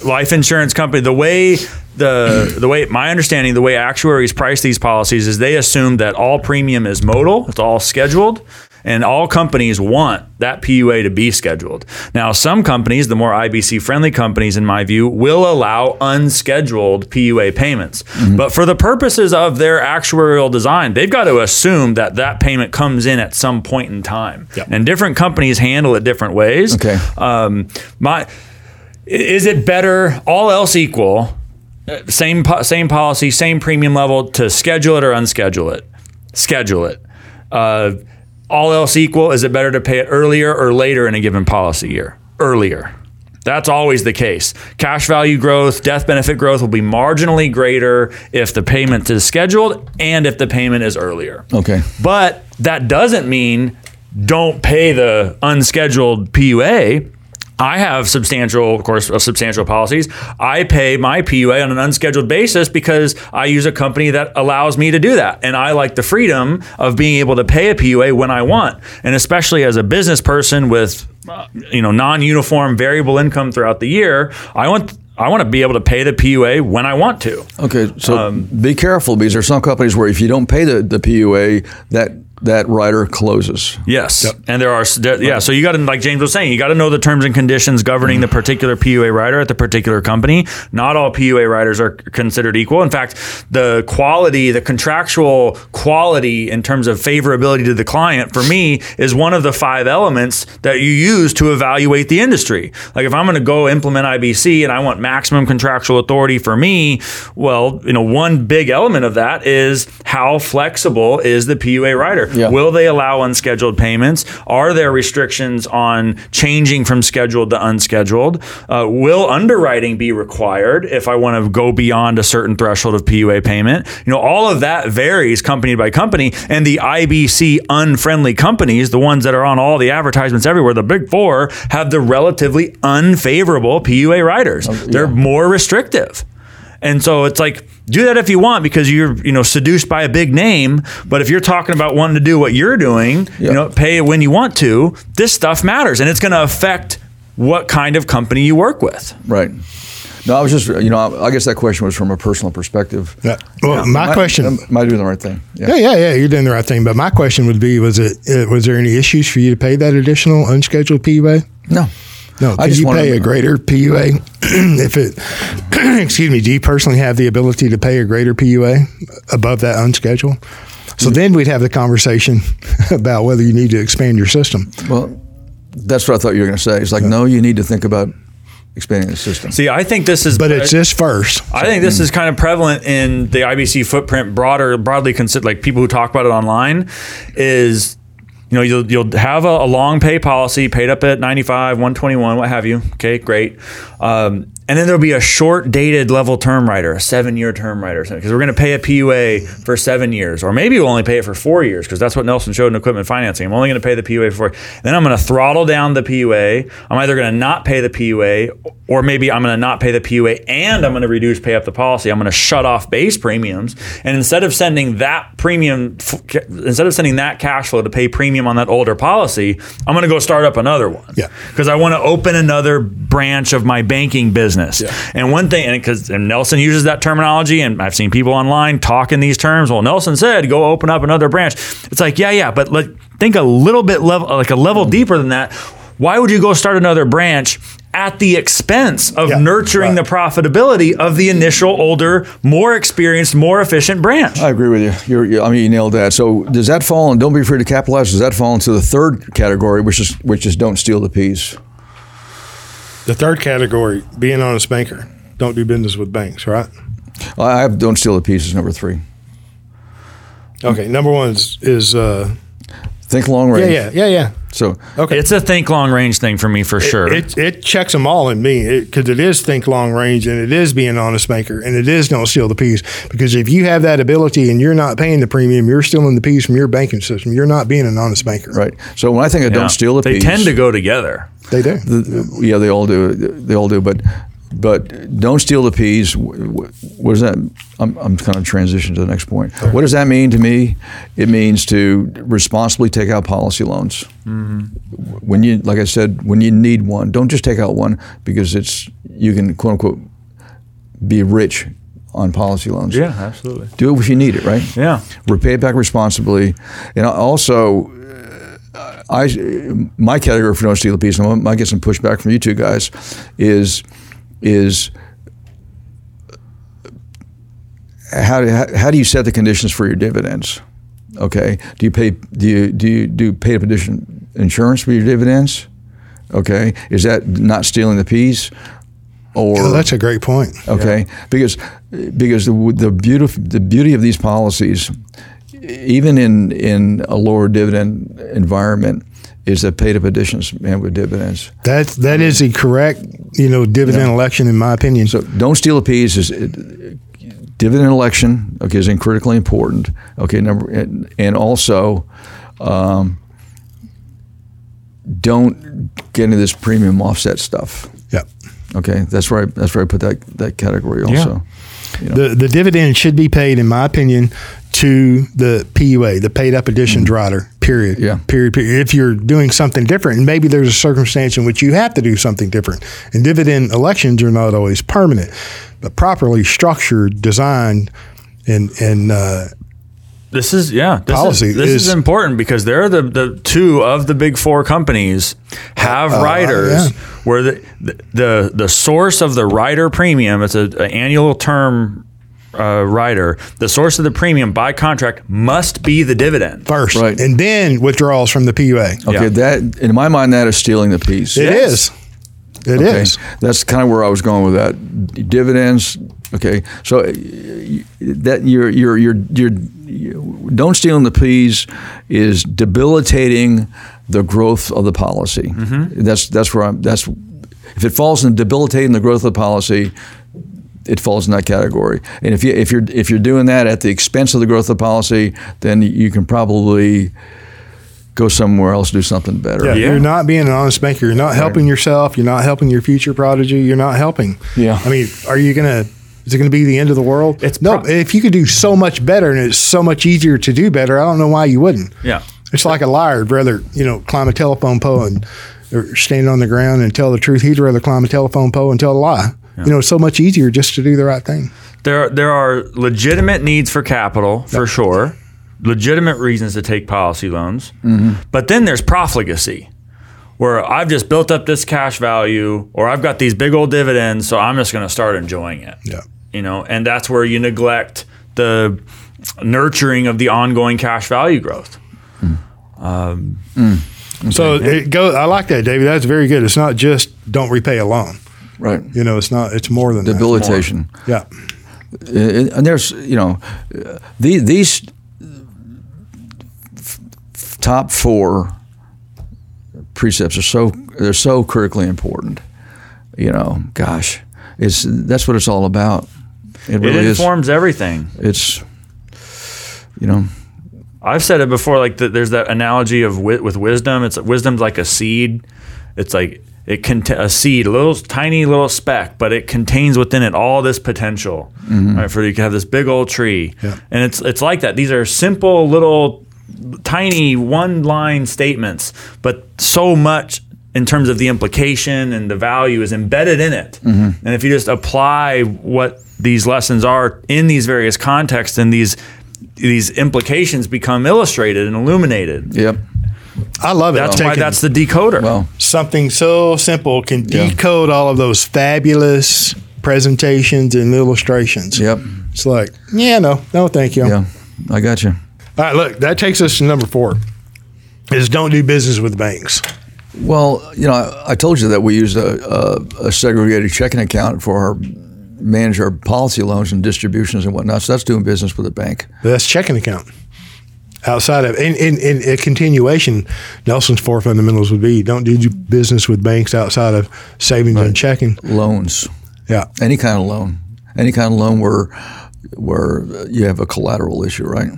quite. Life insurance company, the way the the way my understanding, the way actuaries price these policies is they assume that all premium is modal, it's all scheduled. And all companies want that PUA to be scheduled. Now, some companies, the more IBC friendly companies, in my view, will allow unscheduled PUA payments. But for the purposes of their actuarial design, they've got to assume that that payment comes in at some point in time. Yep. And different companies handle it different ways. Okay. Um, my is it better, all else equal, uh, same same policy, same premium level to schedule it or unschedule it? Schedule it. Uh, all else equal, is it better to pay it earlier or later in a given policy year? Earlier. That's always the case. Cash value growth, death benefit growth will be marginally greater if the payment is scheduled and if the payment is earlier. Okay. But that doesn't mean don't pay the unscheduled PUA. I have substantial, of course, of substantial policies. I pay my PUA on an unscheduled basis because I use a company that allows me to do that. And I like the freedom of being able to pay a PUA when I want. And especially as a business person with, uh, you know, non-uniform variable income throughout the year, I want I want to be able to pay the PUA when I want to. Okay, so Um, be careful because there's some companies where if you don't pay the, the PUA, that that rider closes. Yes, and there are there, yeah. So you got to like James was saying, you got to know the terms and conditions governing the mm-hmm. particular PUA rider at the particular company. Not all PUA riders are considered equal. In fact, the quality, the contractual quality in terms of favorability to the client, for me, is one of the five elements that you use to evaluate the industry. Like if I'm going to go implement IBC and I want maximum contractual authority for me, well, you know, one big element of that is how flexible is the PUA rider. Yeah. Will they allow unscheduled payments? Are there restrictions on changing from scheduled to unscheduled? Uh, will underwriting be required if I want to go beyond a certain threshold of PUA payment? You know, all of that varies company by company, and the IBC unfriendly companies, the ones that are on all the advertisements everywhere, the big four, have the relatively unfavorable PUA riders. They're more restrictive. And so it's like do that if you want because you're you know seduced by a big name. But if you're talking about wanting to do what you're doing, Yeah. you know, pay when you want to. This stuff matters, and it's going to affect what kind of company you work with. Right. No, I was just, you know, I I guess that question was from a personal perspective. Yeah. Well, my Am I- question. Am, am I doing the right thing? yeah, yeah, yeah. You're doing the right thing. But my question would be: Was it? uh, Was there any issues for you to pay that additional unscheduled PUA? No. No. I Could just you wanna- pay a greater PUA [clears throat] if it? [clears throat] excuse me. Do you personally have the ability to pay a greater PUA above that unscheduled? Mm. So then we'd have the conversation [laughs] about whether you need to expand your system. Well, that's what I thought you were going to say. It's like, no, you need to think about expanding the system. See, I think this is, But it's just first. I think this is kind of prevalent in the IBC footprint, broader, broadly considered, like people who talk about it online, is you know you'll you'll have a, a long pay policy paid up at 95 121 what have you. Okay great. Um, and then there'll be a short dated level term rider, a seven year term rider, because we're going to pay a pua for seven years or maybe we'll only pay it for four years because that's what nelson showed in equipment financing. I'm only going to pay the pua for then i'm going to throttle down the pua i'm either going to not pay the pua or maybe i'm going to not pay the pua and i'm going to reduce pay up the policy. I'm going to shut off base premiums and instead of sending that premium instead of sending that cash flow to pay premium on that older policy i'm going to go start up another one. Yeah. because i want to open another branch of my banking business and one thing and because and nelson uses that terminology and i've seen people online talk in these terms well nelson said go open up another branch it's like yeah yeah but think a little bit level like a level deeper than that why would you go start another branch at the expense of Yeah, nurturing right. the profitability of the initial older more experienced more efficient branch I agree with you. You're, you I mean, you nailed that. So does that fall? And don't be afraid to capitalize. Does that fall into the third category, which is which is don't steal the peas? The third category, being an honest banker. Don't do business with banks, right? I have don't steal the pieces. number three. Okay. Number one is, is uh, Think long range. yeah, yeah, yeah. So Okay. it's a think long range thing for me for sure It, it checks them all in me because it, is think long range and it is being an honest banker and it is don't steal the peas. Because if you have that ability and you're not paying the premium, you're stealing the peas from your banking system. You're not being an honest banker. right. So when I think of Yeah. don't steal the they peas, tend to go together They do. the- yeah, they all do. They all do. But but don't steal the peas. wh- wh- What does that? I'm, I'm kind of transition to the next point. What does that mean to me? It means to responsibly take out policy loans. When you, like I said, when you need one, don't just take out one because it's you can quote unquote be rich on policy loans. yeah absolutely Do it if you need it, right? yeah repay it back responsibly, and also. uh, I, my category for don't steal the peas, and I might get some pushback from you two guys, is is how do, how, do you set the conditions for your dividends? Okay, do you pay do you do you do pay up addition insurance for your dividends? Okay, is that not stealing the peas? Or Oh, that's a great point. Okay, because because the the beauty the beauty of these policies, even in in a lower dividend environment, is that paid up additions and with dividends. That that is the correct, you know, dividend election in my opinion. So don't steal the peas is dividend election. Okay, is critically important. Okay, number and, and also. Um, don't get into this premium offset stuff. yeah. Okay, that's where I, that's where I put that that category also. You know. The the dividend should be paid, in my opinion, to the PUA, the paid up additions rider. Period. Mm-hmm. Yeah. Period. Period. If you're doing something different, and maybe there's a circumstance in which you have to do something different, and dividend elections are not always permanent, but properly structured, designed, and and uh, This is yeah. This Policy is, this is, is- important because they're the the two of the big four companies have riders Uh, yeah. where the, the the source of the rider premium it's a, an annual term uh, rider. The source of the premium by contract must be the dividend. first, Right. and then withdrawals from the PUA. Okay, Yeah. that in my mind that is stealing the peas. It Yes. is. It okay? is. That's kind of where I was going with that. Dividends. Okay, so uh, that you're you're you're you're you, don't steal in the peas is debilitating the growth of the policy. That's that's where I'm. That's if it falls in debilitating the growth of the policy, it falls in that category. And if you if you're if you're doing that at the expense of the growth of the policy, then you can probably go somewhere else, do something better. Yeah, Yeah. you're not being an honest banker. You're not helping yourself. You're not helping your future prodigy. You're not helping. Yeah. I mean, are you gonna? Is it going to be the end of the world? It's no. pro- if you could do so much better and it's so much easier to do better, I don't know why you wouldn't. Yeah. It's like a liar would rather you know climb a telephone pole and or stand on the ground and tell the truth. He'd rather climb a telephone pole and tell a lie. You know, it's so much easier just to do the right thing. There, there are legitimate needs for capital for sure, legitimate reasons to take policy loans, mm-hmm. but then there's profligacy, where I've just built up this cash value, or I've got these big old dividends, so I'm just going to start enjoying it. Yeah. You know, and that's where you neglect the nurturing of the ongoing cash value growth. Mm. Um, mm. So it go. I like that, David. That's very good. It's not just don't repay a loan. Right. You know, it's not. It's more than that. Debilitation. Yeah. and and there's you know uh, the, these f- f- top four precepts are so they're so critically important you know gosh it's that's what it's all about it It really is everything. it's you know I've said it before. Like the, there's that analogy of wi- with wisdom. It's wisdom's like a seed. It's like it can cont- a seed, a little tiny little speck, but it contains within it all this potential. Mm-hmm. Right, for you can have this big old tree, Yeah. and it's it's like that. These are simple little, tiny one line statements, but so much in terms of the implication and the value is embedded in it. Mm-hmm. And if you just apply what these lessons are in these various contexts and these these implications become illustrated and illuminated. yep I love it. That's why Taking that's the decoder. well something so simple can Yeah. decode all of those fabulous presentations and illustrations. yep It's like, yeah, no, no, thank you. yeah i got you All right, look, that takes us to number four. Is don't do business with banks. Well, you know, I, I told you that we use a, a, a segregated checking account for our manage our policy loans and distributions and whatnot. So that's doing business with a bank. That's checking account. Outside of in, in, in a continuation, Nelson's four fundamentals would be don't do business with banks outside of savings and checking. Loans, Yeah. any kind of loan, any kind of loan where where you have a collateral issue, right?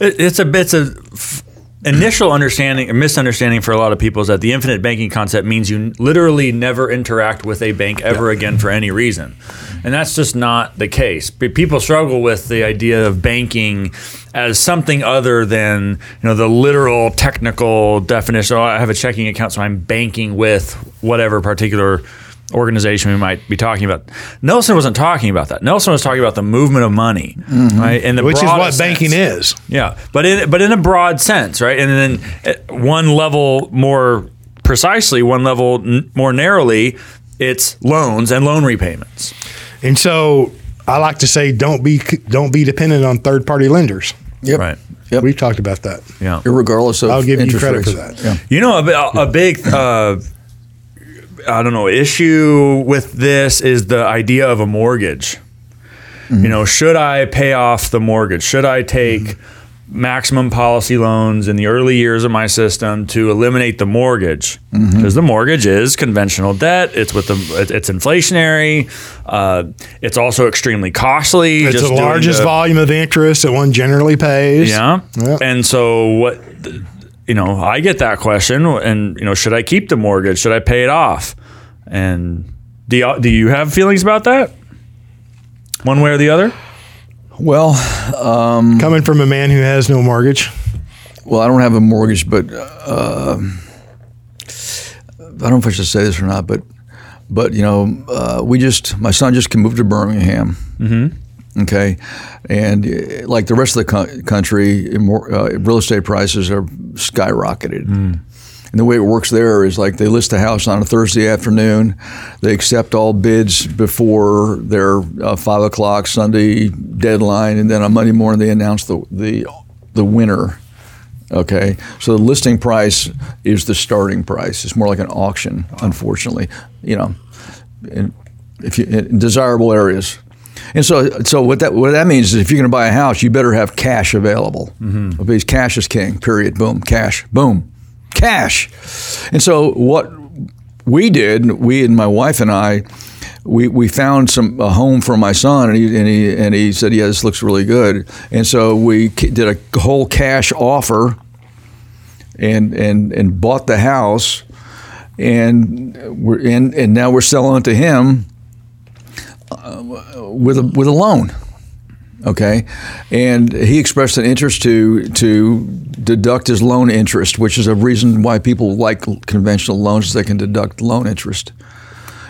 It, it's a it's a f- initial understanding, a misunderstanding for a lot of people is that the infinite banking concept means you literally never interact with a bank ever again for any reason, and that's just not the case. People struggle with the idea of banking as something other than you know the literal technical definition. Oh, I have a checking account, so I'm banking with whatever particular organization we might be talking about. Nelson wasn't talking about that. Nelson was talking about the movement of money, mm-hmm. right? And the Which is what broadest banking is. Yeah, but in but in a broad sense, right? And then at one level more precisely, one level n- more narrowly, it's loans and loan repayments. And so I like to say don't be don't be dependent on third party lenders. Yep. Right. Yep. We've talked about that. Yeah. Regardless of I'll give you interest credit for rates. that. Yeah. You know, a, bi- a big, uh, I don't know, issue with this is the idea of a mortgage. You know, should I pay off the mortgage? Should I take maximum policy loans in the early years of my system to eliminate the mortgage? Because the mortgage is conventional debt. It's with the it's inflationary. Uh, it's also extremely costly. It's just the largest the- volume of interest that one generally pays. yeah. Yeah. And so what you know, I get that question and you know, should I keep the mortgage? Should I pay it off? And do you, do you have feelings about that? One way or the other? Well, Coming from a man who has no mortgage. well, I don't have a mortgage, but uh, I don't know if I should say this or not, but but you know, uh, we just my son just can moved to Birmingham. Mm-hmm. Okay, and uh, like the rest of the co- country, uh, real estate prices are skyrocketed. And the way it works there is like they list a house on a Thursday afternoon, they accept all bids before their uh, five o'clock Sunday deadline, and then on Monday morning they announce the the the winner Okay, so the listing price is the starting price. It's more like an auction, unfortunately. You know, in, if you in desirable areas. And so, so what that what that means is if you're going to buy a house, you better have cash available. Mm-hmm. Because cash is king. Period. Boom. Cash. Boom. Cash. And so what we did, we and my wife and I, we, we found some a home for my son, and he, and he and he said, "Yeah, this looks really good." And so we did a whole cash offer, and and and bought the house, and we're in, and now we're selling it to him uh, with a with a loan. Okay, and he expressed an interest to to deduct his loan interest, which is a reason why people like conventional loans; they can deduct loan interest.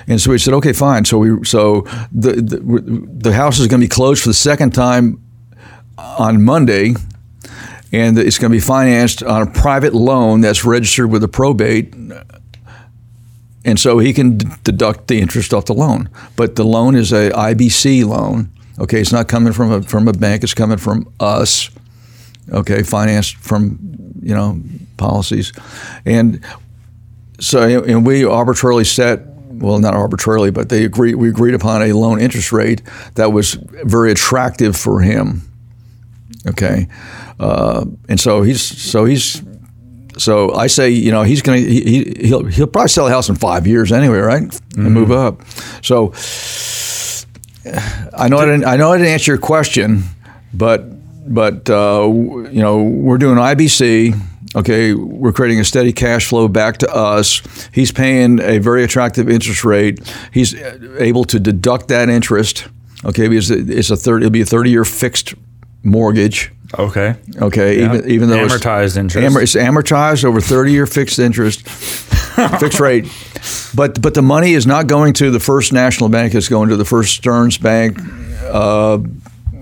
And so we said, okay, fine. So we so the the, the house is going to be closed for the second time on Monday, and it's going to be financed on a private loan that's registered with the probate. And so he can deduct the interest off the loan, but the loan is a IBC loan. Okay, it's not coming from a from a bank; it's coming from us. Okay, financed from you know policies, and so and we arbitrarily set well, not arbitrarily, but they agreed. We agreed upon a loan interest rate that was very attractive for him. Okay, uh, and so he's so he's so I say you know he's going to he, he'll he'll probably sell a house in five years anyway, right? Mm-hmm. And move up. So I know I didn't I know I didn't answer your question, but but uh, you know we're doing IBC Okay, we're creating a steady cash flow back to us. He's paying a very attractive interest rate. He's able to deduct that interest. Okay, because it's a third. It'll be a thirty-year fixed mortgage. Okay. Okay. Yeah. Even even though amortized it's, interest, it's amortized over thirty-year fixed interest, [laughs] fixed rate. But but the money is not going to the First National Bank. It's going to the First Stearns Bank. Uh,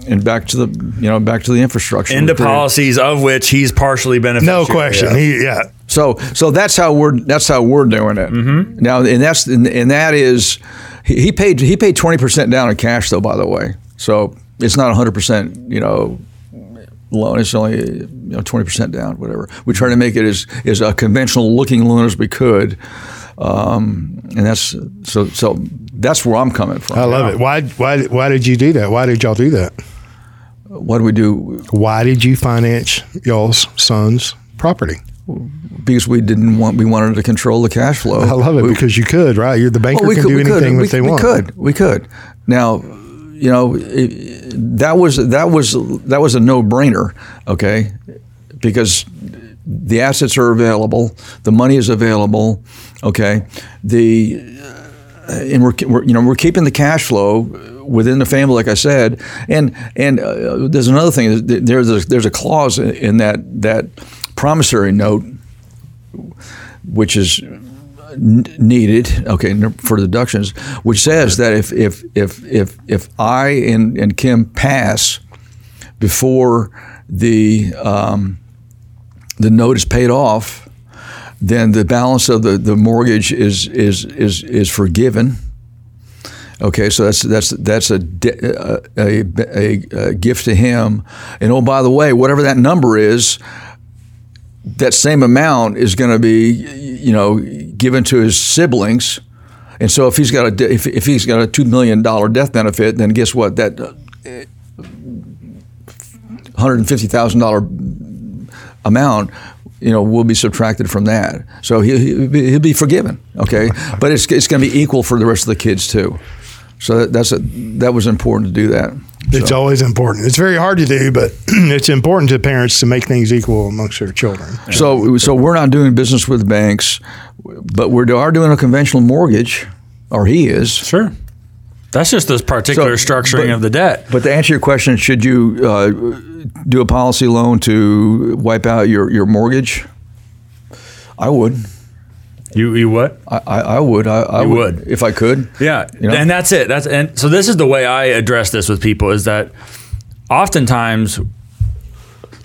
and back to the you know back to the infrastructure into policies of which he's partially beneficial. No question. Yeah. He, yeah. So so that's how we're that's how we're doing it mm-hmm. now, and that's and, and that is he, he paid he paid twenty percent down in cash though. By the way, so it's not hundred percent. You know. Loan it's only you know twenty percent down, whatever. We try to make it as as a conventional looking loan as we could, um, and that's so so that's where I'm coming from. I love it. Why why why did you do that? Why did y'all do that? what do we do? Why did you finance y'all's son's property? Because we didn't want we wanted to control the cash flow. I love it we, because you could, right? You're the banker well, can could, do anything we, that they we want. We could, we could. Now, you know, it, that was that was that was a no brainer. Okay, because the assets are available, the money is available. Okay, the and we're, we're you know we're keeping the cash flow within the family, like I said. And and uh, there's another thing. There's a, there's a clause in that that promissory note, which is needed okay for deductions which says that if if if if if I and, and Kim pass before the um, the note is paid off then the balance of the, the mortgage is is is is forgiven Okay, so that's that's that's a a, a, a gift to him. And oh, by the way, whatever that number is, that same amount is going to be, you know, given to his siblings. And so if he's got a if, if he's got a two million dollar death benefit, then guess what? That uh, hundred and fifty thousand dollar amount you know, will be subtracted from that. So he, he'll, be, he'll be forgiven, okay? [laughs] But it's, it's going to be equal for the rest of the kids, too. So that's a, that was important to do that. It's so. always important. It's very hard to do, but [clears throat] it's important to parents to make things equal amongst their children. So, so we're not doing business with banks, but we are doing a conventional mortgage, or he is. Sure. That's just this particular so, structuring but, of the debt. But to answer your question, should you uh, do a policy loan to wipe out your, your mortgage? I would. You you what? I, I would. I, I would, would, if I could. Yeah, you know? and that's it. That's and so this is the way I address this with people is that oftentimes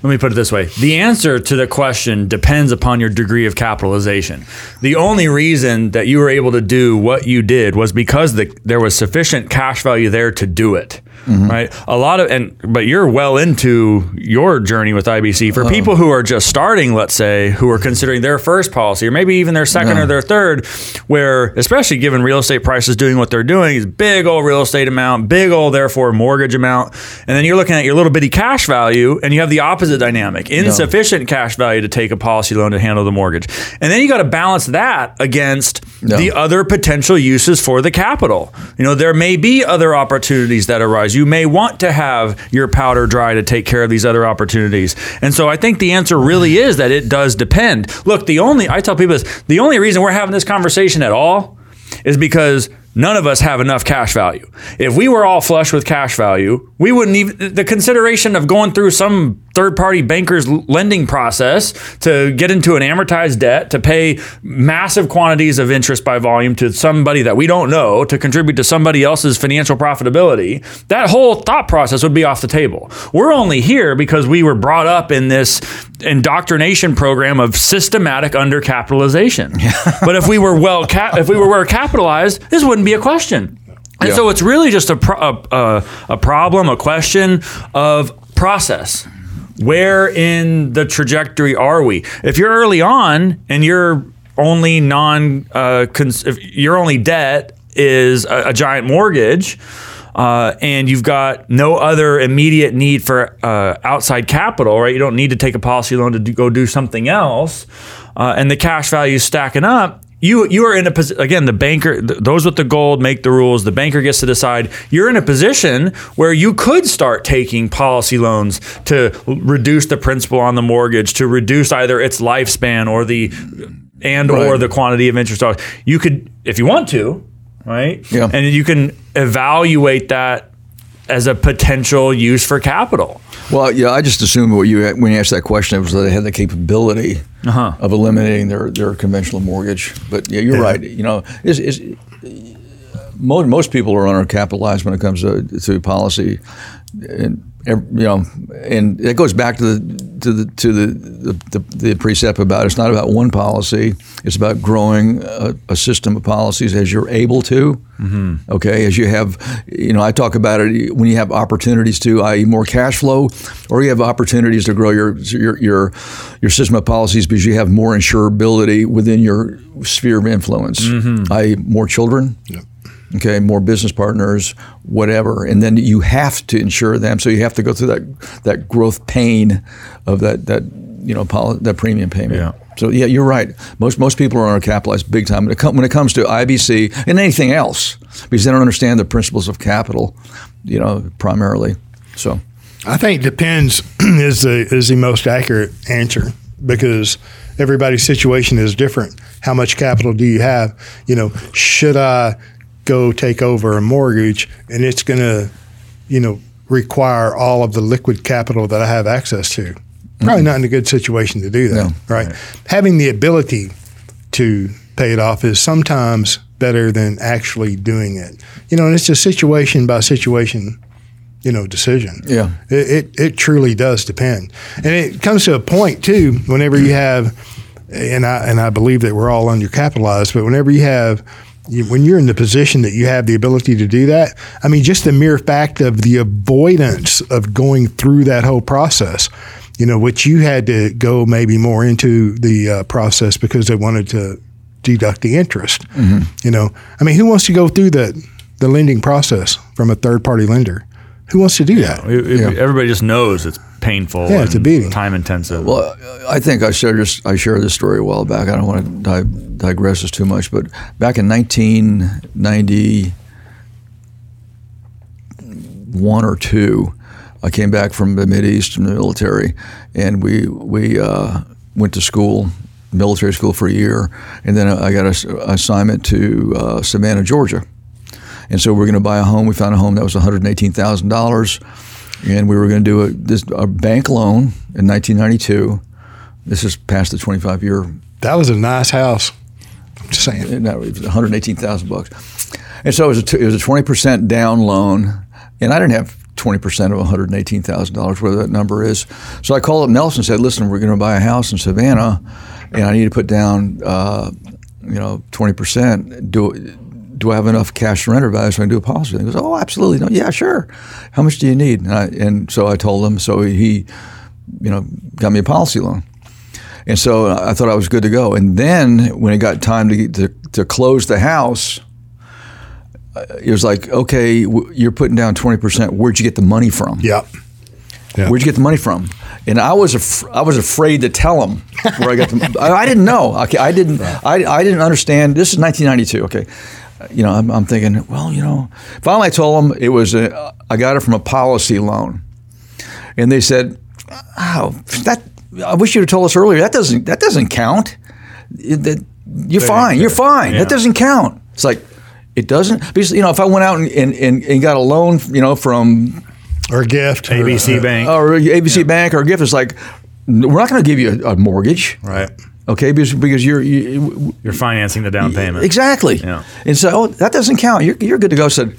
let me put it this way the answer to the question depends upon your degree of capitalization the only reason that you were able to do what you did was because the, there was sufficient cash value there to do it Mm-hmm. Right, a lot of and but you're well into your journey with IBC. Oh. For people who are just starting, let's say, who are considering their first policy or maybe even their second Yeah. or their third, where especially given real estate prices doing what they're doing, is big old real estate amount, big old therefore mortgage amount, and then you're looking at your little bitty cash value, and you have the opposite dynamic: insufficient cash value to take a policy loan to handle the mortgage, and then you got to balance that against No. the other potential uses for the capital. You know, there may be other opportunities that arise. You may want to have your powder dry to take care of these other opportunities. And so I think the answer really is that it does depend. Look, the only I tell people this, the only reason we're having this conversation at all is because none of us have enough cash value. If we were all flush with cash value, we wouldn't even the consideration of going through some third party banker's lending process to get into an amortized debt to pay massive quantities of interest by volume to somebody that we don't know to contribute to somebody else's financial profitability that whole thought process would be off the table we're only here because we were brought up in this indoctrination program of systematic undercapitalization [laughs] but if we were well cap- if we were well capitalized this wouldn't be a question and Yeah. so it's really just a, pro- a, a, a problem, a question of process. Where in the trajectory are we? If you're early on and you're only non, uh, cons- your only debt is a, a giant mortgage, uh, and you've got no other immediate need for uh, outside capital, right? You don't need to take a policy loan to do, go do something else, uh, and the cash value is stacking up you you are in a position again the banker th- those with the gold make the rules. The banker gets to decide. You're in a position where you could start taking policy loans to l- reduce the principal on the mortgage to reduce either its lifespan or the and or the quantity of interest you could if you want to right? Yeah. and you can evaluate that as a potential use for capital Well, yeah, I just assumed what you when you asked that question, it was that they had the capability Uh-huh. of eliminating their, their conventional mortgage. But yeah, you're right. You know, is is most most people are undercapitalized when it comes to, to policy, and you know, and it goes back to the to the to the the, the, precept about it's not about one policy. It's about growing a, a system of policies as you're able to. Mm-hmm. Okay, as you have, you know, I talk about it when you have opportunities to, i.e., more cash flow, or you have opportunities to grow your your your, your system of policies because you have more insurability within your sphere of influence, mm-hmm. i.e., more children. Okay, more business partners, whatever, and then you have to insure them. So you have to go through that that growth pain of that that you know poli- that premium payment. Yeah. So yeah, you're right. Most most people are undercapitalized big time when it, com- when it comes to IBC and anything else because they don't understand the principles of capital, you know, primarily. So I think depends [clears throat] is the is the most accurate answer because everybody's situation is different. How much capital do you have? You know, should I go take over a mortgage and it's going to, you know, require all of the liquid capital that I have access to? Probably mm-hmm. not in a good situation to do that, No. right? Having the ability to pay it off is sometimes better than actually doing it. You know, and it's a situation by situation, you know, decision. Yeah. It, it, it truly does depend. And it comes to a point too, whenever you have and I and I believe that we're all undercapitalized, but whenever you have you, when you're in the position that you have the ability to do that, I mean, just the mere fact of the avoidance of going through that whole process, you know, which you had to go maybe more into the uh, process because they wanted to deduct the interest. You know, I mean, who wants to go through the the lending process from a third party lender? Who wants to do that? It- it- everybody just knows it's painful Yeah, it's a beating. time intensive Well, I think I shared this. I shared this story a while back. I don't want to di- digress this too much, but back in 1991 or two, I came back from the Mid East from the military, and we we uh, went to school, military school for a year, and then I got an assignment to uh, Savannah, Georgia. And so we are going to buy a home. We found a home that was $118,000, and we were going to do a, this, a bank loan in 1992. This is past the 25 year. That was a nice house. I'm just saying. No, it was 118,000 bucks. And so it was a, it was a 20% down loan, and I didn't have 20% of $118,000, whatever that number is. So I called up Nelson and said, "Listen, we're going to buy a house in Savannah, and I need to put down, uh, you know, 20%. Do do I have enough cash to surrender value so I can do a policy? And he goes, oh, absolutely. No, yeah, sure. How much do you need? And, I, and so I told him. So he, you know, got me a policy loan. And so I thought I was good to go. And then when it got time to, to, to close the house, uh, it was like, okay, you're putting down 20%. Where'd you get the money from? Yep. Yeah. Where'd you get the money from? And I was af- I was afraid to tell him where I got the. [laughs] I, I didn't know. Okay, I didn't. I, I didn't understand. This is 1992. Okay, you know, I'm, I'm thinking, well, you know. Finally, I told them it was a, I got it from a policy loan, and they said, "Oh, that I wish you'd have told us earlier. That doesn't that doesn't count. That you're fine. You're fine. Yeah. That doesn't count." It's like it doesn't because you know if I went out and, and, and got a loan, you know, from or a gift, ABC or, uh, Bank, or ABC yeah. Bank, or a gift, it's like we're not going to give you a, a mortgage, right? Okay, because because you're you, are financing the down payment exactly. Yeah, and so oh, that doesn't count. You're you're good to go. Said,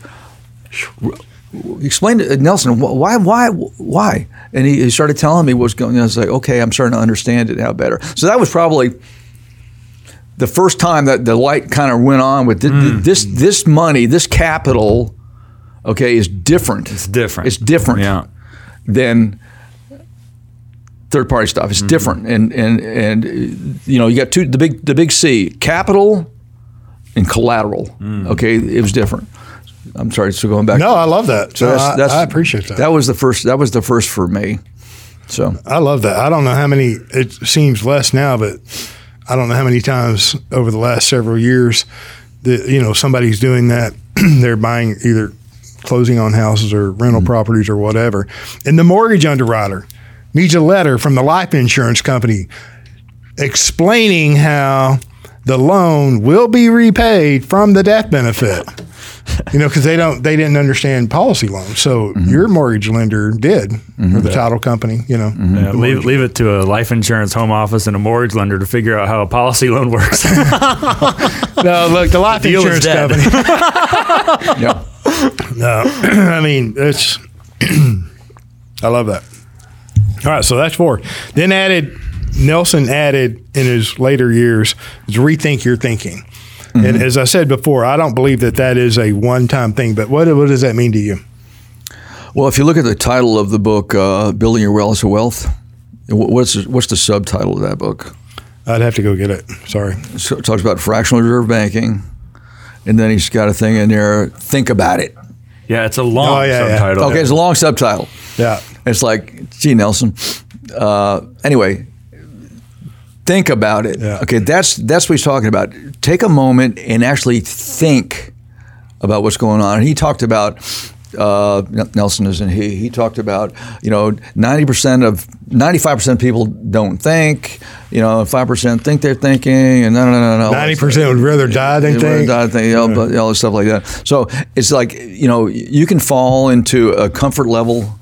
explain to Nelson why why why, and he, he started telling me what's going. on. I was like, okay, I'm starting to understand it now better. So that was probably the first time that the light kind of went on with mm. this this money, this capital, okay, is different. It's different. It's different. Yeah. Than third party stuff. It's mm-hmm. different, and and and you know you got two the big the big C capital and collateral. Mm. Okay, it was different. I'm sorry, so going back. No, I love that. So no, that's, that's, I, appreciate that. That was the first. That was the first for me. So I love that. I don't know how many. It seems less now, but I don't know how many times over the last several years that you know somebody's doing that. [clears throat] They're buying either closing on houses or rental mm-hmm. properties or whatever, and the mortgage underwriter needs a letter from the life insurance company explaining how the loan will be repaid from the death benefit. you know, because they don't, they didn't understand policy loans. So mm-hmm. your mortgage lender did, mm-hmm. or the title company. You know, mm-hmm. yeah, leave, leave it to a life insurance home office and a mortgage lender to figure out how a policy loan works. [laughs] no, look, the life the insurance company. [laughs] yeah. No, [clears throat] I mean it's. [clears throat] I love that. All right, so that's four. Then added Nelson added in his later years is rethink your thinking. Mm-hmm. And as I said before, I don't believe that that is a one time thing. But what what does that mean to you? Well, if you look at the title of the book, uh, "Building Your Warehouse of Wealth," what's what's the subtitle of that book? I'd have to go get it. Sorry. So it talks about fractional reserve banking, and then he's got a thing in there. Think about it. Yeah, it's a long oh, yeah, subtitle. Yeah. Okay, it's a long subtitle. Yeah. It's like, gee, Nelson. Uh, anyway, think about it. Yeah. Okay, that's that's what he's talking about. Take a moment and actually think about what's going on. And he talked about uh, Nelson is and he. He talked about you know ninety percent of ninety five percent of people don't think. You know, five percent think they're thinking, and no, no, no, no. Ninety percent would rather die than think. Die think, you know, yeah. all this stuff like that. So it's like you know you can fall into a comfort level.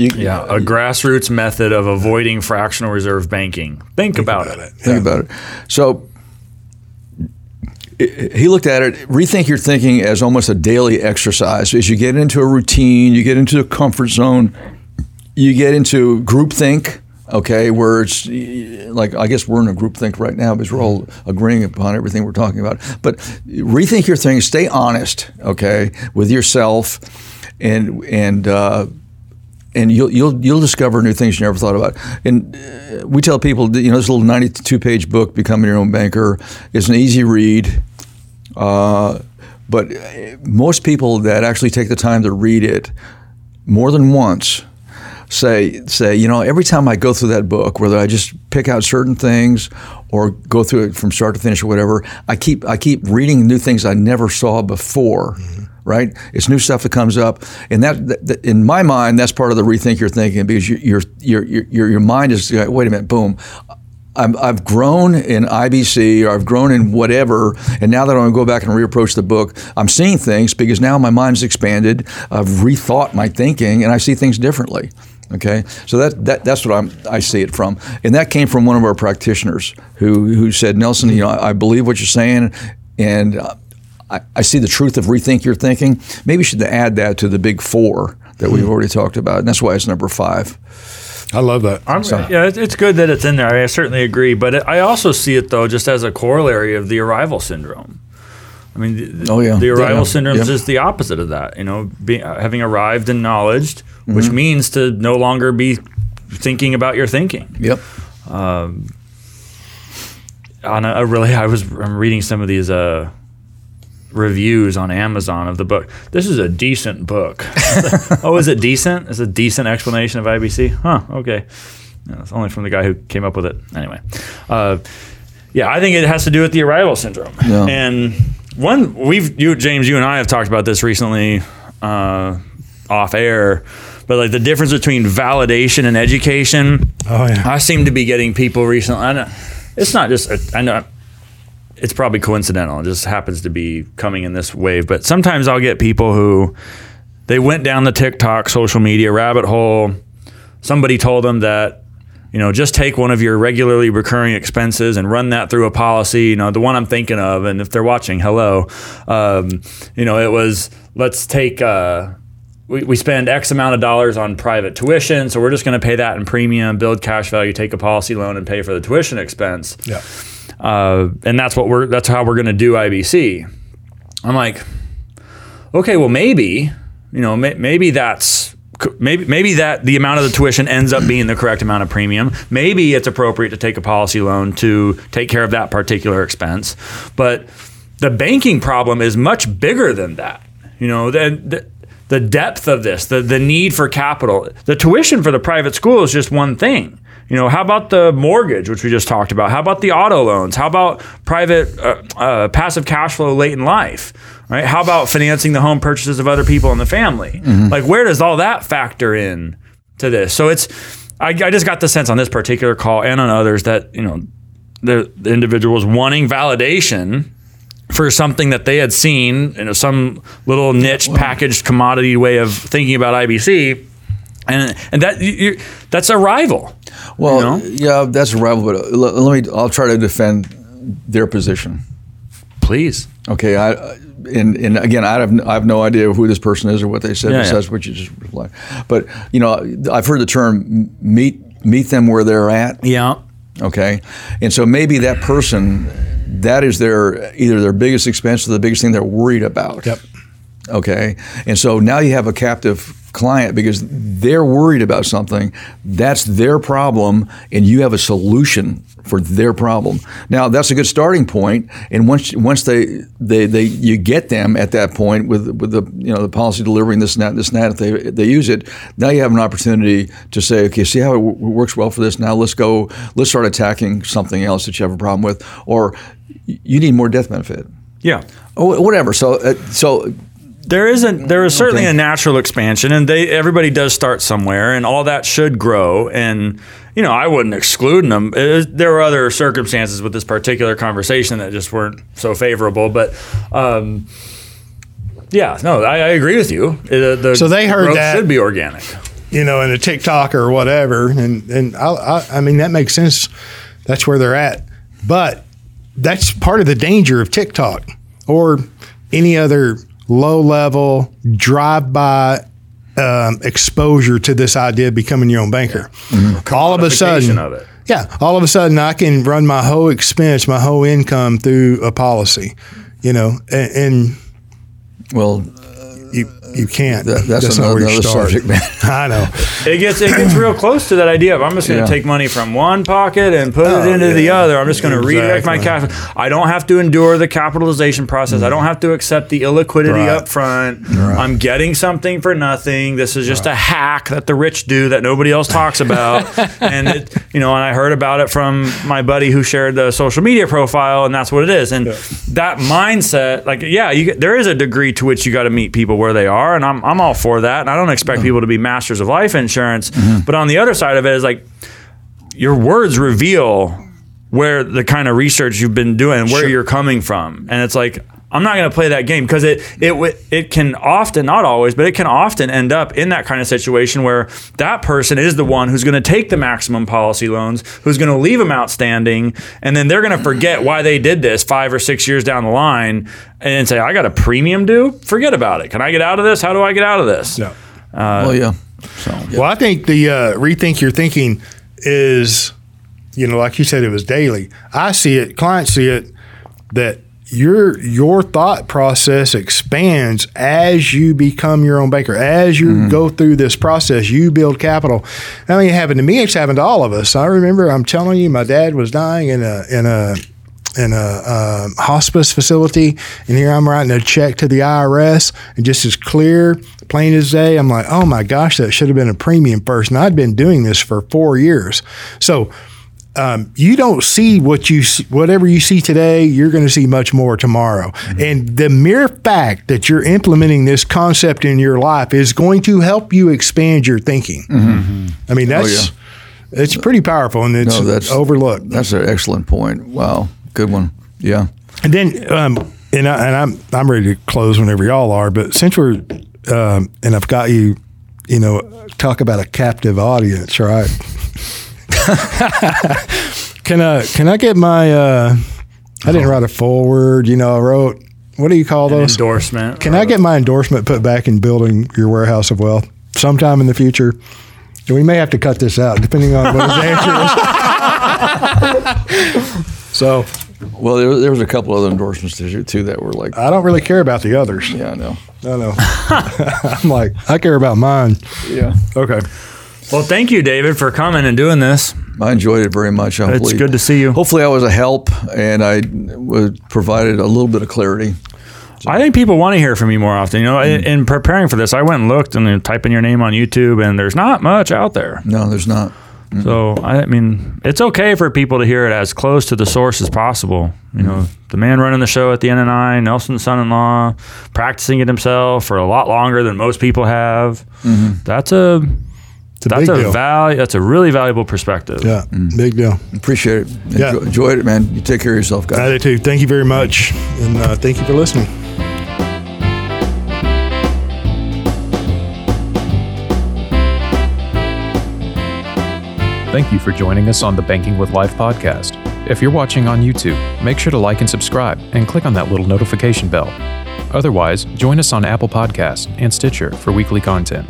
You, yeah, a grassroots method of avoiding fractional reserve banking. Think, think about, about, it. it. Think yeah. about it. So he looked at it, rethink your thinking as almost a daily exercise. As you get into a routine, you get into a comfort zone, you get into groupthink, okay, where it's like, I guess we're in a groupthink right now because we're all agreeing upon everything we're talking about. But rethink your thinking, stay honest, okay, with yourself, and, and, uh, and you'll you'll you'll discover new things you never thought about. And uh, we tell people, you know, this little 92 page book, "Becoming Your Own Banker," is an easy read. Uh, but most people that actually take the time to read it more than once say say you know every time I go through that book, whether I just pick out certain things or go through it from start to finish or whatever, I keep I keep reading new things I never saw before. Mm-hmm. Right, it's new stuff that comes up, and that, that, in my mind, that's part of the rethink you're thinking because your your your your, your mind is like, wait a minute, boom, i have grown in IBC or I've grown in whatever, and now that I'm going to go back and reapproach the book, I'm seeing things because now my mind's expanded. I've rethought my thinking, and I see things differently. Okay, so that, that that's what I'm I see it from, and that came from one of our practitioners who who said, Nelson, you know, I, I believe what you're saying, and uh, I, I see the truth of rethink your thinking. Maybe you should add that to the big four that we've mm-hmm. already talked about, and that's why it's number five. I love that. i So. Yeah, it's good that it's in there. I certainly agree. But I also see it, though, just as a corollary of the arrival syndrome. I mean, the, Oh, yeah. the arrival Yeah. syndrome is Yeah. just the opposite of that. You know, be, uh, having arrived and knowledged, Mm-hmm. which means to no longer be thinking about your thinking. Yep. On a, a really, I was I'm reading some of these uh, reviews on Amazon of the book. This is a decent book. [laughs] oh, is it decent? Is a decent explanation of IBC? Huh. Okay. Yeah, it's only from the guy who came up with it. Anyway, uh, yeah, I think it has to do with the arrival syndrome. Yeah. And one, we've you James, you and I have talked about this recently uh, off air, but like the difference between validation and education. Oh yeah. I seem to be getting people recently. I know it's not just. I know it's probably coincidental. It just happens to be coming in this wave. But sometimes I'll get people who they went down the TikTok social media rabbit hole. Somebody told them that you know just take one of your regularly recurring expenses and run that through a policy. You know the one I'm thinking of, and if they're watching, hello. Um, you know it was let's take. Uh, we, we spend X amount of dollars on private tuition, so we're just going to pay that in premium, build cash value, take a policy loan, and pay for the tuition expense. Yeah. Uh, and that's what we're that's how we're going to do IBC. I'm like, okay, well maybe you know may, maybe that's maybe maybe that the amount of the tuition ends up being the correct amount of premium. Maybe it's appropriate to take a policy loan to take care of that particular expense, but the banking problem is much bigger than that. You know, the, the the depth of this, the the need for capital, the tuition for the private school is just one thing. You know, how about the mortgage, which we just talked about? How about the auto loans? How about private uh, uh, passive cash flow late in life? Right? How about financing the home purchases of other people in the family? Like, where does all that factor in to this? So it's, I, I just got the sense on this particular call and on others that you know, the, the individual was wanting validation for something that they had seen, you know, some little niche packaged commodity way of thinking about IBC, and and that you, you, that's a rival. Well, You know? yeah, that's a rival, but uh, let, me. I'll try to defend their position. Please, Okay, I and, and again, I have I have no idea who this person is or what they said. Yeah, besides what you just replied. But you know, I've heard the term meet meet them where they're at. yeah, Okay, and so maybe that person, that is their either their biggest expense or the biggest thing they're worried about. Yep. Okay, and so now you have a captive client because they're worried about something. That's their problem, and you have a solution for their problem. Now that's a good starting point, and once once they they, they you get them at that point with with the you know the policy delivering this and that this and that if they they use it, now you have an opportunity to say okay, see how it w- works well for this. Now let's go let's start attacking something else that you have a problem with, or you need more death benefit. yeah. Oh, whatever. So, uh, so There is a there is certainly a natural expansion, and they everybody does start somewhere, and all that should grow. And you know, I wouldn't exclude them. Uh, There were other circumstances with this particular conversation that just weren't so favorable, but. Um, yeah, no, I, I agree with you. Uh, the So they heard that- should be organic. you know, in a TikTok or whatever, and and I, I, I mean that makes sense. That's where they're at, but that's part of the danger of TikTok or any other low level drive by um, exposure to this idea of becoming your own banker. All of a sudden, of it. yeah, all of a sudden I can run my whole expense, my whole income through a policy, you know, and, and well, you you can't. That- that's not where you another start. subject, man. [laughs] I know. It gets it gets real close to that idea of I'm just going to Yeah. take money from one pocket and put Oh, it into the other. I'm just going to redirect my Exactly. cash. I don't have to endure the capitalization process. I mm. don't have to accept the illiquidity Right. up front. I'm getting something for nothing. This is just a hack that the rich do that nobody else talks about. [laughs] and it, you know, and I heard about it from my buddy who shared the social media profile, and that's what it is. And that mindset, like, yeah, you, there is a degree to which you got to meet people where they are, and I'm I'm all for that. And I don't expect mm-hmm. people to be masters of life insurance, mm-hmm. but on the other side of it is like your words reveal where the kind of research you've been doing and where you're coming from and it's like I'm not going to play that game because it it it can often not always but it can often end up in that kind of situation where that person is the one who's going to take the maximum policy loans who's going to leave them outstanding and then they're going to forget why they did this 5 or 6 years down the line and say I got a premium due forget about it can I get out of this how do I get out of this No. well, yeah. So, Well, I think the uh, rethink your thinking is, you know, like you said, it was daily. I see it, clients see it that your your thought process expands as you become your own banker. As you Mm-hmm. go through this process, you build capital. I mean, it happened to me. It's happened to all of us. I remember. I'm telling you, my dad was dying in a in a in a um hospice facility, and here I'm writing a check to the IRS, and just as clear, plain as day, I'm like, oh my gosh, that should have been a premium first. And I'd been doing this for four years, so um, you don't see what you see, whatever you see today, you're going to see much more tomorrow. And the mere fact that you're implementing this concept in your life is going to help you expand your thinking. I mean, that's it's pretty powerful and it's No, that's- overlooked. That's an excellent point. Wow, good one. Yeah. And then, um, and, I, and I'm I'm ready to close whenever y'all are. But since we're um, and I've got you, you know, talk about a captive audience, right? [laughs] [laughs] can I can I get my? Uh, I didn't write a forward. You know, I wrote. What do you call those? endorsement. Can I get my endorsement put back in building your warehouse of wealth sometime in the future? And we may have to cut this out depending on what his [laughs] answer is. so Well, there, there was a couple other endorsements this year too that were like, I don't really care about the others. yeah, I know. No, no. [laughs] I'm like, I care about mine. Yeah. Okay. Well, thank you, David, for coming and doing this. I enjoyed it very much. Hopefully, good to see you. Hopefully, I was a help and I provided a little bit of clarity. I think people want to hear from you more often. You know, hmm. in, in preparing for this, I went and looked and then typed in your name on YouTube, and there's not much out there. No, there's not. So I mean, it's okay for people to hear it as close to the source as possible. You know, mm-hmm. the man running the show at the NNI, Nelson's son-in-law, practicing it himself for a lot longer than most people have. Mm-hmm. That's a It's a that's big a deal. value. That's a really valuable perspective. yeah, big deal. Appreciate it. Yeah. Enjoyed it, man. You take care of yourself, guys. I do too. Thank you very much. And uh, thank you for listening. Thank you for joining us on the Banking with Life podcast. If you're watching on YouTube, make sure to like and subscribe and click on that little notification bell. Otherwise, join us on Apple Podcasts and Stitcher for weekly content.